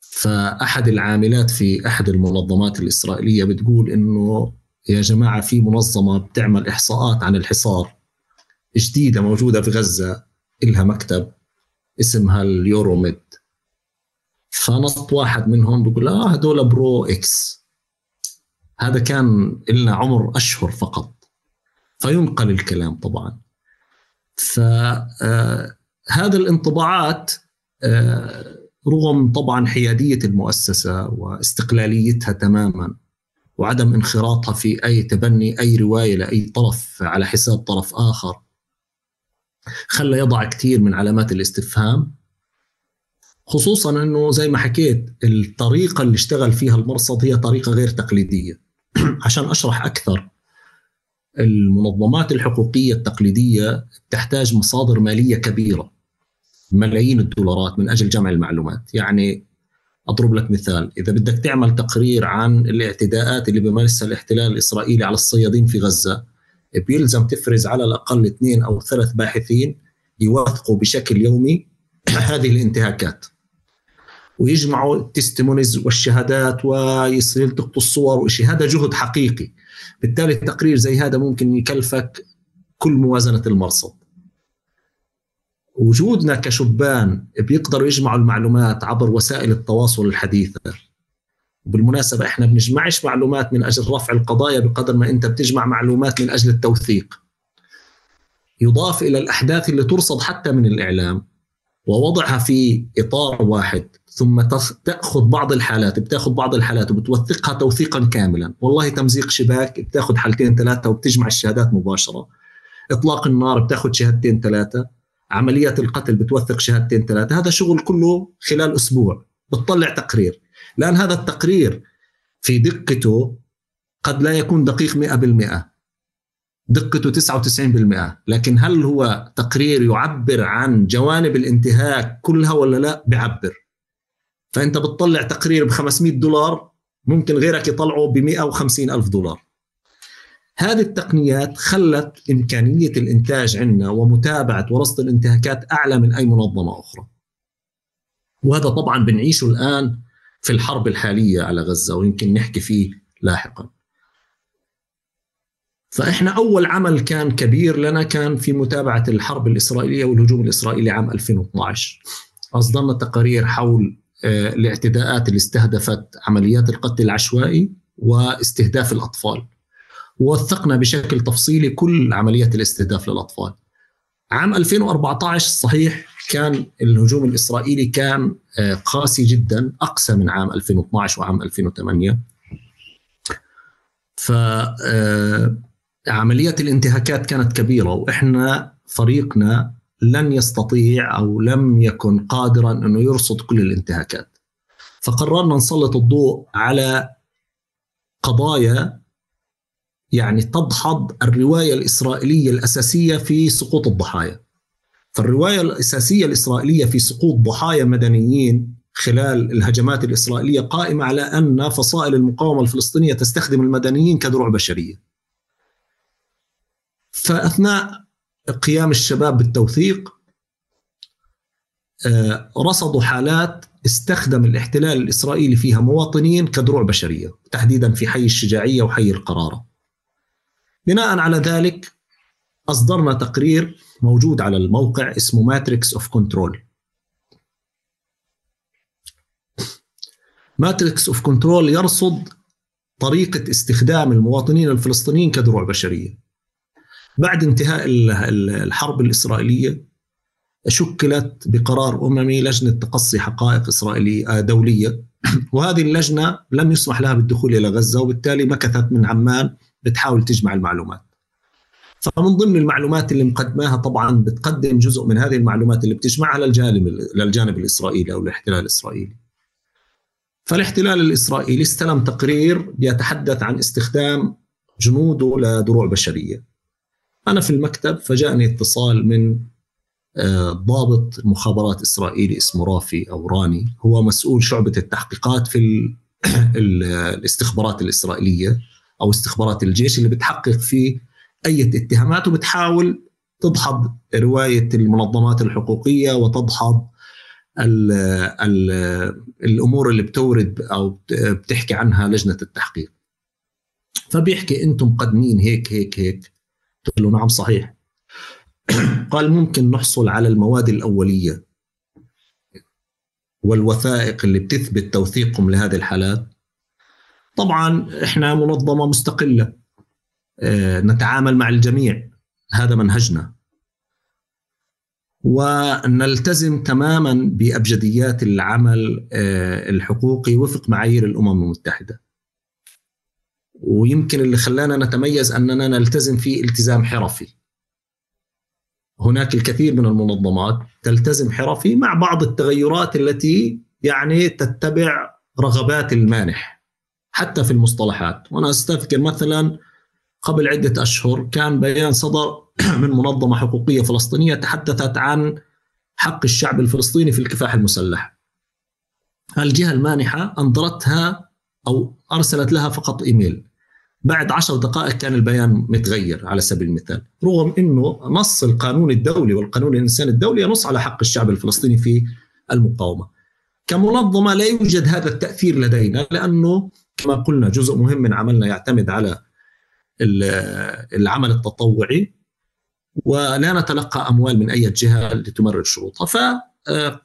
فأحد العاملات في أحد المنظمات الإسرائيلية بتقول إنه يا جماعة في منظمة بتعمل إحصاءات عن الحصار جديدة موجودة في غزة إلها مكتب اسمها ال Euro-Med. فنط واحد منهم بيقول آه هدول pro-X. هذا كان لنا عمر أشهر فقط. فينقل الكلام طبعا. فهذا آه، الانطباعات آه، رغم طبعا حيادية المؤسسة واستقلاليتها تماما وعدم انخراطها في أي تبني أي رواية لأي طرف على حساب طرف آخر خلى يضع كثير من علامات الاستفهام خصوصا إنه زي ما حكيت الطريقة اللي اشتغل فيها المرصد هي طريقة غير تقليدية. [CLEARS THROAT] عشان أشرح أكثر المنظمات الحقوقية التقليدية تحتاج مصادر مالية كبيرة ملايين الدولارات من أجل جمع المعلومات. يعني أضرب لك مثال إذا بدك تعمل تقرير عن الاعتداءات اللي بيمارسها الاحتلال الإسرائيلي على الصيادين في غزة بيلزم تفرز على الأقل اثنين أو ثلاث باحثين يوثقوا بشكل يومي [CLEARS THROAT] هذه الانتهاكات. ويجمعوا التستمونيز والشهادات ويلتقطوا الصور وشيء هذا جهد حقيقي. بالتالي تقرير زي هذا ممكن يكلفك كل موازنة المرصد. وجودنا كشبان بيقدروا يجمعوا المعلومات عبر وسائل التواصل الحديثة. بالمناسبة إحنا بنجمعش معلومات من أجل رفع القضايا بقدر ما أنت بتجمع معلومات من أجل التوثيق. يضاف إلى الأحداث اللي ترصد حتى من الإعلام ووضعها في إطار واحد ثم تأخذ بعض الحالات بتأخذ بعض الحالات وبتوثقها توثيقا كاملا. والله تمزيق شباك بتأخذ حالتين ثلاثة وبتجمع الشهادات مباشرة. إطلاق النار بتأخذ شهادتين ثلاثة. عمليات القتل بتوثق شهادتين ثلاثة. هذا شغل كله خلال أسبوع بتطلع تقرير. لأن هذا التقرير في دقته قد لا يكون دقيق 100% دقته 99% لكن هل هو تقرير يعبر عن جوانب الانتهاك كلها ولا لا؟ بيعبر. فأنت بتطلع تقرير ب 500 دولار ممكن غيرك يطلعه ب 150 ألف دولار. هذه التقنيات خلت إمكانية الإنتاج عندنا ومتابعة ورصد الانتهاكات أعلى من أي منظمة أخرى. وهذا طبعا بنعيشه الآن في الحرب الحالية على غزة ويمكن نحكي فيه لاحقا. فإحنا أول عمل كان كبير لنا كان في متابعة الحرب الإسرائيلية والهجوم الإسرائيلي عام 2012 أصدرنا تقارير حول آه، الاعتداءات اللي استهدفت عمليات القتل العشوائي واستهداف الأطفال. ووثقنا بشكل تفصيلي كل عمليات الاستهداف للأطفال. عام 2014 صحيح كان الهجوم الإسرائيلي كان آه، قاسي جدا أقسى من عام 2012 وعام 2008 ف آه، عمليات الانتهاكات كانت كبيرة وإحنا فريقنا لن يستطيع أو لم يكن قادرا أنه يرصد كل الانتهاكات. فقررنا نسلط الضوء على قضايا يعني تدحض الرواية الإسرائيلية الأساسية في سقوط الضحايا فالرواية الأساسية الإسرائيلية في سقوط ضحايا مدنيين خلال الهجمات الإسرائيلية قائمة على أن فصائل المقاومة الفلسطينية تستخدم المدنيين كدروع بشرية. فأثناء قيام الشباب بالتوثيق آه، رصدوا حالات استخدم الاحتلال الإسرائيلي فيها مواطنين كدروع بشرية تحديدا في حي الشجاعية وحي القرارة بناء على ذلك أصدرنا تقرير موجود على الموقع اسمه Matrix of Control Matrix of Control يرصد طريقة استخدام المواطنين الفلسطينيين كدروع بشرية. بعد انتهاء الحرب الإسرائيلية شكلت بقرار أممي لجنة تقصي حقائق إسرائيلية آه، دولية. [CLEARS THROAT] وهذه اللجنة لم يسمح لها بالدخول إلى غزة وبالتالي مكثت من عمان بتحاول تجمع المعلومات فمن ضمن المعلومات اللي مقدماها طبعا بتقدم جزء من هذه المعلومات اللي بتجمعها للجانب للجانب الإسرائيلي أو الاحتلال الإسرائيلي. فالاحتلال الإسرائيلي استلم تقرير بيتحدث عن استخدام جنوده لدروع بشرية. أنا في المكتب فجاءني اتصال من آه، ضابط مخابرات إسرائيلي اسمه رافي أو راني هو مسؤول شعبة التحقيقات في [COUGHS] الاستخبارات الإسرائيلية أو استخبارات الجيش اللي بتحقق في أي اتهامات وبتحاول تدحض رواية المنظمات الحقوقية وتدحض ال ال الأمور اللي بتورد أو بتحكي عنها لجنة التحقيق. فبيحكي أنتم مقدمين هيك هيك هيك. قلت له نعم صحيح. [CLEARS THROAT] قال ممكن نحصل على المواد الأولية والوثائق اللي بتثبت توثيقكم لهذه الحالات. طبعا إحنا منظمة مستقلة آه، نتعامل مع الجميع. هذا منهجنا. ونلتزم تماما بأبجديات العمل آه، الحقوقي وفق معايير الأمم المتحدة. ويمكن اللي خلانا نتميز أننا نلتزم فيه التزام حرفي. هناك الكثير من المنظمات تلتزم حرفي مع بعض التغيرات التي يعني تتبع رغبات المانح. حتى في المصطلحات وأنا أستذكر مثلا قبل عدة أشهر كان بيان صدر [CLEARS THROAT] من منظمة حقوقية فلسطينية تحدثت عن حق الشعب الفلسطيني في الكفاح المسلح. الجهة المانحة انظرتها أو أرسلت لها فقط إيميل. بعد عشر دقائق كان البيان متغير على سبيل المثال رغم أنه نص القانون الدولي والقانون الإنساني الدولي ينص على حق الشعب الفلسطيني في المقاومة كمنظمة لا يوجد هذا التأثير لدينا لأنه كما قلنا جزء مهم من عملنا يعتمد على العمل التطوعي ولا نتلقى أموال من أي جهة لتمرر شروطها. ف آه،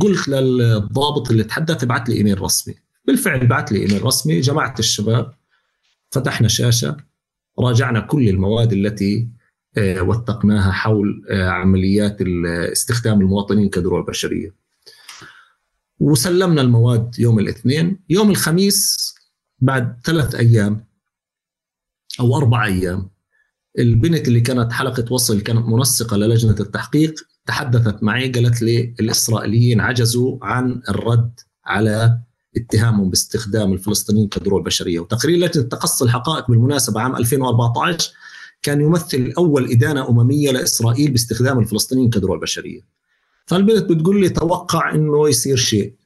قلت للضابط اللي تحدث ابعث لي إيميل رسمي. بالفعل بعث لي إيميل رسمي. جمعت الشباب فتحنا شاشة راجعنا كل المواد التي آه، وثقناها حول آه، عمليات استخدام المواطنين كدروع بشرية. وسلمنا المواد يوم الاثنين. يوم الخميس بعد ثلاث أيام أو أربع أيام البنت اللي كانت حلقة وصل كانت منسقة للجنة التحقيق تحدثت معي قالت لي الإسرائيليين عجزوا عن الرد على اتهامهم باستخدام الفلسطينيين كدروع بشريه وتقرير لجنه تقصي الحقائق بالمناسبة عام 2014 كان يمثل أول إدانة أممية لإسرائيل باستخدام الفلسطينيين كدروع بشريه فالبنت بتقول لي توقع إنه يصير شيء.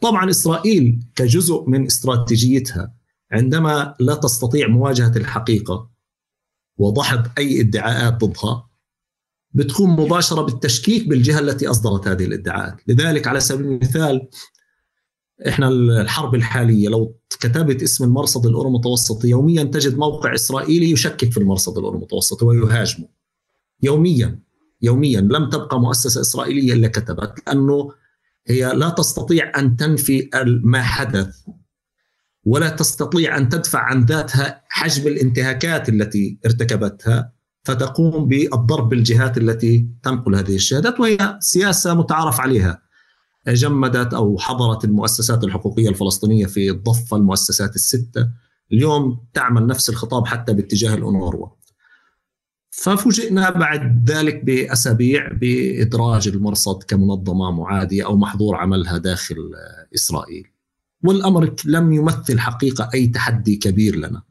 طبعا إسرائيل كجزء من استراتيجيتها عندما لا تستطيع مواجهة الحقيقة وضحض أي ادعاءات ضدها بتقوم مباشرة بالتشكيك بالجهة التي أصدرت هذه الادعاءات، لذلك على سبيل المثال إحنا الحرب الحالية لو كتبت اسم المرصد الاورو المتوسطي يوميا تجد موقع إسرائيلي يشكك في المرصد الاورو المتوسطي ويهاجمه. يوميا. يوميا لم تبقى مؤسسة إسرائيلية إلا كتبت لأنه هي لا تستطيع أن تنفي ما حدث ولا تستطيع أن تدفع عن ذاتها حجم الانتهاكات التي ارتكبتها فتقوم بالضرب بالجهات التي تنقل هذه الشهادات وهي سياسة متعارف عليها. جمدت أو حضرت المؤسسات الحقوقية الفلسطينية في الضفه المؤسسات الستة. اليوم تعمل نفس الخطاب حتى باتجاه الأونروا. ففوجئنا بعد ذلك بأسابيع بإدراج المرصد كمنظمة معادية أو محظور عملها داخل إسرائيل. والأمر لم يمثل حقيقة أي تحدي كبير لنا.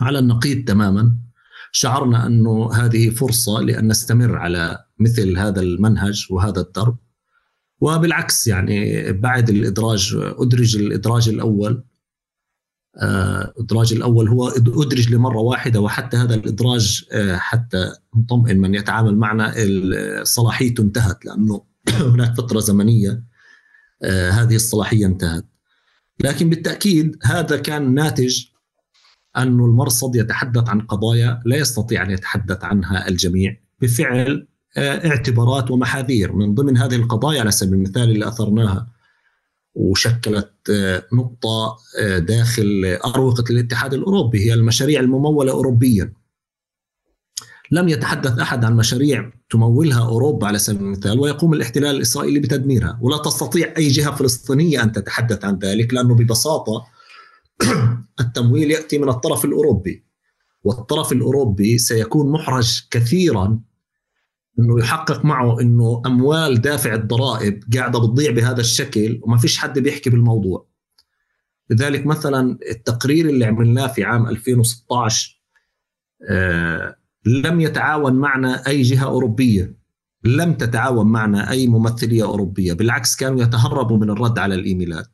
على النقيض تماما شعرنا انه هذه فرصة لأن نستمر على مثل هذا المنهج وهذا الدرب وبالعكس يعني بعد الإدراج أدرج الإدراج الأول آه، ادراج الأول هو أدرج لمرة واحدة وحتى هذا الإدراج آه، حتى نطمئن من يتعامل معنا صلاحيته انتهت لأنه [COUGHS] هناك فترة زمنية آه، هذه الصلاحية انتهت. لكن بالتأكيد هذا كان ناتج أن المرصد يتحدث عن قضايا لا يستطيع أن يتحدث عنها الجميع بفعل اعتبارات ومحاذير. من ضمن هذه القضايا على سبيل المثال اللي أثرناها وشكلت آه، نقطة آه، داخل أروقة الاتحاد الأوروبي هي المشاريع الممولة أوروبيا. لم يتحدث أحد عن مشاريع تمولها أوروبا على سبيل المثال ويقوم الاحتلال الإسرائيلي بتدميرها. ولا تستطيع أي جهة فلسطينية أن تتحدث عن ذلك لأنه ببساطة [CLEARS THROAT] التمويل يأتي من الطرف الأوروبي. والطرف الأوروبي سيكون محرج كثيرا إنه يحقق معه إنه أموال دافع الضرائب قاعدة بتضيع بهذا الشكل وما فيش حد بيحكي بالموضوع. لذلك مثلا التقرير اللي عملناه في عام 2016 آه لم يتعاون معنا أي جهة أوروبية. لم تتعاون معنا أي ممثلية أوروبية. بالعكس كانوا يتهربوا من الرد على الإيميلات.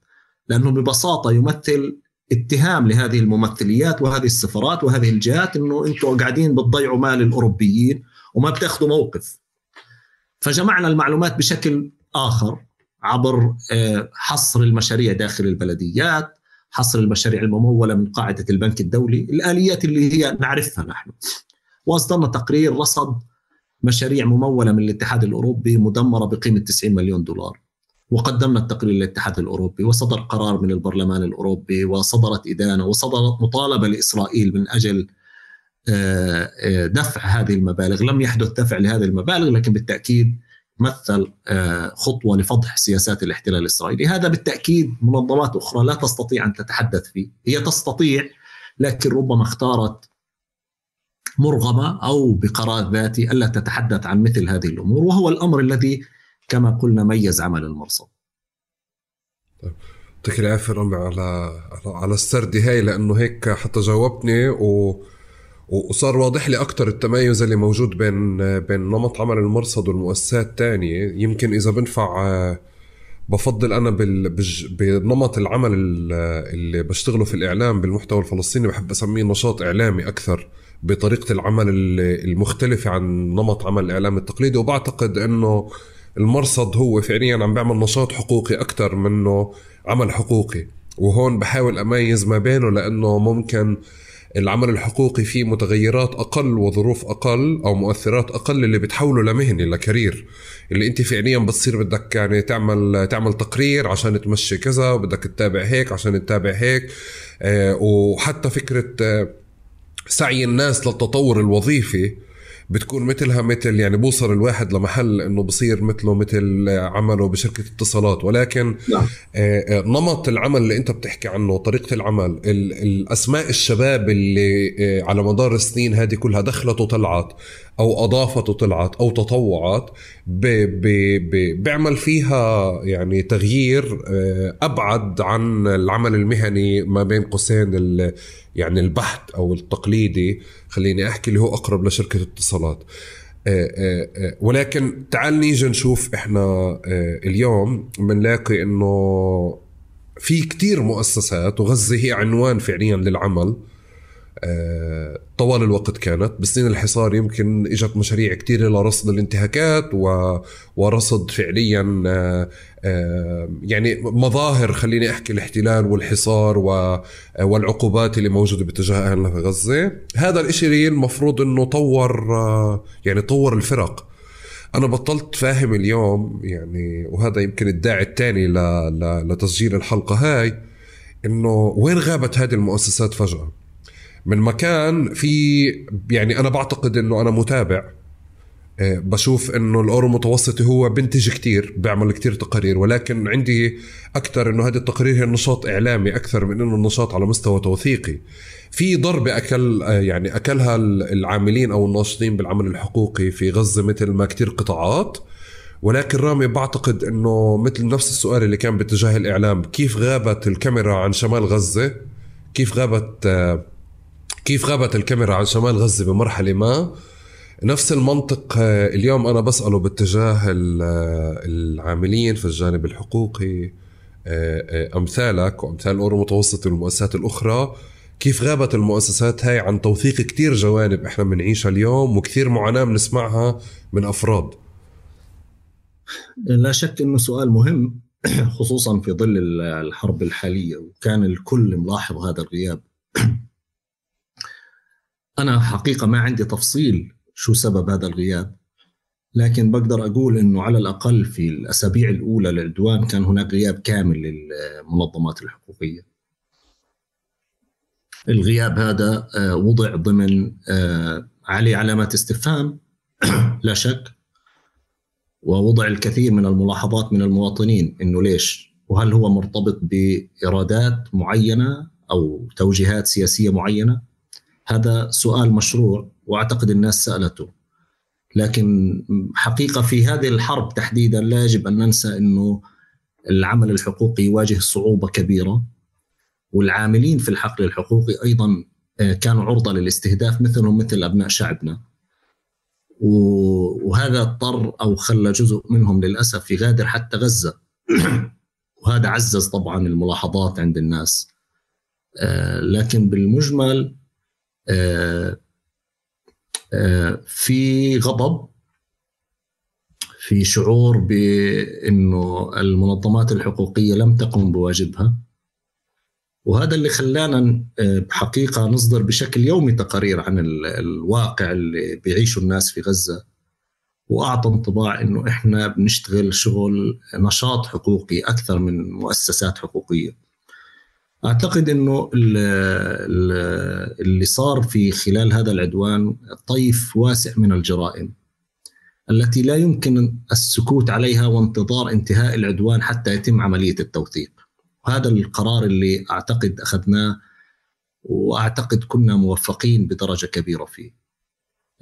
لأنه ببساطة يمثل اتهام لهذه الممثليات وهذه السفارات وهذه الجهات إنه أنتم قاعدين بتضيعوا مال الأوروبيين وما بتاخذوا موقف. فجمعنا المعلومات بشكل آخر عبر آه، حصر المشاريع داخل البلديات حصر المشاريع الممولة من قاعدة البنك الدولي الآليات اللي هي نعرفها نحن. وأصدرنا تقرير رصد مشاريع ممولة من الاتحاد الأوروبي مدمرة بقيمة 90 مليون دولار. وقدمنا التقرير للاتحاد الأوروبي وصدر قرار من البرلمان الأوروبي وصدرت إدانة وصدرت مطالبة لإسرائيل من أجل آه، دفع هذه المبالغ. لم يحدث دفع لهذه المبالغ لكن بالتأكيد مثل آه، خطوة لفضح سياسات الاحتلال الإسرائيلي. هذا بالتأكيد منظمات أخرى لا تستطيع أن تتحدث فيه. هي تستطيع لكن ربما اختارت مرغمة أو بقرار ذاتي ألا تتحدث عن مثل هذه الأمور وهو الأمر الذي كما قلنا ميز عمل المرصد. طيب. يعطيك العافية على على السردة هاي لأنه هيك حتى جاوبتني و وصار واضح لي أكثر التميز اللي موجود بين بين نمط عمل المرصد والمؤسسات الثانية يمكن إذا بنفع بفضل أنا بنمط العمل اللي بشتغله في الإعلام بالمحتوى الفلسطيني بحب أسميه نشاط إعلامي أكثر بطريقة العمل المختلفة عن نمط عمل الإعلام التقليدي. وبعتقد إنه المرصد هو فعليا عم بيعمل نشاط حقوقي أكثر منه عمل حقوقي. وهون بحاول أميز ما بينه لأنه ممكن العمل الحقوقي فيه متغيرات أقل وظروف أقل أو مؤثرات أقل اللي بتحوله لمهنه لكارير. اللي أنت فعليا بتصير بدك يعني تعمل تعمل تقرير عشان تمشي كذا وبدك تتابع هيك عشان تتابع هيك. آه وحتى فكرة آه سعي الناس للتطور الوظيفي بتكون مثلها مثل يعني بوصل الواحد لمحل إنه بصير مثله مثل عمله بشركة اتصالات ولكن نعم. آه، آه، نمط العمل اللي أنت بتحكي عنه طريقة العمل الأسماء الشباب اللي آه، على مدار السنين هذه كلها دخلت وطلعت أو اضافت وطلعت أو تطوعت بيعمل فيها يعني تغيير أبعد عن العمل المهني ما بين قوسين يعني البحث أو التقليدي خليني أحكي اللي هو أقرب لشركة اتصالات. آه، آه، آه، ولكن تعال نيجي نشوف إحنا اليوم بنلاقي إنه في كتير مؤسسات وغزة هي عنوان فعليا للعمل آه، طوال الوقت كانت بسنين الحصار يمكن إجت مشاريع كثيره لرصد الانتهاكات ورصد فعليا آه، آه، يعني مظاهر خليني أحكي الاحتلال والحصار والعقوبات اللي موجودة باتجاه اهلنا في غزة. هذا الإشي المفروض إنه طور يعني طور الفرق. أنا بطلت فاهم اليوم يعني وهذا يمكن الداعي الثاني لتسجيل الحلقة هاي إنه وين غابت هذه المؤسسات فجأة؟ من مكان في يعني أنا بعتقد إنه أنا متابع. آه، بشوف إنه الأورو متوسطي هو بنتج كتير بيعمل كتير تقارير ولكن عندي أكثر إنه هذه التقارير هي نشاط إعلامي أكثر من إنه النشاط على مستوى توثيقي. في ضربة أكل آه، يعني أكلها العاملين أو الناشطين بالعمل الحقوقي في غزة مثل ما كتير قطاعات. ولكن رامي بعتقد إنه مثل نفس السؤال اللي كان باتجاه الإعلام كيف غابت الكاميرا عن شمال غزة؟ كيف غابت آه، كيف غابت الكاميرا عن شمال غزة بمرحلة ما؟ نفس المنطق آه، اليوم أنا بسأله باتجاه آه، العاملين في الجانب الحقوقي آه، أمثالك وأمثال الأورو متوسط والمؤسسات الأخرى كيف غابت المؤسسات هاي عن توثيق كتير جوانب إحنا بنعيشها اليوم وكثير معاناة بنسمعها من أفراد؟ لا شك إنه سؤال مهم [CLEARS THROAT] خصوصا في ظل الحرب الحالية وكان الكل ملاحظ هذا الغياب. [CLEARS THROAT] أنا حقيقة ما عندي تفصيل شو سبب هذا الغياب لكن بقدر أقول إنه على الأقل في الأسابيع الأولى للعدوان كان هناك غياب كامل للمنظمات الحقوقية. الغياب هذا آه، وضع ضمن آه، عليه علامات استفهام [CLEARS THROAT] لا شك ووضع الكثير من الملاحظات من المواطنين إنه ليش؟ وهل هو مرتبط بإيرادات معينة أو توجيهات سياسية معينة؟ هذا سؤال مشروع واعتقد الناس سألته. لكن حقيقة في هذه الحرب تحديدا لا يجب أن ننسى إنه العمل الحقوقي يواجه صعوبة كبيرة والعاملين في الحقل الحقوقي أيضا آه، كانوا عرضة للاستهداف مثلهم مثل أبناء شعبنا. وهذا اضطر أو خلى جزء منهم للأسف يغادر حتى غزة. [COUGHS] وهذا عزز طبعا الملاحظات عند الناس. آه، لكن بالمجمل في غضب في شعور بأنه المنظمات الحقوقية لم تقم بواجبها وهذا اللي خلانا بحقيقة نصدر بشكل يومي تقارير عن الواقع اللي بيعيشه الناس في غزة وأعطى انطباع إنه إحنا بنشتغل شغل نشاط حقوقي أكثر من مؤسسات حقوقية. أعتقد إنه اللي صار في خلال هذا العدوان طيف واسع من الجرائم التي لا يمكن السكوت عليها وانتظار انتهاء العدوان حتى يتم عملية التوثيق. وهذا القرار اللي أعتقد أخذناه وأعتقد كنا موفقين بدرجة كبيرة فيه.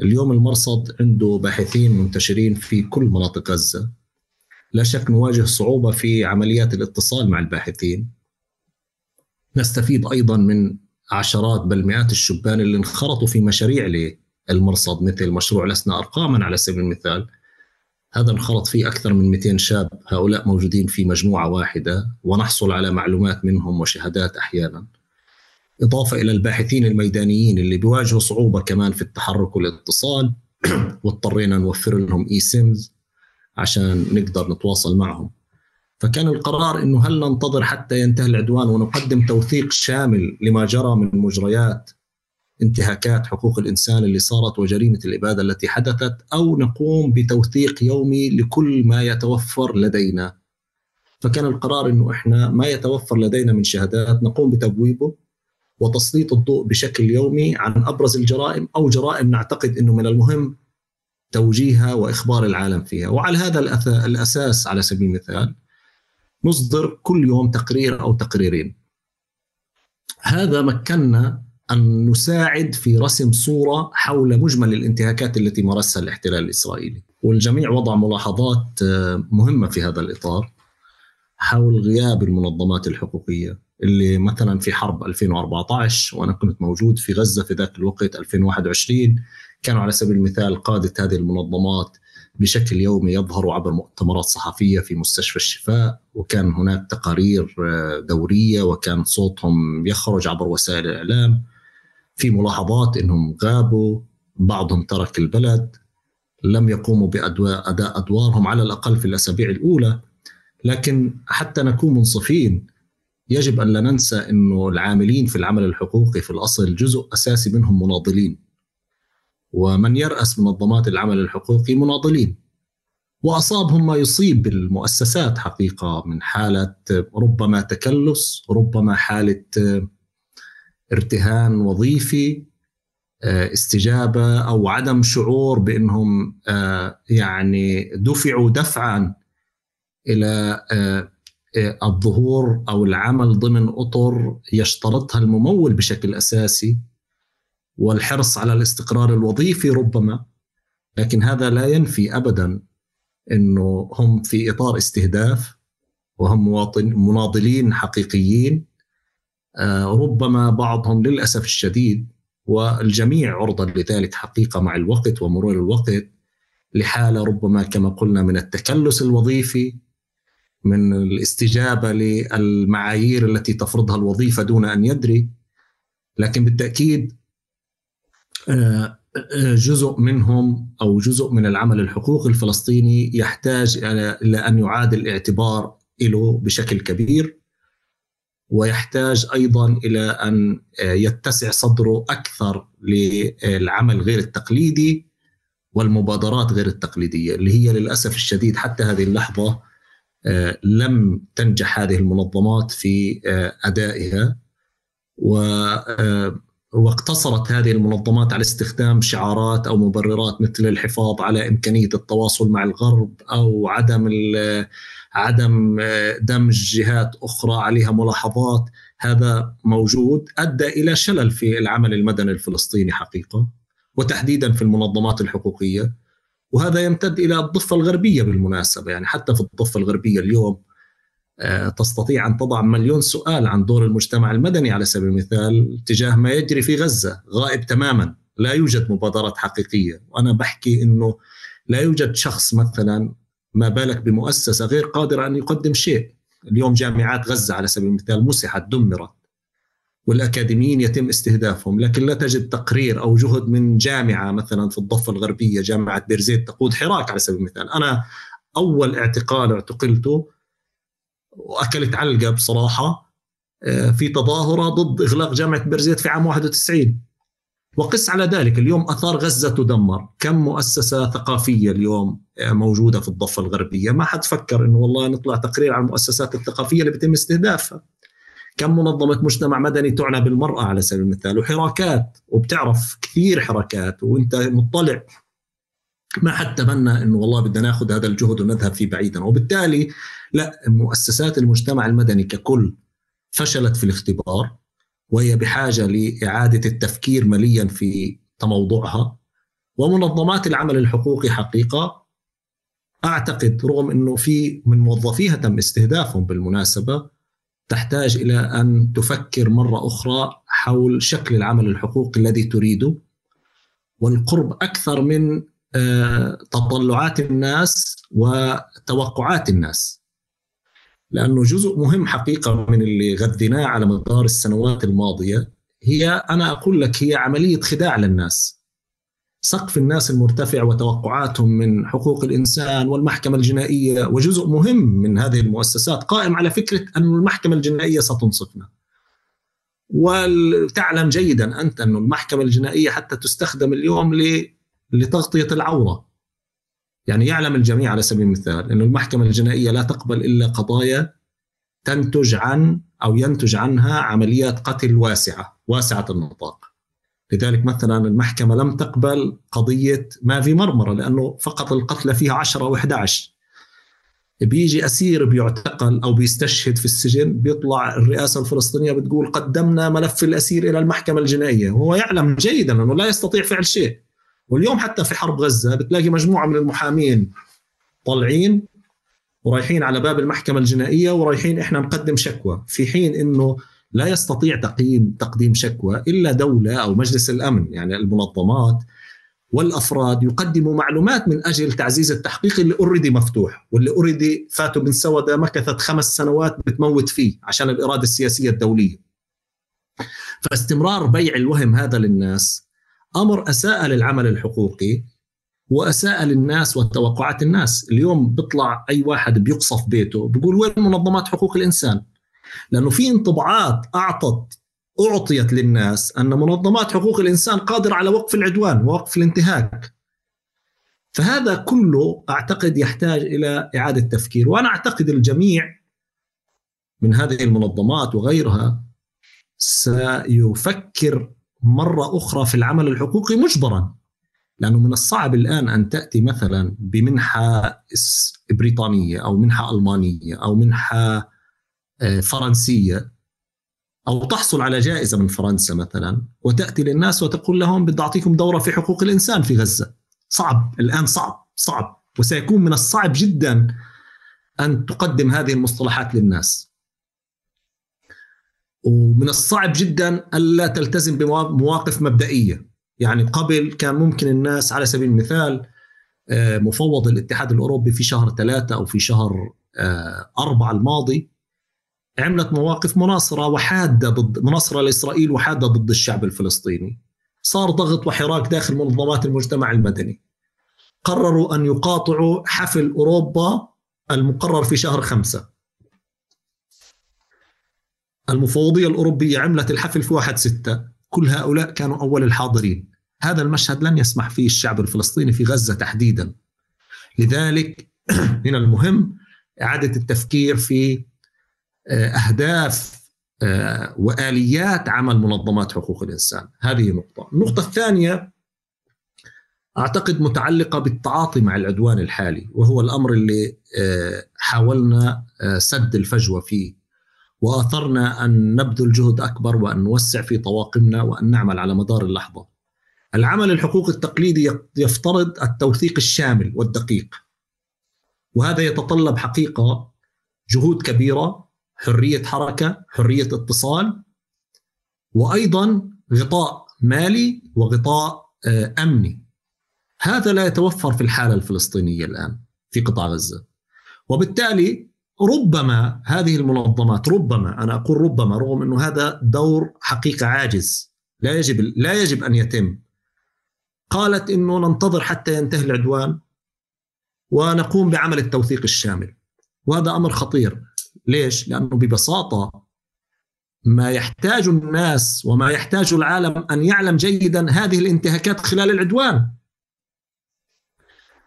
اليوم المرصد عنده باحثين منتشرين في كل مناطق غزة. لا شك نواجه صعوبة في عمليات الاتصال مع الباحثين. نستفيد أيضا من عشرات بل مئات الشبان اللي انخرطوا في مشاريع للمرصد مثل مشروع لسنا ارقاما على سبيل المثال. هذا انخرط فيه أكثر من 200 شاب هؤلاء موجودين في مجموعة واحدة ونحصل على معلومات منهم وشهادات أحيانا. إضافة إلى الباحثين الميدانيين اللي بيواجهوا صعوبة كمان في التحرك والاتصال [CLEARS THROAT] واضطرينا نوفر لهم إي سيمز عشان نقدر نتواصل معهم. فكان القرار إنه هل ننتظر حتى ينتهي العدوان ونقدم توثيق شامل لما جرى من مجريات انتهاكات حقوق الإنسان اللي صارت وجريمة الإبادة التي حدثت أو نقوم بتوثيق يومي لكل ما يتوفر لدينا. فكان القرار إنه إحنا ما يتوفر لدينا من شهادات نقوم بتبويبه وتسليط الضوء بشكل يومي عن أبرز الجرائم أو جرائم نعتقد إنه من المهم توجيهها وإخبار العالم فيها، وعلى هذا الأساس على سبيل المثال نصدر كل يوم تقرير أو تقريرين. هذا مكننا أن نساعد في رسم صورة حول مجمل الانتهاكات التي مارسها الاحتلال الإسرائيلي والجميع وضع ملاحظات آه، مهمة في هذا الإطار حول غياب المنظمات الحقوقية اللي مثلا في حرب 2014 وأنا كنت موجود في غزة في ذاك الوقت 2021 كانوا على سبيل المثال قادة هذه المنظمات بشكل يومي يظهروا عبر مؤتمرات صحفية في مستشفى الشفاء وكان هناك تقارير آه، دورية وكان صوتهم يخرج عبر وسائل الإعلام. في ملاحظات إنهم غابوا بعضهم ترك البلد لم يقوموا باداء أدوارهم على الأقل في الأسابيع الأولى. لكن حتى نكون منصفين يجب أن لا ننسى إنه العاملين في العمل الحقوقي في الأصل جزء أساسي منهم مناضلين. ومن يرأس منظمات العمل الحقوقي مناضلين. وأصابهم ما يصيب بالمؤسسات حقيقة من حالة ربما تكلس ربما حالة ارتهان وظيفي آه، استجابة أو عدم شعور بأنهم آه، يعني دفعوا دفعا آه، الظهور أو العمل ضمن أطر يشترطها الممول بشكل أساسي. والحرص على الاستقرار الوظيفي ربما لكن هذا لا ينفي ابدا إنه هم في إطار استهداف وهم مواطن مناضلين حقيقيين. آه، ربما بعضهم للأسف الشديد والجميع عرضه لذلك حقيقة مع الوقت ومرور الوقت لحالة ربما كما قلنا من التكلس الوظيفي من الاستجابة للمعايير التي تفرضها الوظيفة دون أن يدري. لكن بالتأكيد جزء منهم أو جزء من العمل الحقوقي الفلسطيني يحتاج إلى أن يعاد الاعتبار له بشكل كبير ويحتاج أيضا إلى أن آه، يتسع صدره أكثر للعمل غير التقليدي والمبادرات غير التقليدية اللي هي للأسف الشديد حتى هذه اللحظة آه، لم تنجح هذه المنظمات في آه، أدائها و واقتصرت هذه المنظمات على استخدام شعارات أو مبررات مثل الحفاظ على إمكانية التواصل مع الغرب أو عدم عدم آه، دمج جهات أخرى عليها ملاحظات. هذا موجود أدى إلى شلل في العمل المدني الفلسطيني حقيقة وتحديدا في المنظمات الحقوقية. وهذا يمتد إلى الضفة الغربية بالمناسبة يعني حتى في الضفة الغربية اليوم تستطيع أن تضع مليون سؤال عن دور المجتمع المدني على سبيل المثال تجاه ما يجري في غزة غائب تماما لا يوجد مبادرات حقيقية. وأنا بحكي إنه لا يوجد شخص مثلا ما بالك بمؤسسة غير قادرة أن يقدم شيء. اليوم جامعات غزة على سبيل المثال مسحت دمرت والأكاديميين يتم استهدافهم لكن لا تجد تقرير أو جهد من جامعة مثلا في الضفة الغربية جامعة بيرزيت تقود حراك على سبيل المثال. أنا أول اعتقال اعتقلته وأكلت علقه بصراحه آه، في تظاهرة ضد إغلاق جامعة بيرزيت في عام 91 وقس على ذلك اليوم آثار غزة تدمر. كم مؤسسة ثقافية اليوم آه، موجودة في الضفة الغربية؟ ما حد فكر إنه والله نطلع تقرير عن المؤسسات الثقافية اللي بيتم استهدافها. كم منظمة مجتمع مدني تعنى بالمرأة على سبيل المثال؟ وحراكات وبتعرف كثير حركات وأنت مطلع ما حد تمنى إنه والله بدنا ناخذ هذا الجهد ونذهب فيه بعيدا. وبالتالي لا مؤسسات المجتمع المدني ككل فشلت في الاختبار وهي بحاجة لإعادة التفكير مليا في تموضعها. ومنظمات العمل الحقوقي حقيقة أعتقد رغم إنه في من موظفيها تم استهدافهم بالمناسبة تحتاج إلى أن تفكر مرة أخرى حول شكل العمل الحقوقي الذي تريده. والقرب أكثر من تطلعات الناس وتوقعات الناس لأنه جزء مهم حقيقة من اللي غذيناه على مدار السنوات الماضية هي أنا أقول لك هي عملية خداع للناس سقف الناس المرتفع وتوقعاتهم من حقوق الإنسان والمحكمة الجنائية وجزء مهم من هذه المؤسسات قائم على فكرة أن المحكمة الجنائية ستنصفنا. وتعلم جيدا أنت أن المحكمة الجنائية حتى تستخدم اليوم لتغطية العورة. يعني يعلم الجميع على سبيل المثال أن المحكمة الجنائية لا تقبل إلا قضايا تنتج عن أو ينتج عنها عمليات قتل واسعة واسعة النطاق. لذلك مثلا المحكمة لم تقبل قضية ما في مرمرة لأنه فقط القتلى فيها 10 و11 بيجي أسير بيعتقل أو بيستشهد في السجن بيطلع الرئاسة الفلسطينية بتقول قدمنا ملف الأسير إلى المحكمة الجنائية. وهو يعلم جيدا أنه لا يستطيع فعل شيء. واليوم حتى في حرب غزة بتلاقي مجموعة من المحامين طالعين ورايحين على باب المحكمة الجنائية ورايحين إحنا نقدم شكوى في حين أنه لا يستطيع تقييم تقديم شكوى إلا دولة أو مجلس الأمن يعني المنظمات والأفراد يقدموا معلومات من أجل تعزيز التحقيق اللي already مفتوح واللي already فاتو بنسودا مكثت خمس سنوات بتموت فيه عشان الإرادة السياسية الدولية. فاستمرار بيع الوهم هذا للناس أمر أساء للعمل الحقوقي وأساء للناس وتوقعات الناس، اليوم بيطلع أي واحد بيقصف بيته بيقول وين منظمات حقوق الإنسان؟ لأنه في انطباعات أعطت أعطيت للناس أن منظمات حقوق الإنسان قادرة على وقف العدوان ووقف الانتهاك فهذا كله أعتقد يحتاج إلى إعادة تفكير وأنا أعتقد الجميع من هذه المنظمات وغيرها سيفكر مرة أخرى في العمل الحقوقي مجبرا. لأنه من الصعب الآن أن تأتي مثلا بمنحة بريطانية أو منحة ألمانية أو منحة آه، فرنسية. أو تحصل على جائزة من فرنسا مثلا وتأتي للناس وتقول لهم بدي أعطيكم دورة في حقوق الإنسان في غزة. صعب الآن صعب صعب. وسيكون من الصعب جدا أن تقدم هذه المصطلحات للناس. ومن الصعب جدا ألا تلتزم بمواقف مبدئية يعني قبل كان ممكن الناس على سبيل المثال آه، مفوض الاتحاد الأوروبي في شهر ثلاثة أو في شهر آه، أربعة الماضي عملت مواقف مناصرة وحادة ضد مناصرة لإسرائيل وحادة ضد الشعب الفلسطيني. صار ضغط وحراك داخل منظمات المجتمع المدني. قرروا أن يقاطعوا حفل أوروبا المقرر في شهر خمسة. المفوضية الأوروبية عملت الحفل في واحد ستة كل هؤلاء كانوا أول الحاضرين. هذا المشهد لن يسمح فيه الشعب الفلسطيني في غزة تحديدا. لذلك [CLEARS THROAT] من المهم إعادة التفكير في أهداف آه، وآليات عمل منظمات حقوق الإنسان هذه نقطة النقطة الثانية أعتقد متعلقة بالتعاطي مع العدوان الحالي وهو الأمر اللي آه، حاولنا آه، سد الفجوة فيه وأثرنا أن نبذل جهد أكبر وأن نوسع في طواقمنا وأن نعمل على مدار اللحظة. العمل الحقوقي التقليدي يفترض التوثيق الشامل والدقيق. وهذا يتطلب حقيقة جهود كبيرة، حرية حركة، حرية اتصال وأيضا غطاء مالي وغطاء آه، أمني. هذا لا يتوفر في الحالة الفلسطينية الآن في قطاع غزة. وبالتالي ربما هذه المنظمات ربما أنا أقول ربما رغم أنه هذا دور حقيقة عاجز لا يجب لا يجب أن يتم قالت إنه ننتظر حتى ينتهي العدوان ونقوم بعمل التوثيق الشامل وهذا أمر خطير ليش؟ لأنه ببساطة ما يحتاج الناس وما يحتاج العالم أن يعلم جيدا هذه الانتهاكات خلال العدوان.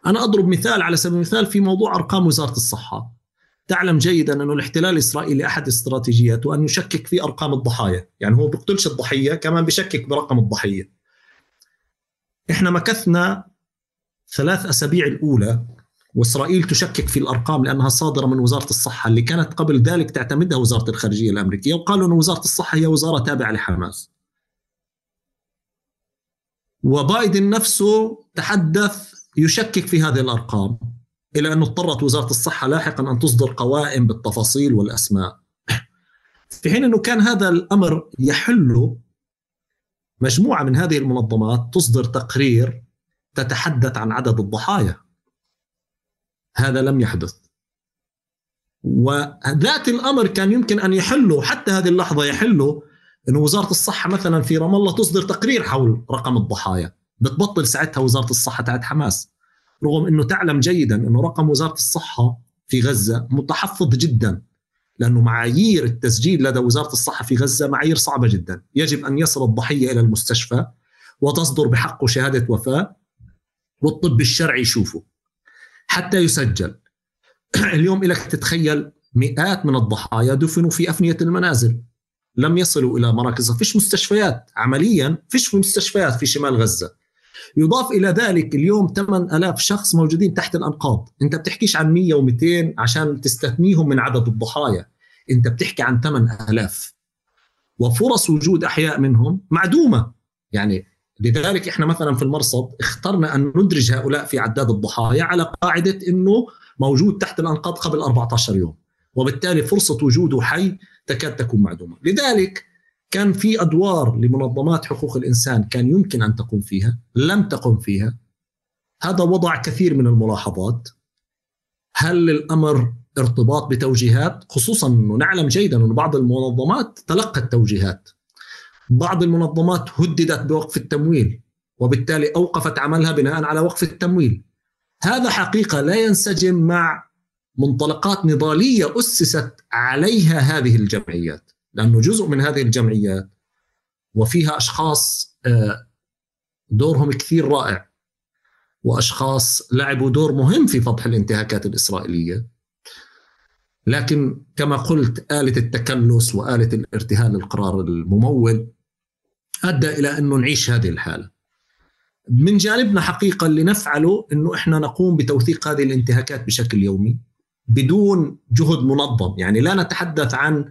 أنا أضرب مثال على سبيل المثال في موضوع أرقام وزارة الصحة. تعلم جيدا أن الاحتلال الإسرائيلي أحد استراتيجياته أن يشكك في أرقام الضحايا. يعني هو بيقتلش الضحية كمان بيشكك برقم الضحية. إحنا مكثنا ثلاث أسابيع الأولى وإسرائيل تشكك في الأرقام لأنها صادرة من وزارة الصحة اللي كانت قبل ذلك تعتمدها وزارة الخارجية الأمريكية وقالوا أن وزارة الصحة هي وزارة تابعة لحماس. وبايدن نفسه تحدث يشكك في هذه الأرقام. إلى أن اضطرت وزارة الصحة لاحقا أن تصدر قوائم بالتفاصيل والأسماء. في حين أنه كان هذا الأمر يحل مجموعة من هذه المنظمات تصدر تقرير تتحدث عن عدد الضحايا. هذا لم يحدث. وذات الأمر كان يمكن أن يحله حتى هذه اللحظة يحله أن وزارة الصحة مثلا في رام الله تصدر تقرير حول رقم الضحايا. بتبطل ساعتها وزارة الصحة تاعت حماس. رغم إنه تعلم جيدا إنه رقم وزارة الصحة في غزة متحفظ جدا لأنه معايير التسجيل لدى وزارة الصحة في غزة معايير صعبة جدا، يجب أن يصل الضحية إلى المستشفى وتصدر بحقه شهادة وفاة والطب الشرعي يشوفه حتى يسجل. [CLEARS THROAT] اليوم لك تتخيل مئات من الضحايا دفنوا في أفنية المنازل. لم يصلوا إلى مراكز فيش مستشفيات عمليا فيش مستشفيات في شمال غزة. يضاف إلى ذلك اليوم 8000 شخص موجودين تحت الأنقاض. أنت بتحكيش عن 100 و200 عشان تستثنيهم من عدد الضحايا. أنت بتحكي عن 8000 وفرص وجود أحياء منهم معدومة. يعني لذلك إحنا مثلا في المرصد اخترنا أن ندرج هؤلاء في عداد الضحايا على قاعدة إنه موجود تحت الأنقاض قبل 14 يوم. وبالتالي فرصة وجوده حي تكاد تكون معدومة. لذلك كان في أدوار لمنظمات حقوق الإنسان كان يمكن أن تقوم فيها لم تقم فيها. هذا وضع كثير من الملاحظات. هل الأمر ارتباط بتوجيهات؟ خصوصا أنه نعلم جيدا ان بعض المنظمات تلقت توجيهات. بعض المنظمات هددت بوقف التمويل وبالتالي أوقفت عملها بناء على وقف التمويل. هذا حقيقة لا ينسجم مع منطلقات نضالية أسست عليها هذه الجمعيات. لأنه جزء من هذه الجمعيات وفيها أشخاص آه، دورهم كثير رائع وأشخاص لعبوا دور مهم في فضح الانتهاكات الإسرائيلية. لكن كما قلت آلة التكلس وآلة الارتهان القرار الممول أدى إلى أنه نعيش هذه الحالة. من جانبنا حقيقة اللي نفعله أنه إحنا نقوم بتوثيق هذه الانتهاكات بشكل يومي بدون جهد منظم. يعني لا نتحدث عن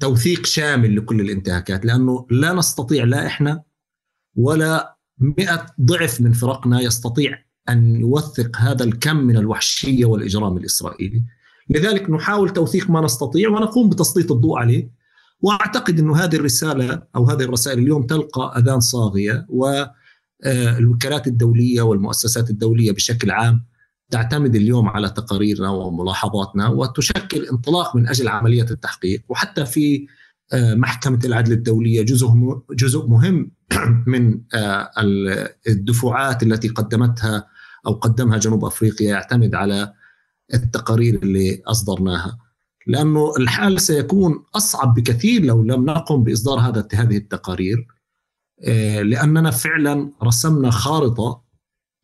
توثيق شامل لكل الانتهاكات لأنه لا نستطيع لا إحنا ولا مئة ضعف من فرقنا يستطيع أن يوثق هذا الكم من الوحشية والإجرام الإسرائيلي. لذلك نحاول توثيق ما نستطيع ونقوم بتسليط الضوء عليه وأعتقد إنه هذه الرسالة أو هذه الرسائل اليوم تلقى أذان صاغية والوكالات الدولية والمؤسسات الدولية بشكل عام تعتمد اليوم على تقاريرنا وملاحظاتنا وتشكل انطلاق من أجل عملية التحقيق. وحتى في آه، محكمة العدل الدولية جزء جزء مهم [CLEARS THROAT] من آه، الدفعات التي قدمتها أو قدمها جنوب أفريقيا يعتمد على التقارير اللي أصدرناها. لأنه الحال سيكون أصعب بكثير لو لم نقم بإصدار هذا هذه التقارير آه، لأننا فعلا رسمنا خارطة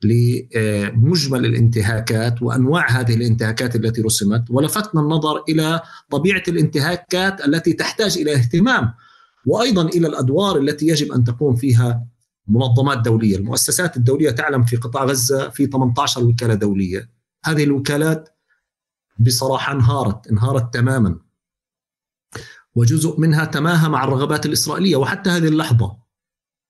لمجمل الانتهاكات وأنواع هذه الانتهاكات التي رسمت ولفتنا النظر إلى طبيعة الانتهاكات التي تحتاج إلى اهتمام وأيضا إلى الأدوار التي يجب أن تقوم فيها منظمات دولية، المؤسسات الدولية تعلم في قطاع غزة في 18 وكالة دولية، هذه الوكالات بصراحة انهارت، انهارت تماما. وجزء منها تماهى مع الرغبات الإسرائيلية. وحتى هذه اللحظة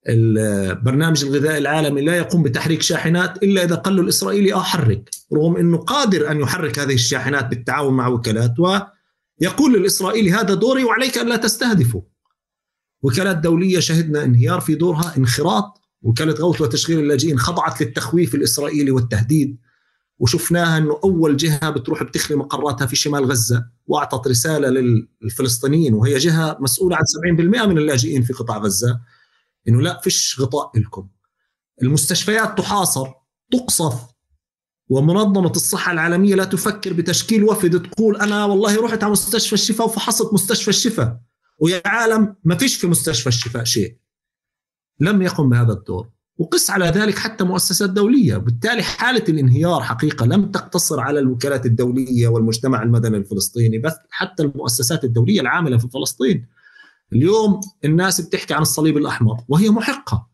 البرنامج الغذائي العالمي لا يقوم بتحريك شاحنات إلا إذا قال له الإسرائيلي آه حرك. رغم أنه قادر أن يحرك هذه الشاحنات بالتعاون مع وكالات ويقول للإسرائيلي هذا دوري وعليك أن لا تستهدفه. وكالات دولية شهدنا انهيار في دورها انخراط. وكالة غوث وتشغيل اللاجئين خضعت للتخويف الإسرائيلي والتهديد. وشفناها أنه أول جهة بتروح بتخلي مقراتها في شمال غزة وأعطت رسالة للفلسطينيين وهي جهة مسؤولة عن 70% من اللاجئين في قطاع غزة. إنه لا فيش غطاء لكم المستشفيات تحاصر تقصف ومنظمة الصحة العالمية لا تفكر بتشكيل وفد تقول أنا والله رحت على مستشفى الشفاء وفحصت مستشفى الشفاء. ويا عالم ما فيش في مستشفى الشفاء شيء. لم يقم بهذا الدور. وقس على ذلك حتى مؤسسات دولية. بالتالي حالة الانهيار حقيقة لم تقتصر على الوكالات الدولية والمجتمع المدني الفلسطيني بس حتى المؤسسات الدولية العاملة في فلسطين. اليوم الناس بتحكي عن الصليب الأحمر وهي محقة.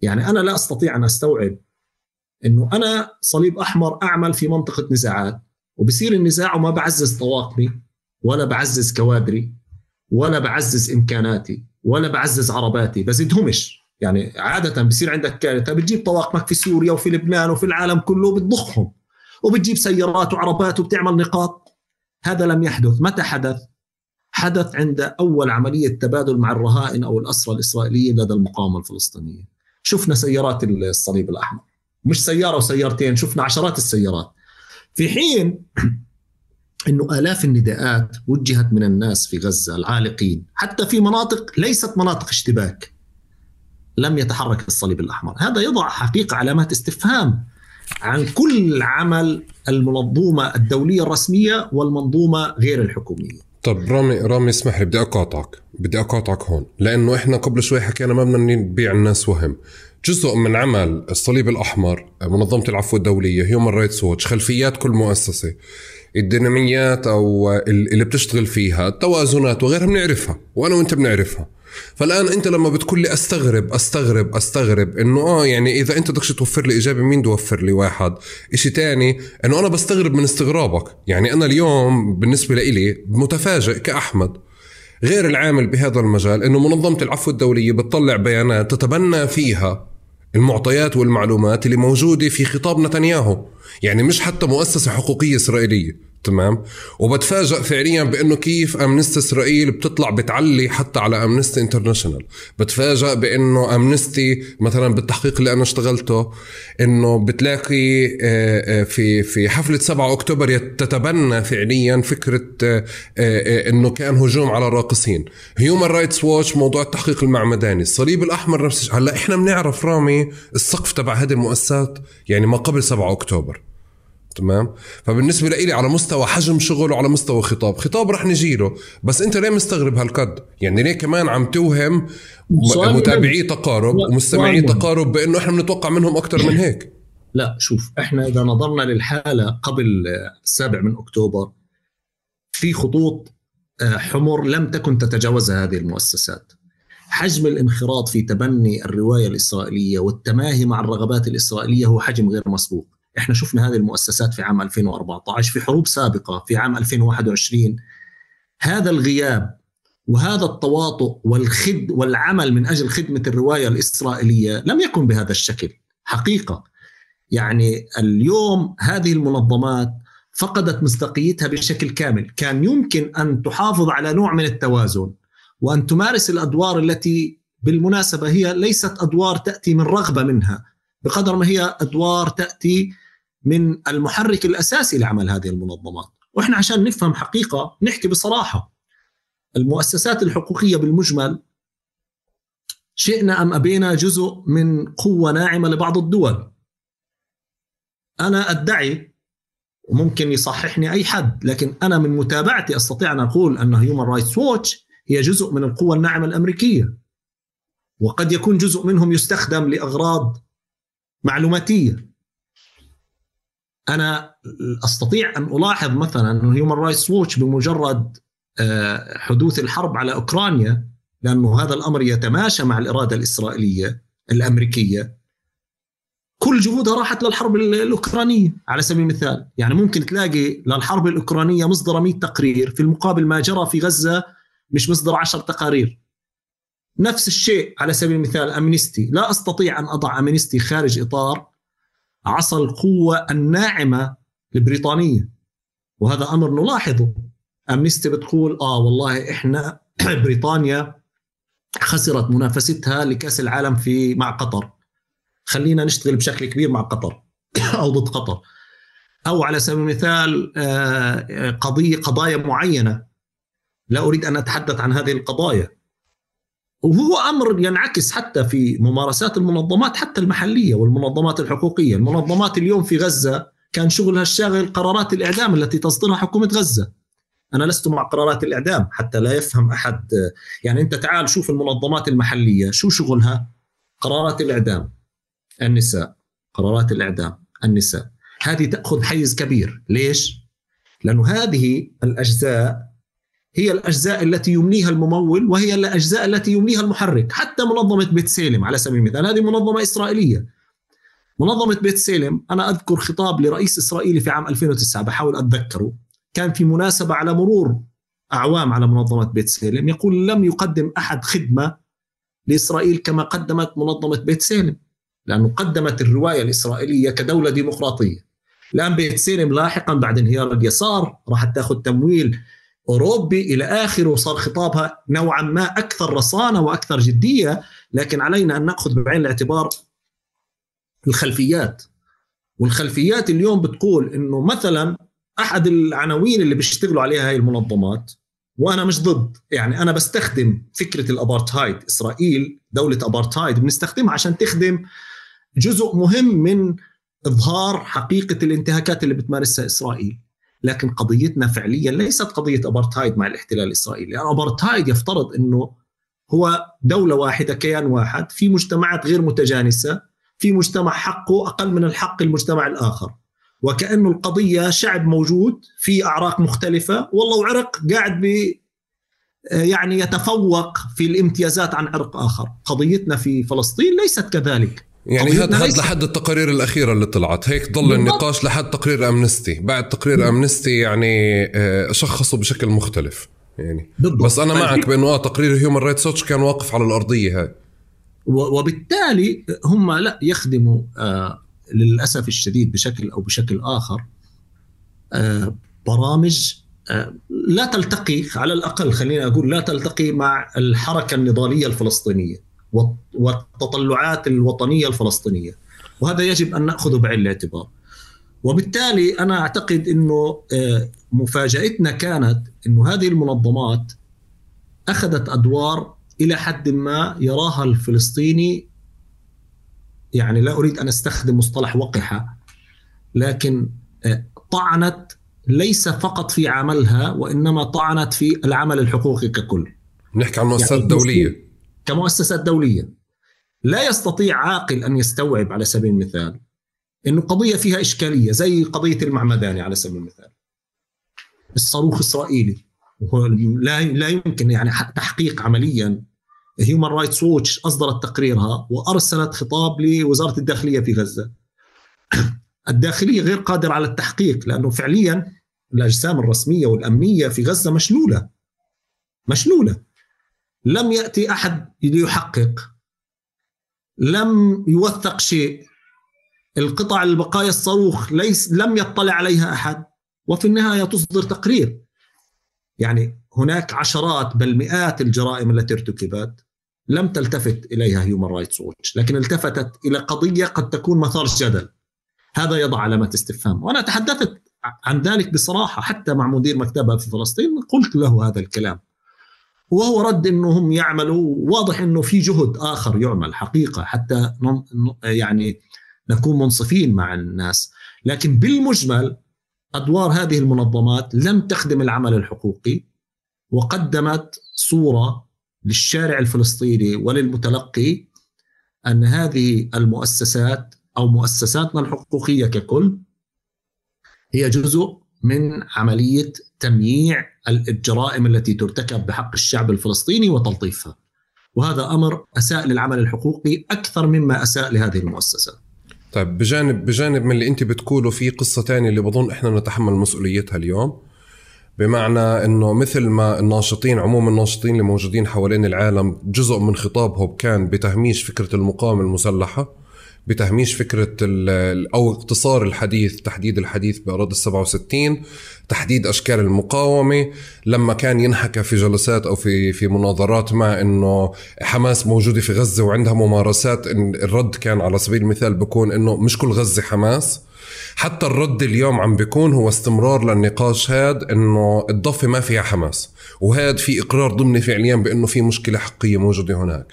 يعني أنا لا أستطيع أن أستوعب إنه أنا صليب أحمر أعمل في منطقة نزاعات وبصير النزاع وما بعزز طواقمي ولا بعزز كوادري ولا بعزز إمكاناتي ولا بعزز عرباتي بزيدهمش. يعني عادة بصير عندك كارثة بتجيب طواقمك في سوريا وفي لبنان وفي العالم كله بتضخهم وبتجيب سيارات وعربات وبتعمل نقاط. هذا لم يحدث. متى حدث؟ حدث عند أول عملية تبادل مع الرهائن أو الأسرى الإسرائيليين لدى المقاومة الفلسطينية. شفنا سيارات الصليب الأحمر. مش سيارة وسيارتين شفنا عشرات السيارات. في حين [CLEARS THROAT] إنه آلاف النداءات وجهت من الناس في غزة العالقين. حتى في مناطق ليست مناطق اشتباك. لم يتحرك الصليب الأحمر. هذا يضع حقيقة علامات استفهام عن كل عمل المنظومة الدولية الرسمية والمنظومة غير الحكومية. طب رامي رامي اسمح لي بدي أقاطعك بدي أقاطعك هون لأنه إحنا قبل شوي حكينا ما بدنا نبيع الناس وهم. جزء من عمل الصليب الأحمر منظمة العفو الدولية هيومن رايتس ووتش خلفيات كل مؤسسة الديناميات أو اللي بتشتغل فيها التوازنات وغيرها بنعرفها وأنا وأنت بنعرفها. فالآن أنت لما بتقول لي أستغرب أستغرب أستغرب إنه آه يعني إذا أنت بدك توفر لي إجابة مين توفر لي واحد؟ إشي تاني إنه أنا بستغرب من استغرابك. يعني أنا اليوم بالنسبة لإلي متفاجئ كأحمد. غير العامل بهذا المجال إنه منظمة العفو الدولية بتطلع بيانات تتبنى فيها المعطيات والمعلومات اللي موجودة في خطاب نتنياهو. يعني مش حتى مؤسسة حقوقية إسرائيلية. تمام؟ وبتفاجئ فعليا بأنه كيف أمنستي إسرائيل بتطلع بتعلي حتى على أمنستي انترناشونال بتفاجئ بأنه أمنستي مثلا بالتحقيق اللي أنا اشتغلته إنه بتلاقي آه، آه، في في حفلة 7 أكتوبر تتبنى فعليا فكرة آه، إنه كان هجوم على الراقصين. هيومن رايتس ووتش موضوع التحقيق المعمداني. الصليب الأحمر نفس هلأ إحنا بنعرف رامي السقف تبع هذه المؤسسات؟ يعني ما قبل 7 أكتوبر. تمام؟ فبالنسبة لي على مستوى حجم شغل وعلى مستوى خطاب. خطاب رح نجي له بس أنت ليه مستغرب هالقد؟ يعني ليه كمان عم توهم متابعي تقارب ومستمعي تقارب بأنه إحنا بنتوقع منهم أكثر من هيك؟ لا شوف إحنا إذا نظرنا للحالة قبل السابع من أكتوبر في خطوط آه، حمر لم تكن تتجاوزها هذه المؤسسات. حجم الانخراط في تبني الرواية الإسرائيلية والتماهي مع الرغبات الإسرائيلية هو حجم غير مسبوق. إحنا شفنا هذه المؤسسات في عام 2014 في حروب سابقة في عام 2021 هذا الغياب وهذا التواطؤ والخد والعمل من أجل خدمة الرواية الإسرائيلية لم يكن بهذا الشكل. حقيقة. يعني اليوم هذه المنظمات فقدت مصداقيتها بشكل كامل. كان يمكن أن تحافظ على نوع من التوازن وأن تمارس الأدوار التي بالمناسبة هي ليست أدوار تأتي من رغبة منها بقدر ما هي أدوار تأتي من المحرك الأساسي لعمل هذه المنظمات. وإحنا عشان نفهم حقيقة نحكي بصراحة. المؤسسات الحقوقية بالمجمل شئنا أم أبينا جزء من قوة ناعمة لبعض الدول. أنا أدعي وممكن يصححني أي حد لكن أنا من متابعتي أستطيع أن أقول أن هيومن رايتس ووتش هي جزء من القوى الناعمة الأمريكية. وقد يكون جزء منهم يستخدم لأغراض معلوماتية. أنا أستطيع أن ألاحظ مثلا انه هيومن رايتس ووتش بمجرد آه، حدوث الحرب على أوكرانيا لأنه هذا الأمر يتماشى مع الإرادة الإسرائيلية الأمريكية كل جهودها راحت للحرب الأوكرانية على سبيل المثال. يعني ممكن تلاقي للحرب الأوكرانية مصدر 100 تقرير في المقابل ما جرى في غزة مش مصدر عشر تقارير. نفس الشيء على سبيل المثال أمنستي. لا أستطيع أن أضع أمنستي خارج إطار عصا القوة الناعمة البريطانيه وهذا أمر نلاحظه. امنستي بتقول آه والله إحنا [CLEARS THROAT] بريطانيا خسرت منافستها لكأس العالم في مع قطر. خلينا نشتغل بشكل كبير مع قطر [CLEARS THROAT] أو ضد قطر. أو على سبيل المثال آه، قضية قضايا معينة. لا أريد أن أتحدث عن هذه القضايا. وهو أمر ينعكس حتى في ممارسات المنظمات حتى المحلية والمنظمات الحقوقية، المنظمات اليوم في غزة كان شغلها الشاغل قرارات الإعدام التي تصدرها حكومة غزة. أنا لست مع قرارات الإعدام حتى لا يفهم أحد. يعني أنت تعال شوف المنظمات المحلية شو شغلها؟ قرارات الإعدام. النساء. قرارات الإعدام. النساء. هذه تأخذ حيز كبير، ليش؟ لأنه هذه الأجزاء هي الأجزاء التي يمنيها الممول وهي الأجزاء التي يمنيها المحرك حتى منظمة بيت سالم على سبيل المثال. هذه منظمة إسرائيلية. منظمة بيت سالم أنا أذكر خطاب لرئيس إسرائيلي في عام 2009 بحاول أتذكره. كان في مناسبة على مرور أعوام على منظمة بيت سالم يقول لم يقدم أحد خدمة لإسرائيل كما قدمت منظمة بيت سالم لأنه قدمت الرواية الإسرائيلية كدولة ديمقراطية. الآن بيت سالم لاحقا بعد انهيار اليسار راح تاخذ تمويل أوروبي إلى آخره وصار خطابها نوعا ما أكثر رصانة وأكثر جدية لكن علينا أن نأخذ بعين الاعتبار الخلفيات. والخلفيات اليوم بتقول إنه مثلا أحد العناوين اللي بيشتغلوا عليها هاي المنظمات وأنا مش ضد يعني أنا بستخدم فكرة الأبارتهايد. إسرائيل دولة أبارتهايد بنستخدمها عشان تخدم جزء مهم من إظهار حقيقة الانتهاكات اللي بتمارسها إسرائيل. لكن قضيتنا فعليا ليست قضية ابارتهايد مع الاحتلال الإسرائيلي، يعني ابارتهايد يفترض إنه هو دولة واحدة كيان واحد في مجتمعات غير متجانسة، في مجتمع حقه أقل من الحق المجتمع الآخر. وكأنه القضية شعب موجود في أعراق مختلفة والله وعرق قاعد ب يعني يتفوق في الامتيازات عن عرق آخر، قضيتنا في فلسطين ليست كذلك. يعني هذا هذا لحد التقارير الأخيرة اللي طلعت. هيك ضل. النقاش لحد تقرير أمنستي. بعد تقرير أمنستي يعني آه، شخصوا بشكل مختلف. يعني بالضبط. بس أنا معك طيب. بأنه آه تقرير هيومن رايتس واتش كان واقف على الأرضية هاي. وبالتالي هم لا يخدموا آه للأسف الشديد بشكل أو بشكل آخر آه برامج آه لا تلتقي على الأقل خلينا أقول لا تلتقي مع الحركة النضالية الفلسطينية. والتطلعات الوطنية الفلسطينية. وهذا يجب أن نأخذه بعين الاعتبار. وبالتالي أنا أعتقد إنه آه، مفاجأتنا كانت إنه هذه المنظمات أخذت أدوار إلى حد ما يراها الفلسطيني يعني لا أريد أن أستخدم مصطلح وقحة لكن آه، طعنت ليس فقط في عملها وإنما طعنت في العمل الحقوقي ككل. نحكي عن المؤسسات يعني الدوليه كمؤسسات دولية. لا يستطيع عاقل أن يستوعب على سبيل المثال إنه قضية فيها إشكالية زي قضية المعمداني على سبيل المثال. الصاروخ اسرائيلي لا لا يمكن يعني تحقيق عمليا. هيومن رايتس ووتش أصدرت تقريرها وأرسلت خطاب لوزارة الداخلية في غزة. [COUGHS] الداخلية غير قادرة على التحقيق لأنه فعليا الأجسام الرسمية والأمنية في غزة مشلولة. مشلولة. لم يأتي أحد ليحقق لم يوثق شيء. القطع البقايا الصاروخ ليس لم يطلع عليها أحد وفي النهاية تصدر تقرير. يعني هناك عشرات بل مئات الجرائم التي ارتكبت لم تلتفت إليها هيومن رايتس ووتش لكن التفتت إلى قضية قد تكون مثار جدل. هذا يضع علامة استفهام. وأنا تحدثت عن ذلك بصراحة حتى مع مدير مكتبها في فلسطين قلت له هذا الكلام. وهو رد انه هم يعملوا واضح إنه في جهد آخر يعمل حقيقة حتى يعني نكون منصفين مع الناس. لكن بالمجمل أدوار هذه المنظمات لم تخدم العمل الحقوقي وقدمت صورة للشارع الفلسطيني وللمتلقي أن هذه المؤسسات أو مؤسساتنا الحقوقية ككل هي جزء من عملية تمييع الجرائم التي ترتكب بحق الشعب الفلسطيني وتلطيفها. وهذا أمر أساء للعمل الحقوقي أكثر مما أساء لهذه المؤسسات. طيب بجانب بجانب من اللي أنت بتقوله في قصة ثانية اللي بظن إحنا نتحمل مسؤوليتها اليوم بمعنى إنه مثل ما الناشطين عموم الناشطين اللي موجودين حوالين العالم جزء من خطابهم كان بتهميش فكرة المقاومة المسلحة بتهميش فكرة أو اقتصار الحديث تحديد الحديث بأراضي ال 67 تحديد أشكال المقاومة. لما كان ينحكى في جلسات أو في في مناظرات مع إنه حماس موجودة في غزة وعندها ممارسات الرد كان على سبيل المثال بكون إنه مش كل غزة حماس. حتى الرد اليوم عم بيكون هو استمرار للنقاش هاد إنه الضفة ما فيها حماس وهذا في إقرار ضمني فعليا بإنه في مشكلة حقيقية موجودة هناك.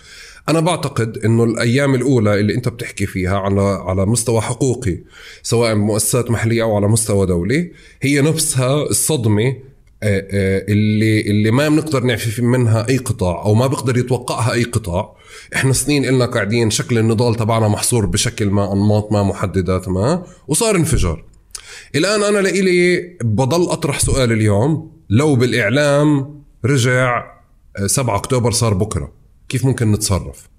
أنا بعتقد إنه الأيام الأولى اللي أنت بتحكي فيها على على مستوى حقوقي سواء مؤسسات محلية أو على مستوى دولي هي نفسها الصدمة آه، آه، اللي اللي ما بنقدر نعفي منها أي قطاع أو ما بيقدر يتوقعها أي قطاع. إحنا سنين إلنا قاعدين شكل النضال تبعنا محصور بشكل ما أنماط ما محددات ما وصار انفجار. الآن أنا لإلي بضل أطرح سؤال اليوم لو بالإعلام رجع 7 آه، أكتوبر صار بكرة. كيف ممكن نتصرف.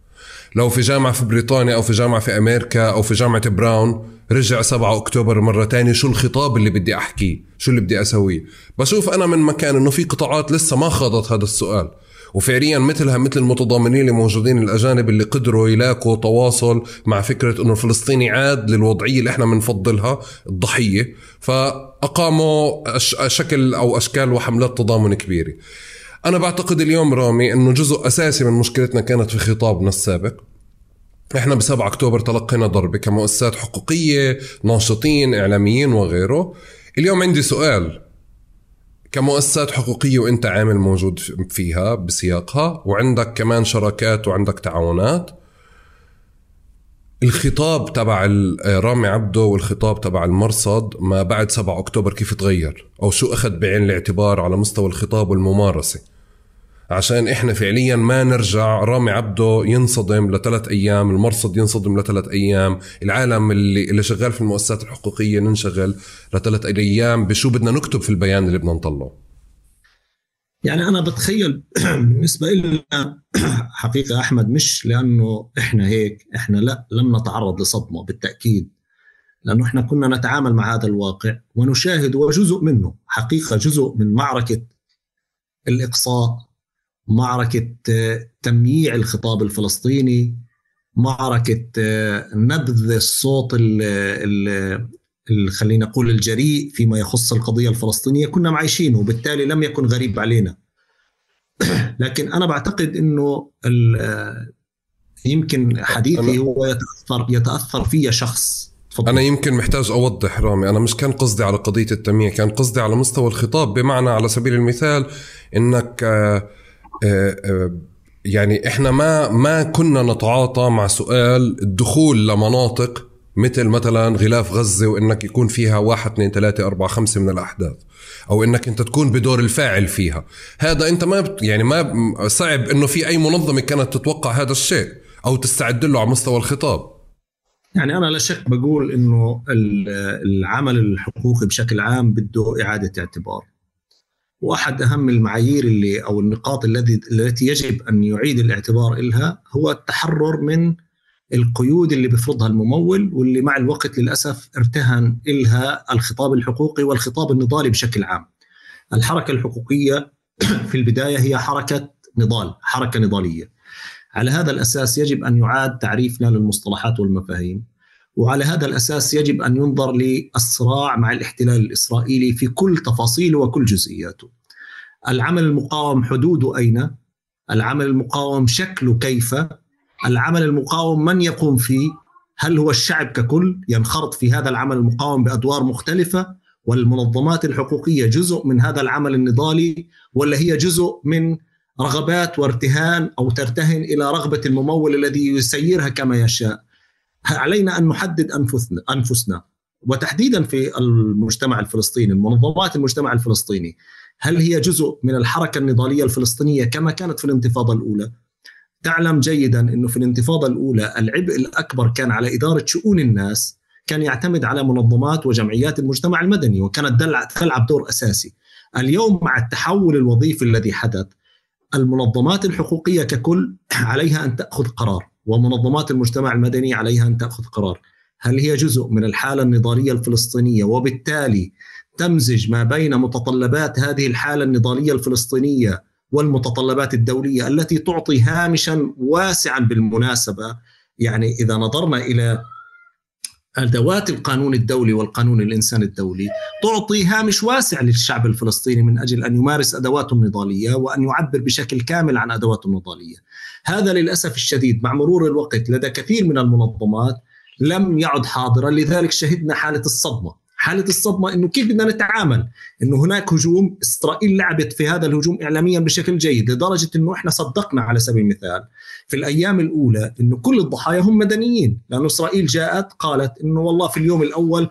لو في جامعة في بريطانيا أو في جامعة في أمريكا أو في جامعة براون رجع 7 أكتوبر مرة تانية شو الخطاب اللي بدي أحكيه شو اللي بدي أسويه؟ بشوف أنا من مكان أنه في قطاعات لسه ما خاضت هذا السؤال. وفعليا مثلها مثل المتضامنين اللي موجودين الأجانب اللي قدروا يلاقوا تواصل مع فكرة إنه الفلسطيني عاد للوضعية اللي إحنا بنفضلها الضحية. فأقاموا شكل أو أشكال وحملات تضامن كبيرة. أنا بعتقد اليوم رامي إنه جزء أساسي من مشكلتنا كانت في خطابنا السابق. إحنا ب 7 أكتوبر تلقينا ضربة كمؤسسات حقوقية ناشطين إعلاميين وغيره. اليوم عندي سؤال. كمؤسسات حقوقية وأنت عامل موجود فيها بسياقها وعندك كمان شراكات وعندك تعاونات. الخطاب تبع رامي عبده والخطاب تبع المرصد ما بعد 7 أكتوبر كيف تغير؟ أو شو أخذ بعين الاعتبار على مستوى الخطاب والممارسة؟ عشان إحنا فعليا ما نرجع رامي عبده ينصدم لثلاث أيام المرصد ينصدم لثلاث أيام العالم اللي اللي شغال في المؤسسات الحقوقية ننشغل لثلاث أيام بشو بدنا نكتب في البيان اللي بدنا نطلعه. يعني أنا بتخيل [CLEARS THROAT] بالنسبة لنا [CLEARS THROAT] حقيقة أحمد مش لأنه إحنا هيك إحنا لا لم نتعرض لصدمة بالتأكيد لأنه إحنا كنا نتعامل مع هذا الواقع ونشاهد وجزء منه حقيقة جزء من معركة الإقصاء معركة آه، تمييع الخطاب الفلسطيني معركة آه، نبذ الصوت خلينا نقول الجريء فيما يخص القضية الفلسطينية. كنا معيشينه وبالتالي لم يكن غريب علينا. [CLEARS THROAT] لكن أنا بعتقد أنه آه، يمكن حديثي هو يتأثر يتأثر في شخص. فضل. أنا يمكن محتاج أوضح رامي. أنا مش كان قصدي على قضية التمييع كان قصدي على مستوى الخطاب. بمعنى على سبيل المثال أنك آه، آه، يعني إحنا ما ما كنا نتعاطى مع سؤال الدخول لمناطق مثل مثلا غلاف غزة وإنك يكون فيها واحد اثنين ثلاثة أربعة خمسة من الأحداث أو إنك أنت تكون بدور الفاعل فيها. هذا أنت ما يعني ما صعب أنه في أي منظمة كانت تتوقع هذا الشيء أو تستعد له على مستوى الخطاب. يعني أنا لا شك بقول أنه العمل الحقوقي بشكل عام بده إعادة اعتبار. واحد أهم المعايير اللي أو النقاط الذي التي يجب أن يعيد الاعتبار لها هو التحرر من القيود اللي بيفرضها الممول واللي مع الوقت للأسف ارتهن لها الخطاب الحقوقي والخطاب النضالي بشكل عام. الحركة الحقوقية [CLEARS THROAT] في البداية هي حركة نضال، حركة نضالية. على هذا الأساس يجب أن يعاد تعريفنا للمصطلحات والمفاهيم وعلى هذا الأساس يجب أن ينظر للصراع مع الاحتلال الإسرائيلي في كل تفاصيله وكل جزئياته. العمل المقاوم حدوده أين؟ العمل المقاوم شكله كيف؟ العمل المقاوم من يقوم فيه؟ هل هو الشعب ككل ينخرط في هذا العمل المقاوم بأدوار مختلفة؟ والمنظمات الحقوقية جزء من هذا العمل النضالي ولا هي جزء من رغبات وارتهان أو ترتهن إلى رغبة الممول الذي يسيرها كما يشاء. علينا أن نحدد انفسنا أنفسنا. وتحديدا في المجتمع الفلسطيني المنظمات المجتمع الفلسطيني هل هي جزء من الحركة النضالية الفلسطينية كما كانت في الانتفاضة الأولى؟ تعلم جيدا إنه في الانتفاضة الأولى العبء الأكبر كان على إدارة شؤون الناس كان يعتمد على منظمات وجمعيات المجتمع المدني وكانت تلعب دور أساسي. اليوم مع التحول الوظيفي الذي حدث المنظمات الحقوقية ككل عليها أن تأخذ قرار. ومنظمات المجتمع المدني عليها أن تأخذ قرار. هل هي جزء من الحالة النضالية الفلسطينية؟ وبالتالي تمزج ما بين متطلبات هذه الحالة النضالية الفلسطينية والمتطلبات الدولية التي تعطي هامشا واسعا بالمناسبة. يعني إذا نظرنا إلى ادوات القانون الدولي والقانون الانساني الدولي تعطي هامش واسع للشعب الفلسطيني من أجل أن يمارس أدواته النضالية وأن يعبر بشكل كامل عن أدواته النضالية. هذا للأسف الشديد مع مرور الوقت لدى كثير من المنظمات لم يعد حاضرا لذلك شهدنا حالة الصدمة حالة الصدمة إنه كيف بدنا نتعامل؟ إنه هناك هجوم إسرائيل لعبت في هذا الهجوم اعلاميا بشكل جيد لدرجة إنه إحنا صدقنا على سبيل المثال في الأيام الأولى إنه كل الضحايا هم مدنيين لأنه إسرائيل جاءت قالت إنه والله في اليوم الأول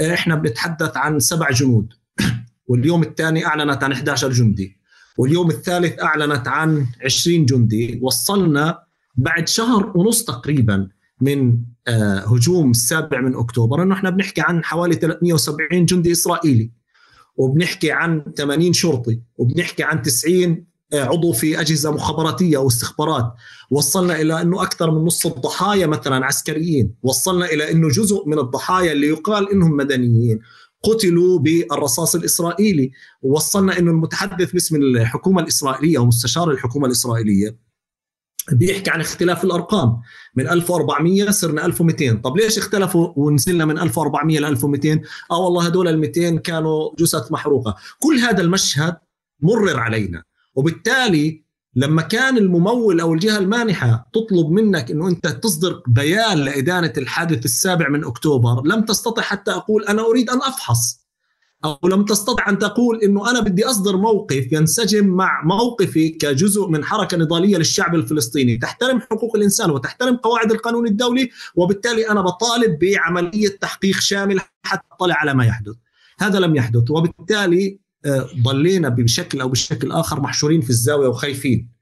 إحنا بنتحدث عن سبع جنود [CLEARS THROAT] واليوم الثاني أعلنت عن 11 جندي واليوم الثالث أعلنت عن 20 جندي وصلنا بعد شهر ونص تقريبا من آه، هجوم السابع من أكتوبر إنه إحنا بنحكي عن حوالي 370 جندي إسرائيلي وبنحكي عن 80 شرطي وبنحكي عن 90 آه، عضو في أجهزة مخابراتية أو استخبارات وصلنا إلى إنه أكثر من نص الضحايا مثلا عسكريين. وصلنا إلى إنه جزء من الضحايا اللي يقال إنهم مدنيين. قتلوا بالرصاص الإسرائيلي. ووصلنا إنه المتحدث باسم الحكومة الإسرائيلية ومستشار الحكومة الإسرائيلية بيحكي عن اختلاف الأرقام. من 1400 صرنا 1200 طب ليش اختلفوا ونزلنا من 1400 ل 1200 آه والله هدول ال 200 كانوا جثث محروقة. كل هذا المشهد مرر علينا. وبالتالي لما كان الممول أو الجهة المانحة تطلب منك إنه أنت تصدر بيان لإدانة الحادث السابع من أكتوبر لم تستطع حتى أقول أنا أريد أن أفحص. أو لم تستطع أن تقول إنه أنا بدي أصدر موقف ينسجم مع موقفي كجزء من حركة نضالية للشعب الفلسطيني. تحترم حقوق الإنسان وتحترم قواعد القانون الدولي وبالتالي أنا بطالب بعملية تحقيق شامل حتى أطلع على ما يحدث. هذا لم يحدث وبالتالي آه، ضلينا بشكل أو بشكل آخر محشورين في الزاوية وخايفين.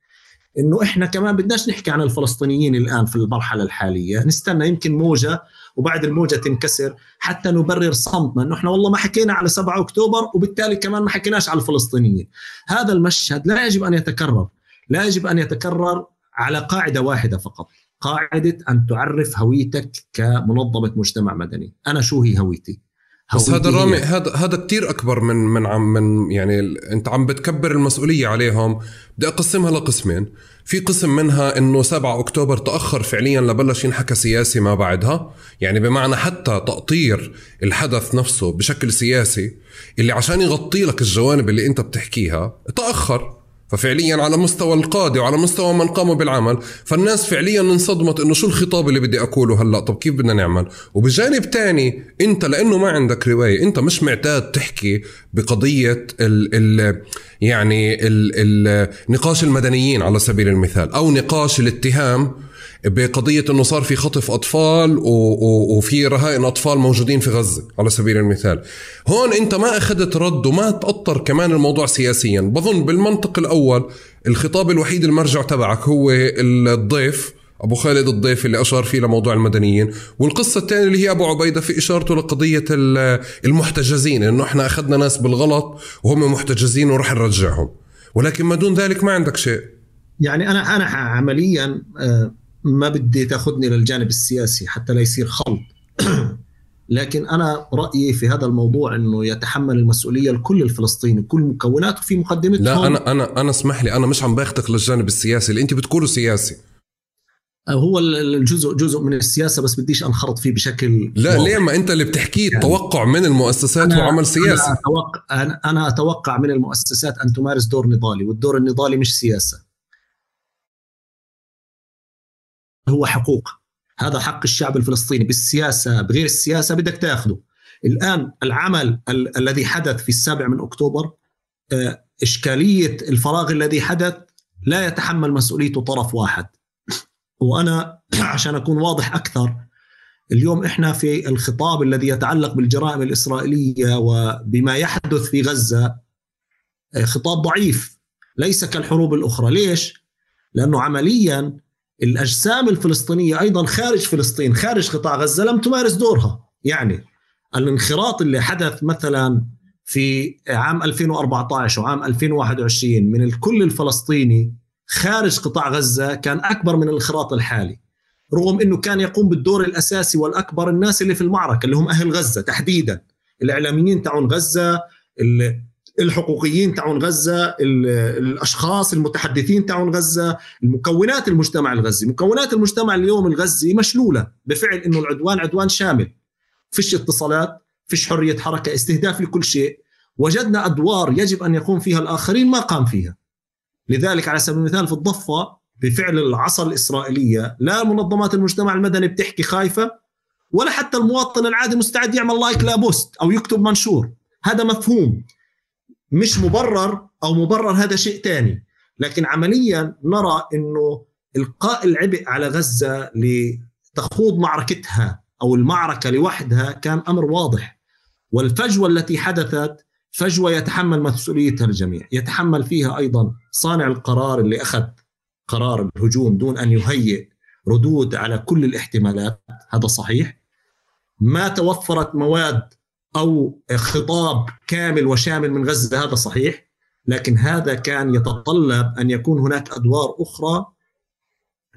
إنه إحنا كمان بدناش نحكي عن الفلسطينيين الآن في المرحلة الحالية. نستنى يمكن موجة وبعد الموجة تنكسر حتى نبرر صمتنا. إنه إحنا والله ما حكينا على 7 أكتوبر وبالتالي كمان ما حكيناش على الفلسطينيين. هذا المشهد لا يجب أن يتكرر. لا يجب أن يتكرر على قاعدة واحدة فقط. قاعدة أن تعرف هويتك كمنظمة مجتمع مدني. أنا شو هي هويتي؟ بس هذا رامي هذا هذا كثير أكبر من من عم من يعني أنت عم بتكبر المسؤولية عليهم. بدي أقسمها لقسمين. في قسم منها إنه 7 أكتوبر تأخر فعليا لبلش ينحكى سياسي ما بعدها. يعني بمعنى حتى تأطير الحدث نفسه بشكل سياسي اللي عشان يغطي لك الجوانب اللي أنت بتحكيها تأخر. ففعليا على مستوى القادة وعلى مستوى من قاموا بالعمل فالناس فعليا انصدمت إنه شو الخطاب اللي بدي أقوله هلأ؟ طب كيف بدنا نعمل؟ وبجانب تاني أنت لأنه ما عندك رواية أنت مش معتاد تحكي بقضية ال ال يعني ال ال نقاش المدنيين على سبيل المثال أو نقاش الاتهام بقضية انه صار في خطف أطفال وفي رهائن أطفال موجودين في غزة على سبيل المثال. هون أنت ما أخذت رد وما تأطر كمان الموضوع سياسيا. بظن بالمنطق الأول الخطاب الوحيد المرجع تبعك هو الضيف أبو خالد الضيف اللي أشار فيه لموضوع المدنيين. والقصة الثانية اللي هي أبو عبيدة في إشارته لقضية المحتجزين إنه إحنا أخذنا ناس بالغلط وهم محتجزين وراح نرجعهم. ولكن ما دون ذلك ما عندك شيء. يعني أنا أنا عمليا آه، ما بدي تاخذني للجانب السياسي حتى لا يصير خلط. [CLEARS THROAT] لكن أنا رأيي في هذا الموضوع إنه يتحمل المسؤولية الكل الفلسطيني كل مكوناته في مقدمته لا أنا أنا أنا اسمح لي أنا مش عم باخذك للجانب السياسي اللي أنت بتقوله سياسي. هو الجزء جزء من السياسة بس بديش أنخرط فيه بشكل لا واضح. ليه ما أنت اللي بتحكيه يعني توقع من المؤسسات هو عمل سياسي. أنا أتوقع, أنا أتوقع من المؤسسات أن تمارس دور نضالي والدور النضالي مش سياسة. هو حقوق. هذا حق الشعب الفلسطيني بالسياسة بغير السياسة بدك تاخذه الآن العمل ال- الذي حدث في السابع من أكتوبر آه، إشكالية الفراغ الذي حدث لا يتحمل مسؤوليته طرف واحد. وأنا [CLEARS THROAT] عشان أكون واضح أكثر اليوم إحنا في الخطاب الذي يتعلق بالجرائم الإسرائيلية وبما يحدث في غزة آه، خطاب ضعيف ليس كالحروب الأخرى. ليش؟ لأنه عمليا الأجسام الفلسطينية أيضا خارج فلسطين خارج قطاع غزة لم تمارس دورها. يعني الانخراط اللي حدث مثلا في عام 2014 وعام 2021 من الكل الفلسطيني خارج قطاع غزة كان أكبر من الانخراط الحالي. رغم إنه كان يقوم بالدور الأساسي والأكبر الناس اللي في المعركة اللي هم أهل غزة تحديدا. الإعلاميين تاعون غزة الحقوقيين تاعون غزة الأشخاص المتحدثين تاعون غزة المكونات المجتمع الغزي. مكونات المجتمع اليوم الغزي مشلولة بفعل إنه العدوان عدوان شامل. فيش اتصالات فيش حرية حركة استهداف لكل شيء. وجدنا أدوار يجب أن يقوم فيها الآخرين ما قام فيها. لذلك على سبيل المثال في الضفة بفعل العصا الإسرائيلية لا منظمات المجتمع المدني بتحكي خايفة ولا حتى المواطن العادي مستعد يعمل like لا post أو يكتب منشور. هذا مفهوم. مش مبرر أو مبرر هذا شيء ثاني لكن عمليا نرى إنه القاء العبء على غزة لتخوض معركتها أو المعركة لوحدها كان أمر واضح. والفجوة التي حدثت فجوة يتحمل مسؤوليتها الجميع. يتحمل فيها أيضا صانع القرار اللي أخذ قرار الهجوم دون أن يهيئ ردود على كل الاحتمالات. هذا صحيح. ما توفرت مواد أو خطاب كامل وشامل من غزة هذا صحيح. لكن هذا كان يتطلب أن يكون هناك أدوار أخرى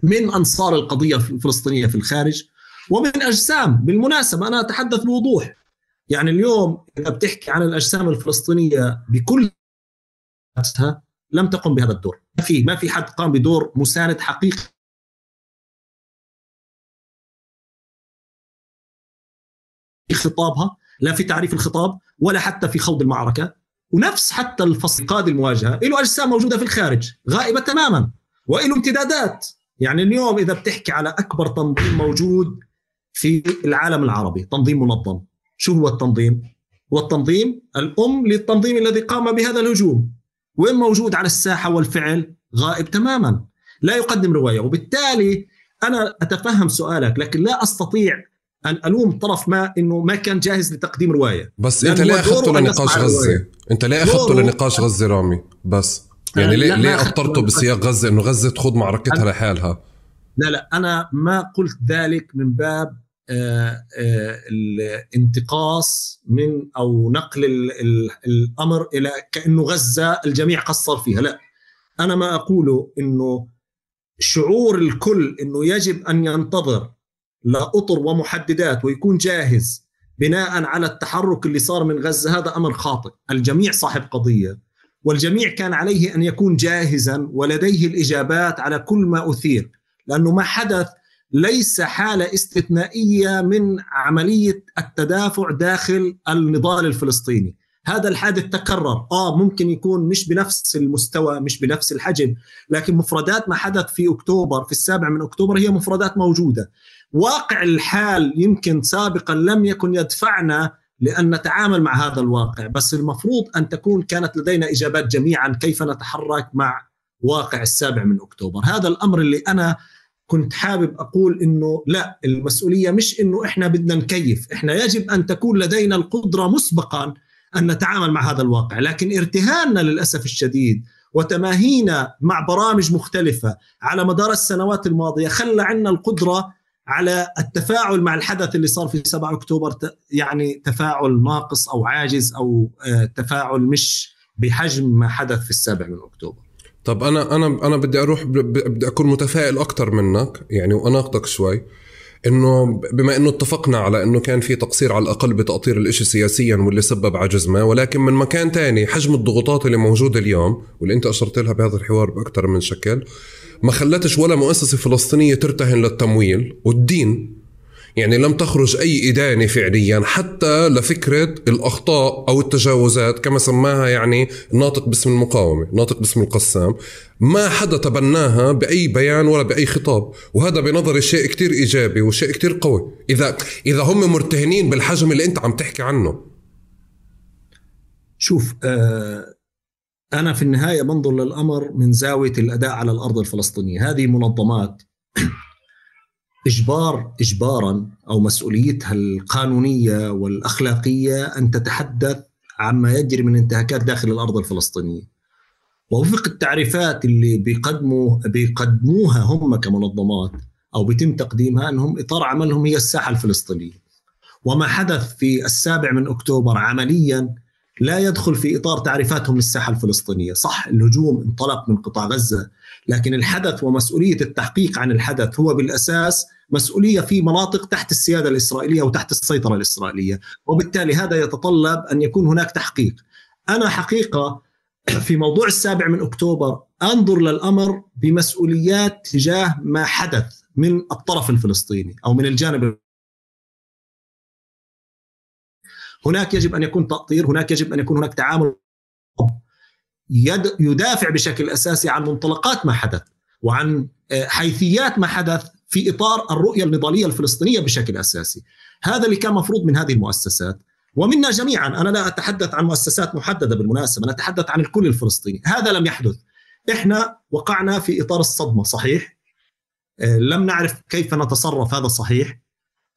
من أنصار القضية الفلسطينية في الخارج ومن أجسام. بالمناسبة أنا أتحدث بوضوح. يعني اليوم إذا بتحكي عن الأجسام الفلسطينية بكل لم تقم بهذا الدور. ما في ما في حد قام بدور مساند حقيقي. خطابها لا في تعريف الخطاب ولا حتى في خوض المعركة. ونفس حتى الفصل قاد المواجهة له أجسام موجودة في الخارج غائبة تماما. وله امتدادات. يعني اليوم إذا بتحكي على أكبر تنظيم موجود في العالم العربي تنظيم منظم. شو هو التنظيم؟ هو التنظيم الأم للتنظيم الذي قام بهذا الهجوم. وين موجود على الساحة والفعل؟ غائب تماما. لا يقدم رواية. وبالتالي أنا أتفهم سؤالك لكن لا أستطيع أن ألوم طرف ما إنه ما كان جاهز لتقديم رواية بس أنت ليه أخذته لنقاش غزة؟ أنت ليه أخذته لنقاش غزة رامي؟ بس يعني ليه ليه اضطرته بسياق غزة إنه غزة تخوض معركتها لحالها؟ لا لا أنا ما قلت ذلك من باب آه، آه، الانتقاص من أو نقل الأمر إلى كأنه غزة الجميع قصر فيها لا أنا ما أقوله إنه شعور الكل إنه يجب أن ينتظر لاطر ومحددات ويكون جاهز بناء على التحرك اللي صار من غزة. هذا أمر خاطئ، الجميع صاحب قضية والجميع كان عليه أن يكون جاهزا ولديه الإجابات على كل ما أثير، لأنه ما حدث ليس حالة استثنائية من عملية التدافع داخل النضال الفلسطيني، هذا الحادث تكرر. آه ممكن يكون مش بنفس المستوى مش بنفس الحجم لكن مفردات ما حدث في أكتوبر في السابع من أكتوبر هي مفردات موجودة. واقع الحال يمكن سابقا لم يكن يدفعنا لأن نتعامل مع هذا الواقع بس المفروض أن تكون كانت لدينا إجابات جميعا كيف نتحرك مع واقع السابع من أكتوبر. هذا الأمر اللي أنا كنت حابب أقول إنه لا المسؤولية مش إنه إحنا بدنا نكيف إحنا يجب أن تكون لدينا القدرة مسبقا أن نتعامل مع هذا الواقع. لكن ارتهاننا للأسف الشديد وتماهينا مع برامج مختلفة على مدار السنوات الماضية خلى عنا القدرة على التفاعل مع الحدث اللي صار في 7 أكتوبر يعني تفاعل ناقص أو عاجز أو آه، تفاعل مش بحجم ما حدث في السابع من أكتوبر. طب أنا أنا أنا بدي أروح بدي أكون متفائل أكثر منك يعني واناقضك شوي. إنه بما إنه اتفقنا على إنه كان في تقصير على الأقل بتاطير الإشي سياسيا واللي سبب عجز ما ولكن من مكان تاني حجم الضغوطات اللي موجودة اليوم واللي أنت أشرت لها بهذا الحوار بأكثر من شكل ما خلتش ولا مؤسسة فلسطينية ترتهن للتمويل والدين يعني لم تخرج أي إدانة فعليا حتى لفكرة الأخطاء أو التجاوزات كما سماها يعني ناطق باسم المقاومة ناطق باسم القسام. ما حدا تبناها بأي بيان ولا بأي خطاب وهذا بنظري شيء كتير إيجابي وشيء كتير قوي. إذا إذا هم مرتهنين بالحجم اللي أنت عم تحكي عنه. شوف آه أنا في النهاية بنظر للأمر من زاوية الأداء على الأرض الفلسطينية. هذه منظمات اجبار اجبارا أو مسؤوليتها القانونية والأخلاقية أن تتحدث عما يجري من انتهاكات داخل الأرض الفلسطينية. ووفق التعريفات اللي بيقدموا بيقدموها هم كمنظمات أو بيتم تقديمها أنهم إطار عملهم هي الساحة الفلسطينية. وما حدث في السابع من أكتوبر عمليا لا يدخل في إطار تعريفاتهم للساحة الفلسطينية، صح الهجوم انطلق من قطاع غزة، لكن الحدث ومسؤولية التحقيق عن الحدث هو بالأساس مسؤولية في مناطق تحت السيادة الإسرائيلية وتحت السيطرة الإسرائيلية، وبالتالي هذا يتطلب أن يكون هناك تحقيق. أنا حقيقة في موضوع السابع من أكتوبر أنظر للامر بمسؤوليات تجاه ما حدث من الطرف الفلسطيني أو من الجانب هناك يجب أن يكون تأطير، هناك يجب أن يكون هناك تعامل. يدافع بشكل أساسي عن منطلقات ما حدث وعن آه، حيثيات ما حدث في إطار الرؤية النضالية الفلسطينية بشكل أساسي. هذا اللي كان مفروض من هذه المؤسسات. ومنا جميعا أنا لا أتحدث عن مؤسسات محددة بالمناسبة أنا أتحدث عن الكل الفلسطيني. هذا لم يحدث. إحنا وقعنا في إطار الصدمة صحيح؟ آه، لم نعرف كيف نتصرف هذا صحيح؟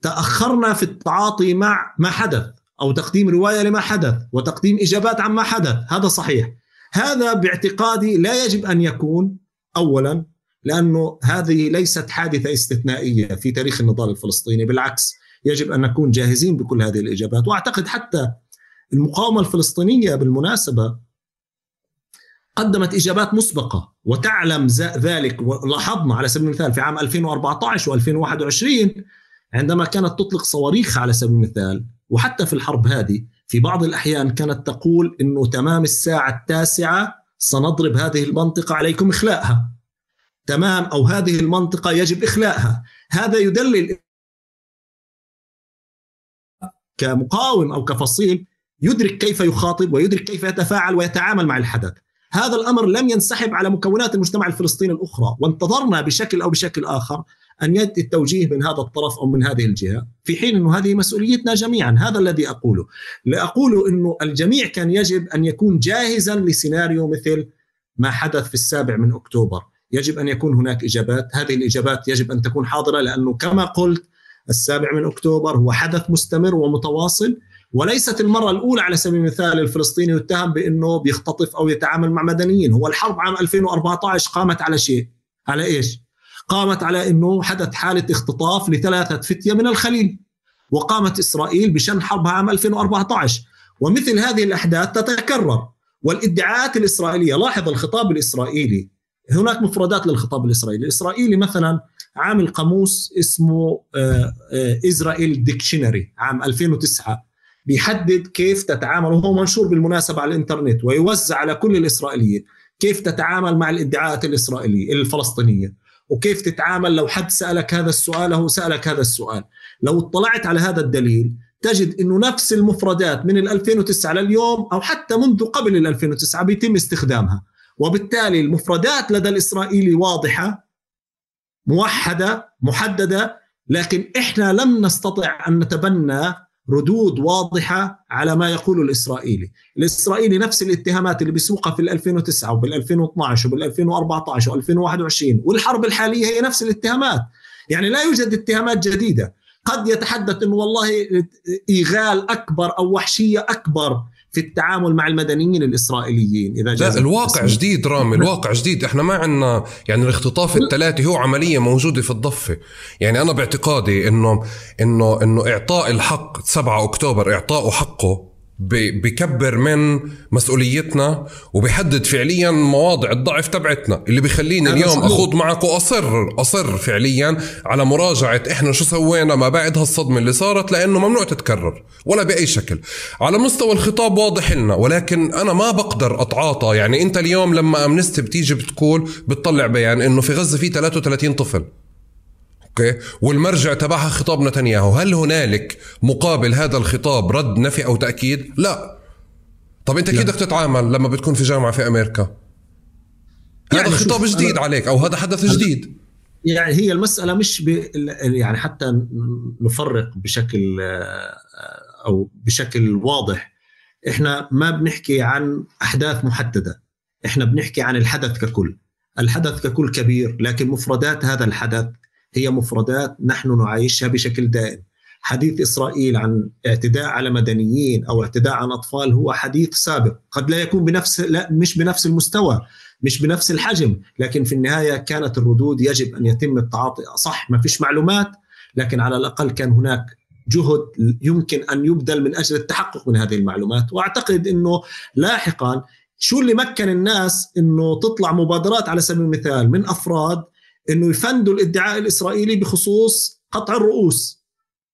تأخرنا في التعاطي مع ما حدث. أو تقديم رواية لما حدث وتقديم إجابات عما حدث. هذا صحيح. هذا باعتقادي لا يجب أن يكون اولا لأنه هذه ليست حادثة استثنائية في تاريخ النضال الفلسطيني. بالعكس يجب أن نكون جاهزين بكل هذه الإجابات. وأعتقد حتى المقاومة الفلسطينية بالمناسبة قدمت إجابات مسبقة وتعلم ذلك ولاحظنا على سبيل المثال في عام 2014 و2021 عندما كانت تطلق صواريخ على سبيل المثال وحتى في الحرب هذه في بعض الأحيان كانت تقول إنه تمام الساعة التاسعة سنضرب هذه المنطقة عليكم إخلاءها. تمام أو هذه المنطقة يجب إخلاءها. هذا يدلل كمقاوم أو كفصيل يدرك كيف يخاطب ويدرك كيف يتفاعل ويتعامل مع الحدث. هذا الأمر لم ينسحب على مكونات المجتمع الفلسطيني الأخرى وانتظرنا بشكل أو بشكل آخر أن يأتي التوجيه من هذا الطرف أو من هذه الجهة. في حين أنه هذه مسؤوليتنا جميعا هذا الذي أقوله. لاقول إنه الجميع كان يجب أن يكون جاهزا لسيناريو مثل ما حدث في السابع من أكتوبر. يجب أن يكون هناك إجابات. هذه الإجابات يجب أن تكون حاضرة لأنه كما قلت السابع من أكتوبر هو حدث مستمر ومتواصل وليست المرة الأولى على سبيل المثال الفلسطيني يتهم بأنه بيختطف أو يتعامل مع مدنيين. هو الحرب عام 2014 قامت على شيء؟ على إيش؟ قامت على أنه حدث حالة اختطاف لثلاثة فتية من الخليل وقامت إسرائيل بشن حربها عام 2014 ومثل هذه الأحداث تتكرر. والإدعاءات الإسرائيلية لاحظ الخطاب الإسرائيلي هناك مفردات للخطاب الإسرائيلي. الإسرائيلي مثلا عامل قاموس اسمه إسرائيل آه، ديكشنري عام 2009 بيحدد كيف تتعامل وهو منشور بالمناسبة على الإنترنت ويوزع على كل الإسرائيليين كيف تتعامل مع الإدعاءات الإسرائيلية الفلسطينية. وكيف تتعامل لو حد سألك هذا السؤال أو سألك هذا السؤال. لو اطلعت على هذا الدليل تجد إنه نفس المفردات من 2009 لليوم أو حتى منذ قبل ال 2009 بيتم استخدامها. وبالتالي المفردات لدى الإسرائيلي واضحة موحدة محددة لكن إحنا لم نستطع أن نتبنى ردود واضحة على ما يقوله الإسرائيلي، الإسرائيلي نفس الاتهامات اللي بيسوقها في 2009 وبال 2012 وبال 2014 و2021 والحرب الحالية هي نفس الاتهامات، يعني لا يوجد اتهامات جديدة، قد يتحدث إنه والله ايغال أكبر أو وحشية أكبر في التعامل مع المدنيين الإسرائيليين إذا لا الواقع جديد رامي الواقع جديد. إحنا ما عندنا يعني الاختطاف الثلاثي هو عملية موجودة في الضفة. يعني أنا باعتقادي إنه إنه إنه إعطاء الحق 7 أكتوبر اعطائه حقه بكبر من مسؤوليتنا وبيحدد فعليا مواضع الضعف تبعتنا اللي بيخليني اليوم أخوض معك واصر أصر فعليا على مراجعة إحنا شو سوينا ما بعد هالصدمة اللي صارت لأنه ممنوع تتكرر ولا بأي شكل. على مستوى الخطاب واضح لنا ولكن أنا ما بقدر أتعاطى. يعني أنت اليوم لما أمنستي بتيجي بتقول بتطلع بيان إنه في غزة في 33 طفل. أوكي والمرجع تبعها خطاب نتنياهو. هل هنالك مقابل هذا الخطاب رد نفي أو تأكيد؟ لا. طب أنت كيف بدك تتعامل لما بتكون في جامعة في أمريكا؟ يعني هذا خطاب جديد عليك أو هذا حدث جديد. يعني هي المسألة مش ب... يعني حتى نفرق بشكل أو بشكل واضح. إحنا ما بنحكي عن أحداث محددة. إحنا بنحكي عن الحدث ككل. الحدث ككل كبير لكن مفردات هذا الحدث هي مفردات نحن نعايشها بشكل دائم. حديث إسرائيل عن اعتداء على مدنيين أو اعتداء عن أطفال هو حديث سابق. قد لا يكون بنفس لا مش بنفس المستوى مش بنفس الحجم لكن في النهاية كانت الردود يجب أن يتم التعاطي. صح ما فيش معلومات لكن على الأقل كان هناك جهد يمكن أن يبذل من أجل التحقق من هذه المعلومات. وأعتقد إنه لاحقا شو اللي مكن الناس إنه تطلع مبادرات على سبيل المثال من أفراد إنه يفندوا الإدعاء الإسرائيلي بخصوص قطع الرؤوس.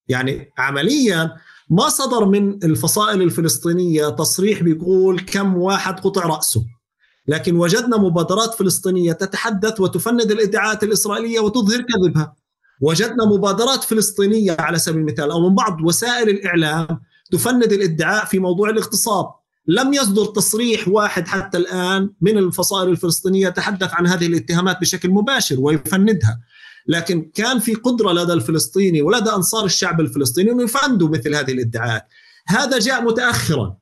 يعني عمليا ما صدر من الفصائل الفلسطينية تصريح بيقول كم واحد قطع رأسه. لكن وجدنا مبادرات فلسطينية تتحدث وتفند الإدعاءات الإسرائيلية وتظهر كذبها. وجدنا مبادرات فلسطينية على سبيل المثال أو من بعض وسائل الإعلام تفند الإدعاء في موضوع الاغتصاب. لم يصدر تصريح واحد حتى الآن من الفصائل الفلسطينية يتحدث عن هذه الاتهامات بشكل مباشر ويفندها. لكن كان في قدرة لدى الفلسطيني ولدى أنصار الشعب الفلسطيني أنه يفندوا مثل هذه الادعاءات. هذا جاء متاخرا.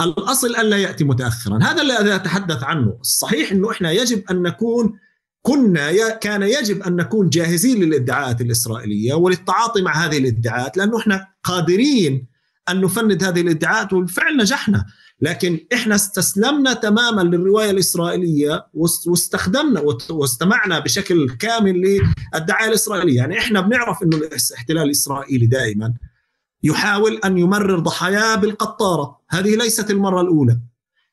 الأصل الا يأتي متاخرا. هذا الذي أتحدث عنه. الصحيح أنه إحنا يجب أن نكون كنا كان يجب أن نكون جاهزين للادعاءات الإسرائيلية وللتعاطي مع هذه الادعاءات لأنه إحنا قادرين أن نفند هذه الإدعاءات وبالفعل نجحنا لكن إحنا استسلمنا تماما للرواية الإسرائيلية واستخدمنا واستمعنا بشكل كامل للدعاية الإسرائيلية، يعني إحنا بنعرف إنه الاحتلال الإسرائيلي دائما يحاول أن يمرر ضحاياه بالقطارة، هذه ليست المرة الأولى.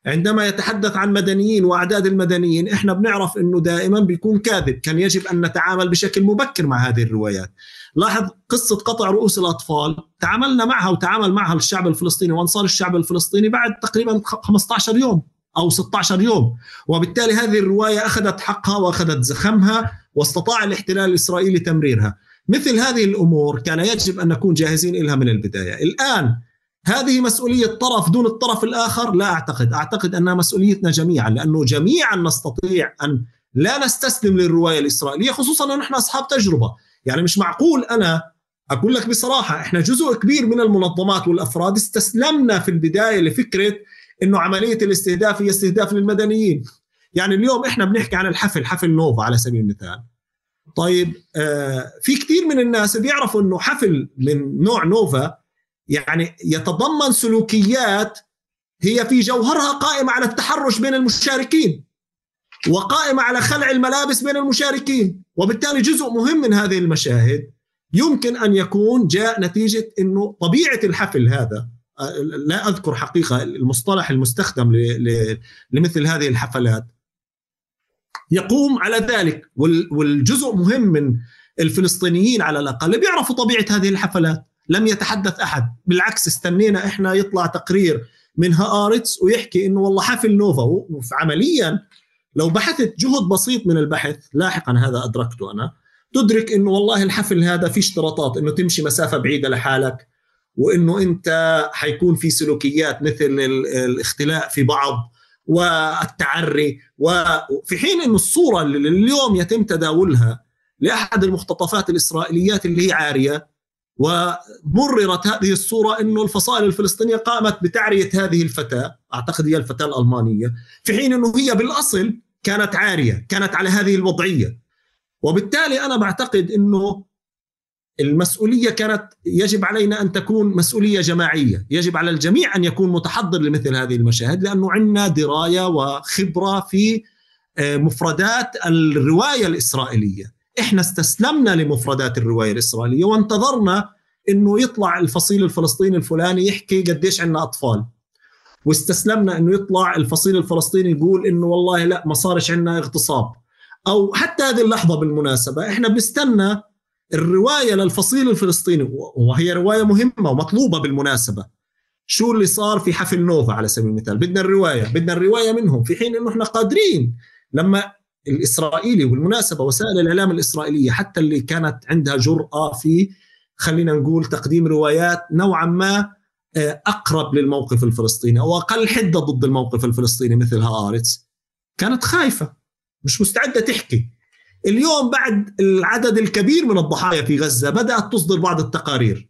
عندما يتحدث عن مدنيين وأعداد المدنيين إحنا بنعرف إنه دائما بيكون كاذب، كان يجب أن نتعامل بشكل مبكر مع هذه الروايات. لاحظ قصة قطع رؤوس الأطفال. تعاملنا معها وتعامل معها الشعب الفلسطيني وأنصار الشعب الفلسطيني بعد تقريبا 15 يوم أو 16 يوم. وبالتالي هذه الرواية أخذت حقها وأخذت زخمها واستطاع الاحتلال الإسرائيلي تمريرها. مثل هذه الأمور كان يجب أن نكون جاهزين لها من البداية. الآن هذه مسؤولية طرف دون الطرف الآخر لا أعتقد. أعتقد أنها مسؤوليتنا جميعا لأنه جميعا نستطيع أن لا نستسلم للرواية الإسرائيلية خصوصا أن نحن أصحاب تجربة. يعني مش معقول أنا أقول لك بصراحة إحنا جزء كبير من المنظمات والأفراد استسلمنا في البداية لفكرة إنه عملية الاستهداف هي استهداف للمدنيين. يعني اليوم إحنا بنحكي عن الحفل حفل نوفا على سبيل المثال. طيب آه في كثير من الناس بيعرفوا إنه حفل من نوع نوفا يعني يتضمن سلوكيات هي في جوهرها قائمة على التحرش بين المشاركين وقائمة على خلع الملابس بين المشاركين. وبالتالي جزء مهم من هذه المشاهد يمكن أن يكون جاء نتيجة أنه طبيعة الحفل هذا لا أذكر حقيقة المصطلح المستخدم لمثل هذه الحفلات. يقوم على ذلك والجزء مهم من الفلسطينيين على الأقل بيعرفوا طبيعة هذه الحفلات لم يتحدث أحد. بالعكس استنينا إحنا يطلع تقرير من هآرتس ويحكي إنه والله حفل نوفا. وعمليا لو بحثت جهد بسيط من البحث لاحقا هذا أدركته أنا. تدرك إنه والله الحفل هذا في اشتراطات إنه تمشي مسافة بعيدة لحالك وإنه أنت حيكون في سلوكيات مثل الاختلاء في بعض والتعري وفي حين إنه الصورة اللي اليوم يتم تداولها لأحد المختطفات الإسرائيليات اللي هي عارية ومررت هذه الصورة إنه الفصائل الفلسطينية قامت بتعرية هذه الفتاة أعتقد هي الفتاة الألمانية في حين إنه هي بالأصل كانت عارية كانت على هذه الوضعية. وبالتالي أنا بعتقد إنه المسؤولية كانت يجب علينا أن تكون مسؤولية جماعية، يجب على الجميع أن يكون متحضر لمثل هذه المشاهد لأنه عندنا دراية وخبرة في آه، مفردات الرواية الإسرائيلية، إحنا استسلمنا لمفردات الرواية الإسرائيلية وانتظرنا إنه يطلع الفصيل الفلسطيني الفلاني يحكي قديش عندنا أطفال. واستسلمنا إنه يطلع الفصيل الفلسطيني يقول إنه والله لا ما صارش عندنا اغتصاب. أو حتى هذه اللحظة بالمناسبة إحنا بنستنى الرواية للفصيل الفلسطيني وهي رواية مهمة ومطلوبة بالمناسبة. شو اللي صار في حفل نوفا على سبيل المثال؟ بدنا الرواية بدنا الرواية منهم في حين إنه إحنا قادرين. لما الإسرائيلي والمناسبه وسائل الإعلام الإسرائيلية حتى اللي كانت عندها جرأة في خلينا نقول تقديم روايات نوعا ما أقرب للموقف الفلسطيني أو أقل حدة ضد الموقف الفلسطيني مثل هارتس كانت خايفة مش مستعدة تحكي. اليوم بعد العدد الكبير من الضحايا في غزة بدأت تصدر بعض التقارير.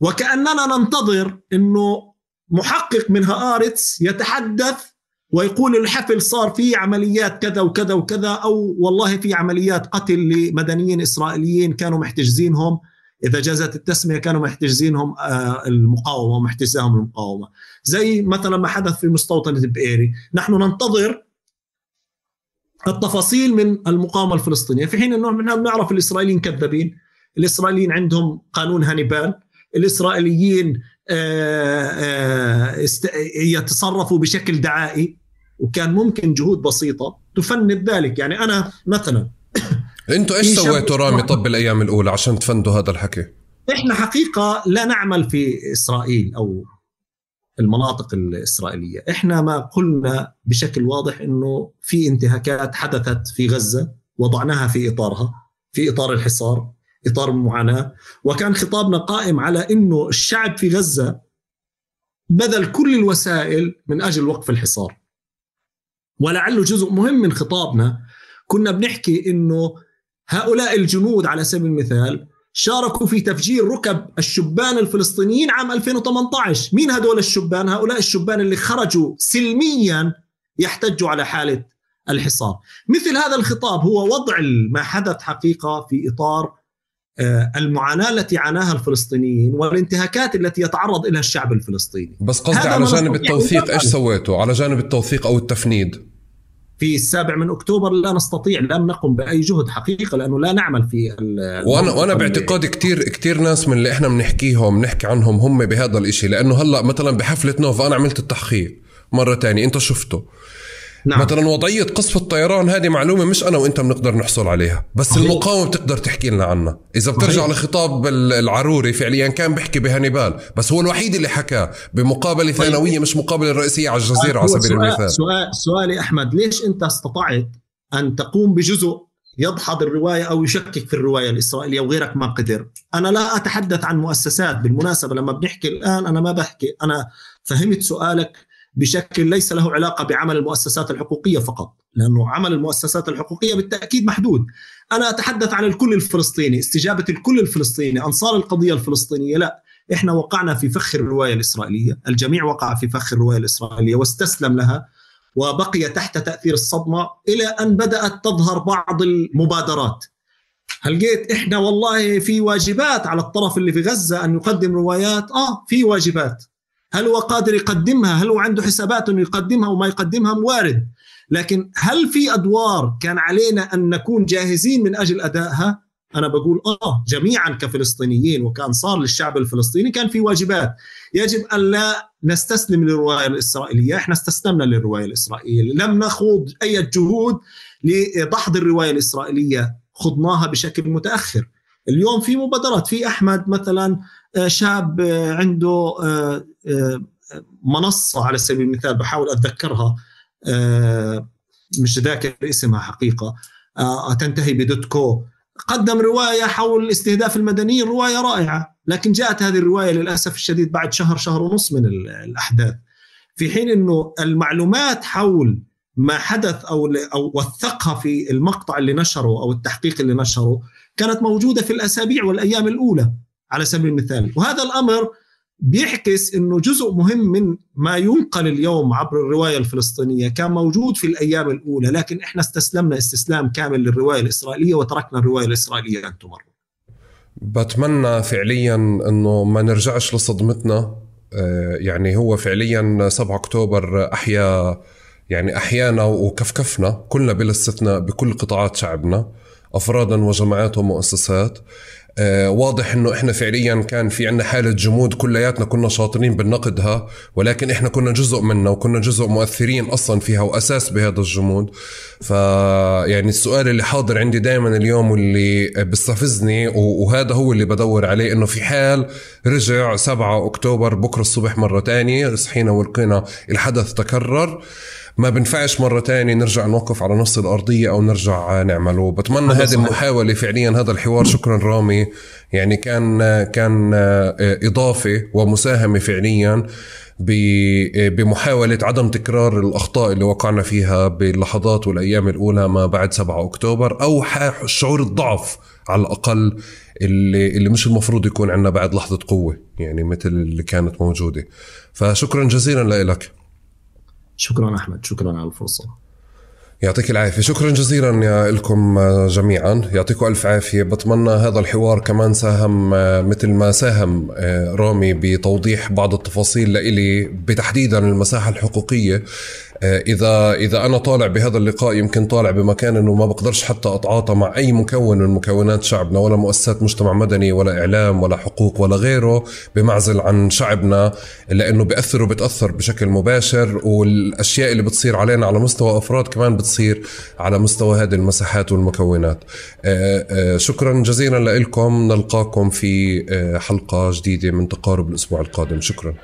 وكأننا ننتظر إنه محقق من هارتس يتحدث ويقول الحفل صار فيه عمليات كذا وكذا وكذا أو والله في عمليات قتل لمدنيين إسرائيليين كانوا محتجزينهم. إذا جازت التسمية كانوا محتجزينهم آه، المقاومة ومحتجزاهم المقاومة. زي مثلا ما حدث في مستوطنه بئيري نحن ننتظر التفاصيل من المقاومة الفلسطينية. في حين إنه نحن بنعرف الإسرائيليين كذابين. الإسرائيليين عندهم قانون هانيبال. الإسرائيليين يتصرفوا بشكل دعائي. وكان ممكن جهود بسيطة تفند ذلك. يعني أنا مثلا أنتوا إيش سويتوا رامي طب بالأيام الأولى عشان تفندوا هذا الحكي؟ إحنا حقيقة لا نعمل في إسرائيل أو المناطق الإسرائيلية، إحنا ما قلنا بشكل واضح إنه في انتهاكات حدثت في غزة وضعناها في إطارها، في إطار الحصار، إطار المعاناه، وكان خطابنا قائم على إنه الشعب في غزة بذل كل الوسائل من أجل وقف الحصار. ولعله جزء مهم من خطابنا. كنا بنحكي إنه هؤلاء الجنود على سبيل المثال شاركوا في تفجير ركب الشبان الفلسطينيين عام 2018 مين هدول الشبان؟ هؤلاء الشبان اللي خرجوا سلميا يحتجوا على حالة الحصار. مثل هذا الخطاب هو وضع ما حدث حقيقة في إطار المعاناة التي عاناها الفلسطينيين والانتهاكات التي يتعرض إليها الشعب الفلسطيني. بس قصدي على جانب التوثيق إيش سويتوا؟ على جانب التوثيق أو التفنيد. في السابع من أكتوبر لا نستطيع لم نقم بأي جهد حقيقة لأنه لا نعمل في وأنا وأنا باعتقادي كثير كثير ناس من اللي إحنا بنحكيهم بنحكي عنهم هم بهذا الإشي لأنه هلأ مثلا بحفلة نوفا أنا عملت التحقيق مرة تانية أنت شفته. نعم. مثلا وضعية قصف الطيران هذه معلومة مش أنا وأنت بنقدر نحصل عليها بس صحيح. المقاومة بتقدر تحكي لنا عنها إذا بترجع صحيح. لخطاب العروري فعليا كان بيحكي بهانيبال بس هو الوحيد اللي حكاه بمقابلة طيب. ثانوية مش مقابلة رئيسية على الجزيرة على سبيل المثال سؤال سؤالي أحمد ليش أنت استطعت أن تقوم بجزء يدحض الرواية أو يشكك في الرواية الإسرائيلية وغيرك ما قدر أنا لا أتحدث عن مؤسسات بالمناسبة لما بنحكي الآن أنا ما بحكي أنا فهمت سؤالك بشكل ليس له علاقة بعمل المؤسسات الحقوقية فقط، لأنه عمل المؤسسات الحقوقية بالتأكيد محدود. أنا أتحدث عن الكل الفلسطيني، استجابة الكل الفلسطيني، أنصار القضية الفلسطينية، لا، إحنا وقعنا في فخ الرواية الإسرائيلية، الجميع وقع في فخ الرواية الإسرائيلية واستسلم لها وبقي تحت تأثير الصدمة إلى أن بدأت تظهر بعض المبادرات. هل جيت إحنا والله في واجبات على الطرف اللي في غزة أن يقدم روايات؟ آه في واجبات، هل هو قادر يقدمها؟ هل هو عنده حسابات إنه يقدمها وما يقدمها؟ وارد لكن هل في أدوار كان علينا أن نكون جاهزين من أجل أدائها؟ أنا بقول آه جميعا كفلسطينيين وكانصار للشعب الفلسطيني كان في واجبات. يجب أن لا نستسلم للرواية الإسرائيلية. إحنا استسلمنا للرواية الإسرائيلية. لم نخوض أي جهود لدحض الرواية الإسرائيلية. خضناها بشكل متأخر. اليوم في مبادرات. في أحمد مثلا شاب عنده منصة على سبيل المثال بحاول أتذكرها مش ذاكر اسمها حقيقة تنتهي بدوت كو. قدم رواية حول استهداف المدنيين رواية رائعة لكن جاءت هذه الرواية للأسف الشديد بعد شهر شهر ونص من الأحداث. في حين أنه المعلومات حول ما حدث أو, أو وثقها في المقطع اللي نشره أو التحقيق اللي نشره كانت موجودة في الأسابيع والأيام الأولى. على سبيل المثال. وهذا الأمر بيعكس إنه جزء مهم من ما ينقل اليوم عبر الرواية الفلسطينية كان موجود في الأيام الأولى لكن إحنا استسلمنا استسلام كامل للرواية الإسرائيلية وتركنا الرواية الإسرائيلية أن تمر. بتمنى فعليا إنه ما نرجعش لصدمتنا. يعني هو فعليا 7 أكتوبر أحيا يعني أحيانا وكفكفنا كلنا بلا استثناء بكل قطاعات شعبنا افرادا وجماعات ومؤسسات. آه واضح إنه إحنا فعليا كان في عندنا حالة جمود كلياتنا كنا شاطرين بنقدها ولكن إحنا كنا جزء منها وكنا جزء مؤثرين أصلا فيها وأساس بهذا الجمود. ف يعني السؤال اللي حاضر عندي دائما اليوم واللي بيستفزني وهذا هو اللي بدور عليه إنه في حال رجع 7 أكتوبر بكرة الصبح مرة تانية صحينا ولقينا الحدث تكرر. ما بنفعش مرة تانية نرجع نوقف على نص الأرضية أو نرجع نعمله. بتمنى هذه المحاولة. فعليا هذا الحوار شكرا رامي. يعني كان كان إضافة ومساهمة فعليا بمحاولة عدم تكرار الأخطاء اللي وقعنا فيها باللحظات والأيام الأولى ما بعد 7 أكتوبر أو شعور الضعف على الأقل اللي, اللي مش المفروض يكون عندنا بعد لحظة قوة يعني مثل اللي كانت موجودة. فشكرا جزيلا لك. شكرا أحمد شكرا على الفرصة. يعطيك العافية. شكرا جزيلا لكم جميعا. يعطيكم ألف عافية. بتمنى هذا الحوار كمان ساهم مثل ما ساهم رامي بتوضيح بعض التفاصيل لإلي بتحديدا المساحة الحقوقية. آه، إذا إذا أنا طالع بهذا اللقاء يمكن طالع بمكان إنه ما بقدرش حتى أتعاطى مع أي مكون من مكونات شعبنا ولا مؤسسات مجتمع مدني ولا إعلام ولا حقوق ولا غيره بمعزل عن شعبنا لأنه بيأثر وبتأثر بشكل مباشر والأشياء اللي بتصير علينا على مستوى أفراد كمان بتصير على مستوى هذه المساحات والمكونات. آه، آه، شكرا جزيلا لكم. نلقاكم في حلقة جديدة من تقارب الأسبوع القادم. شكرا.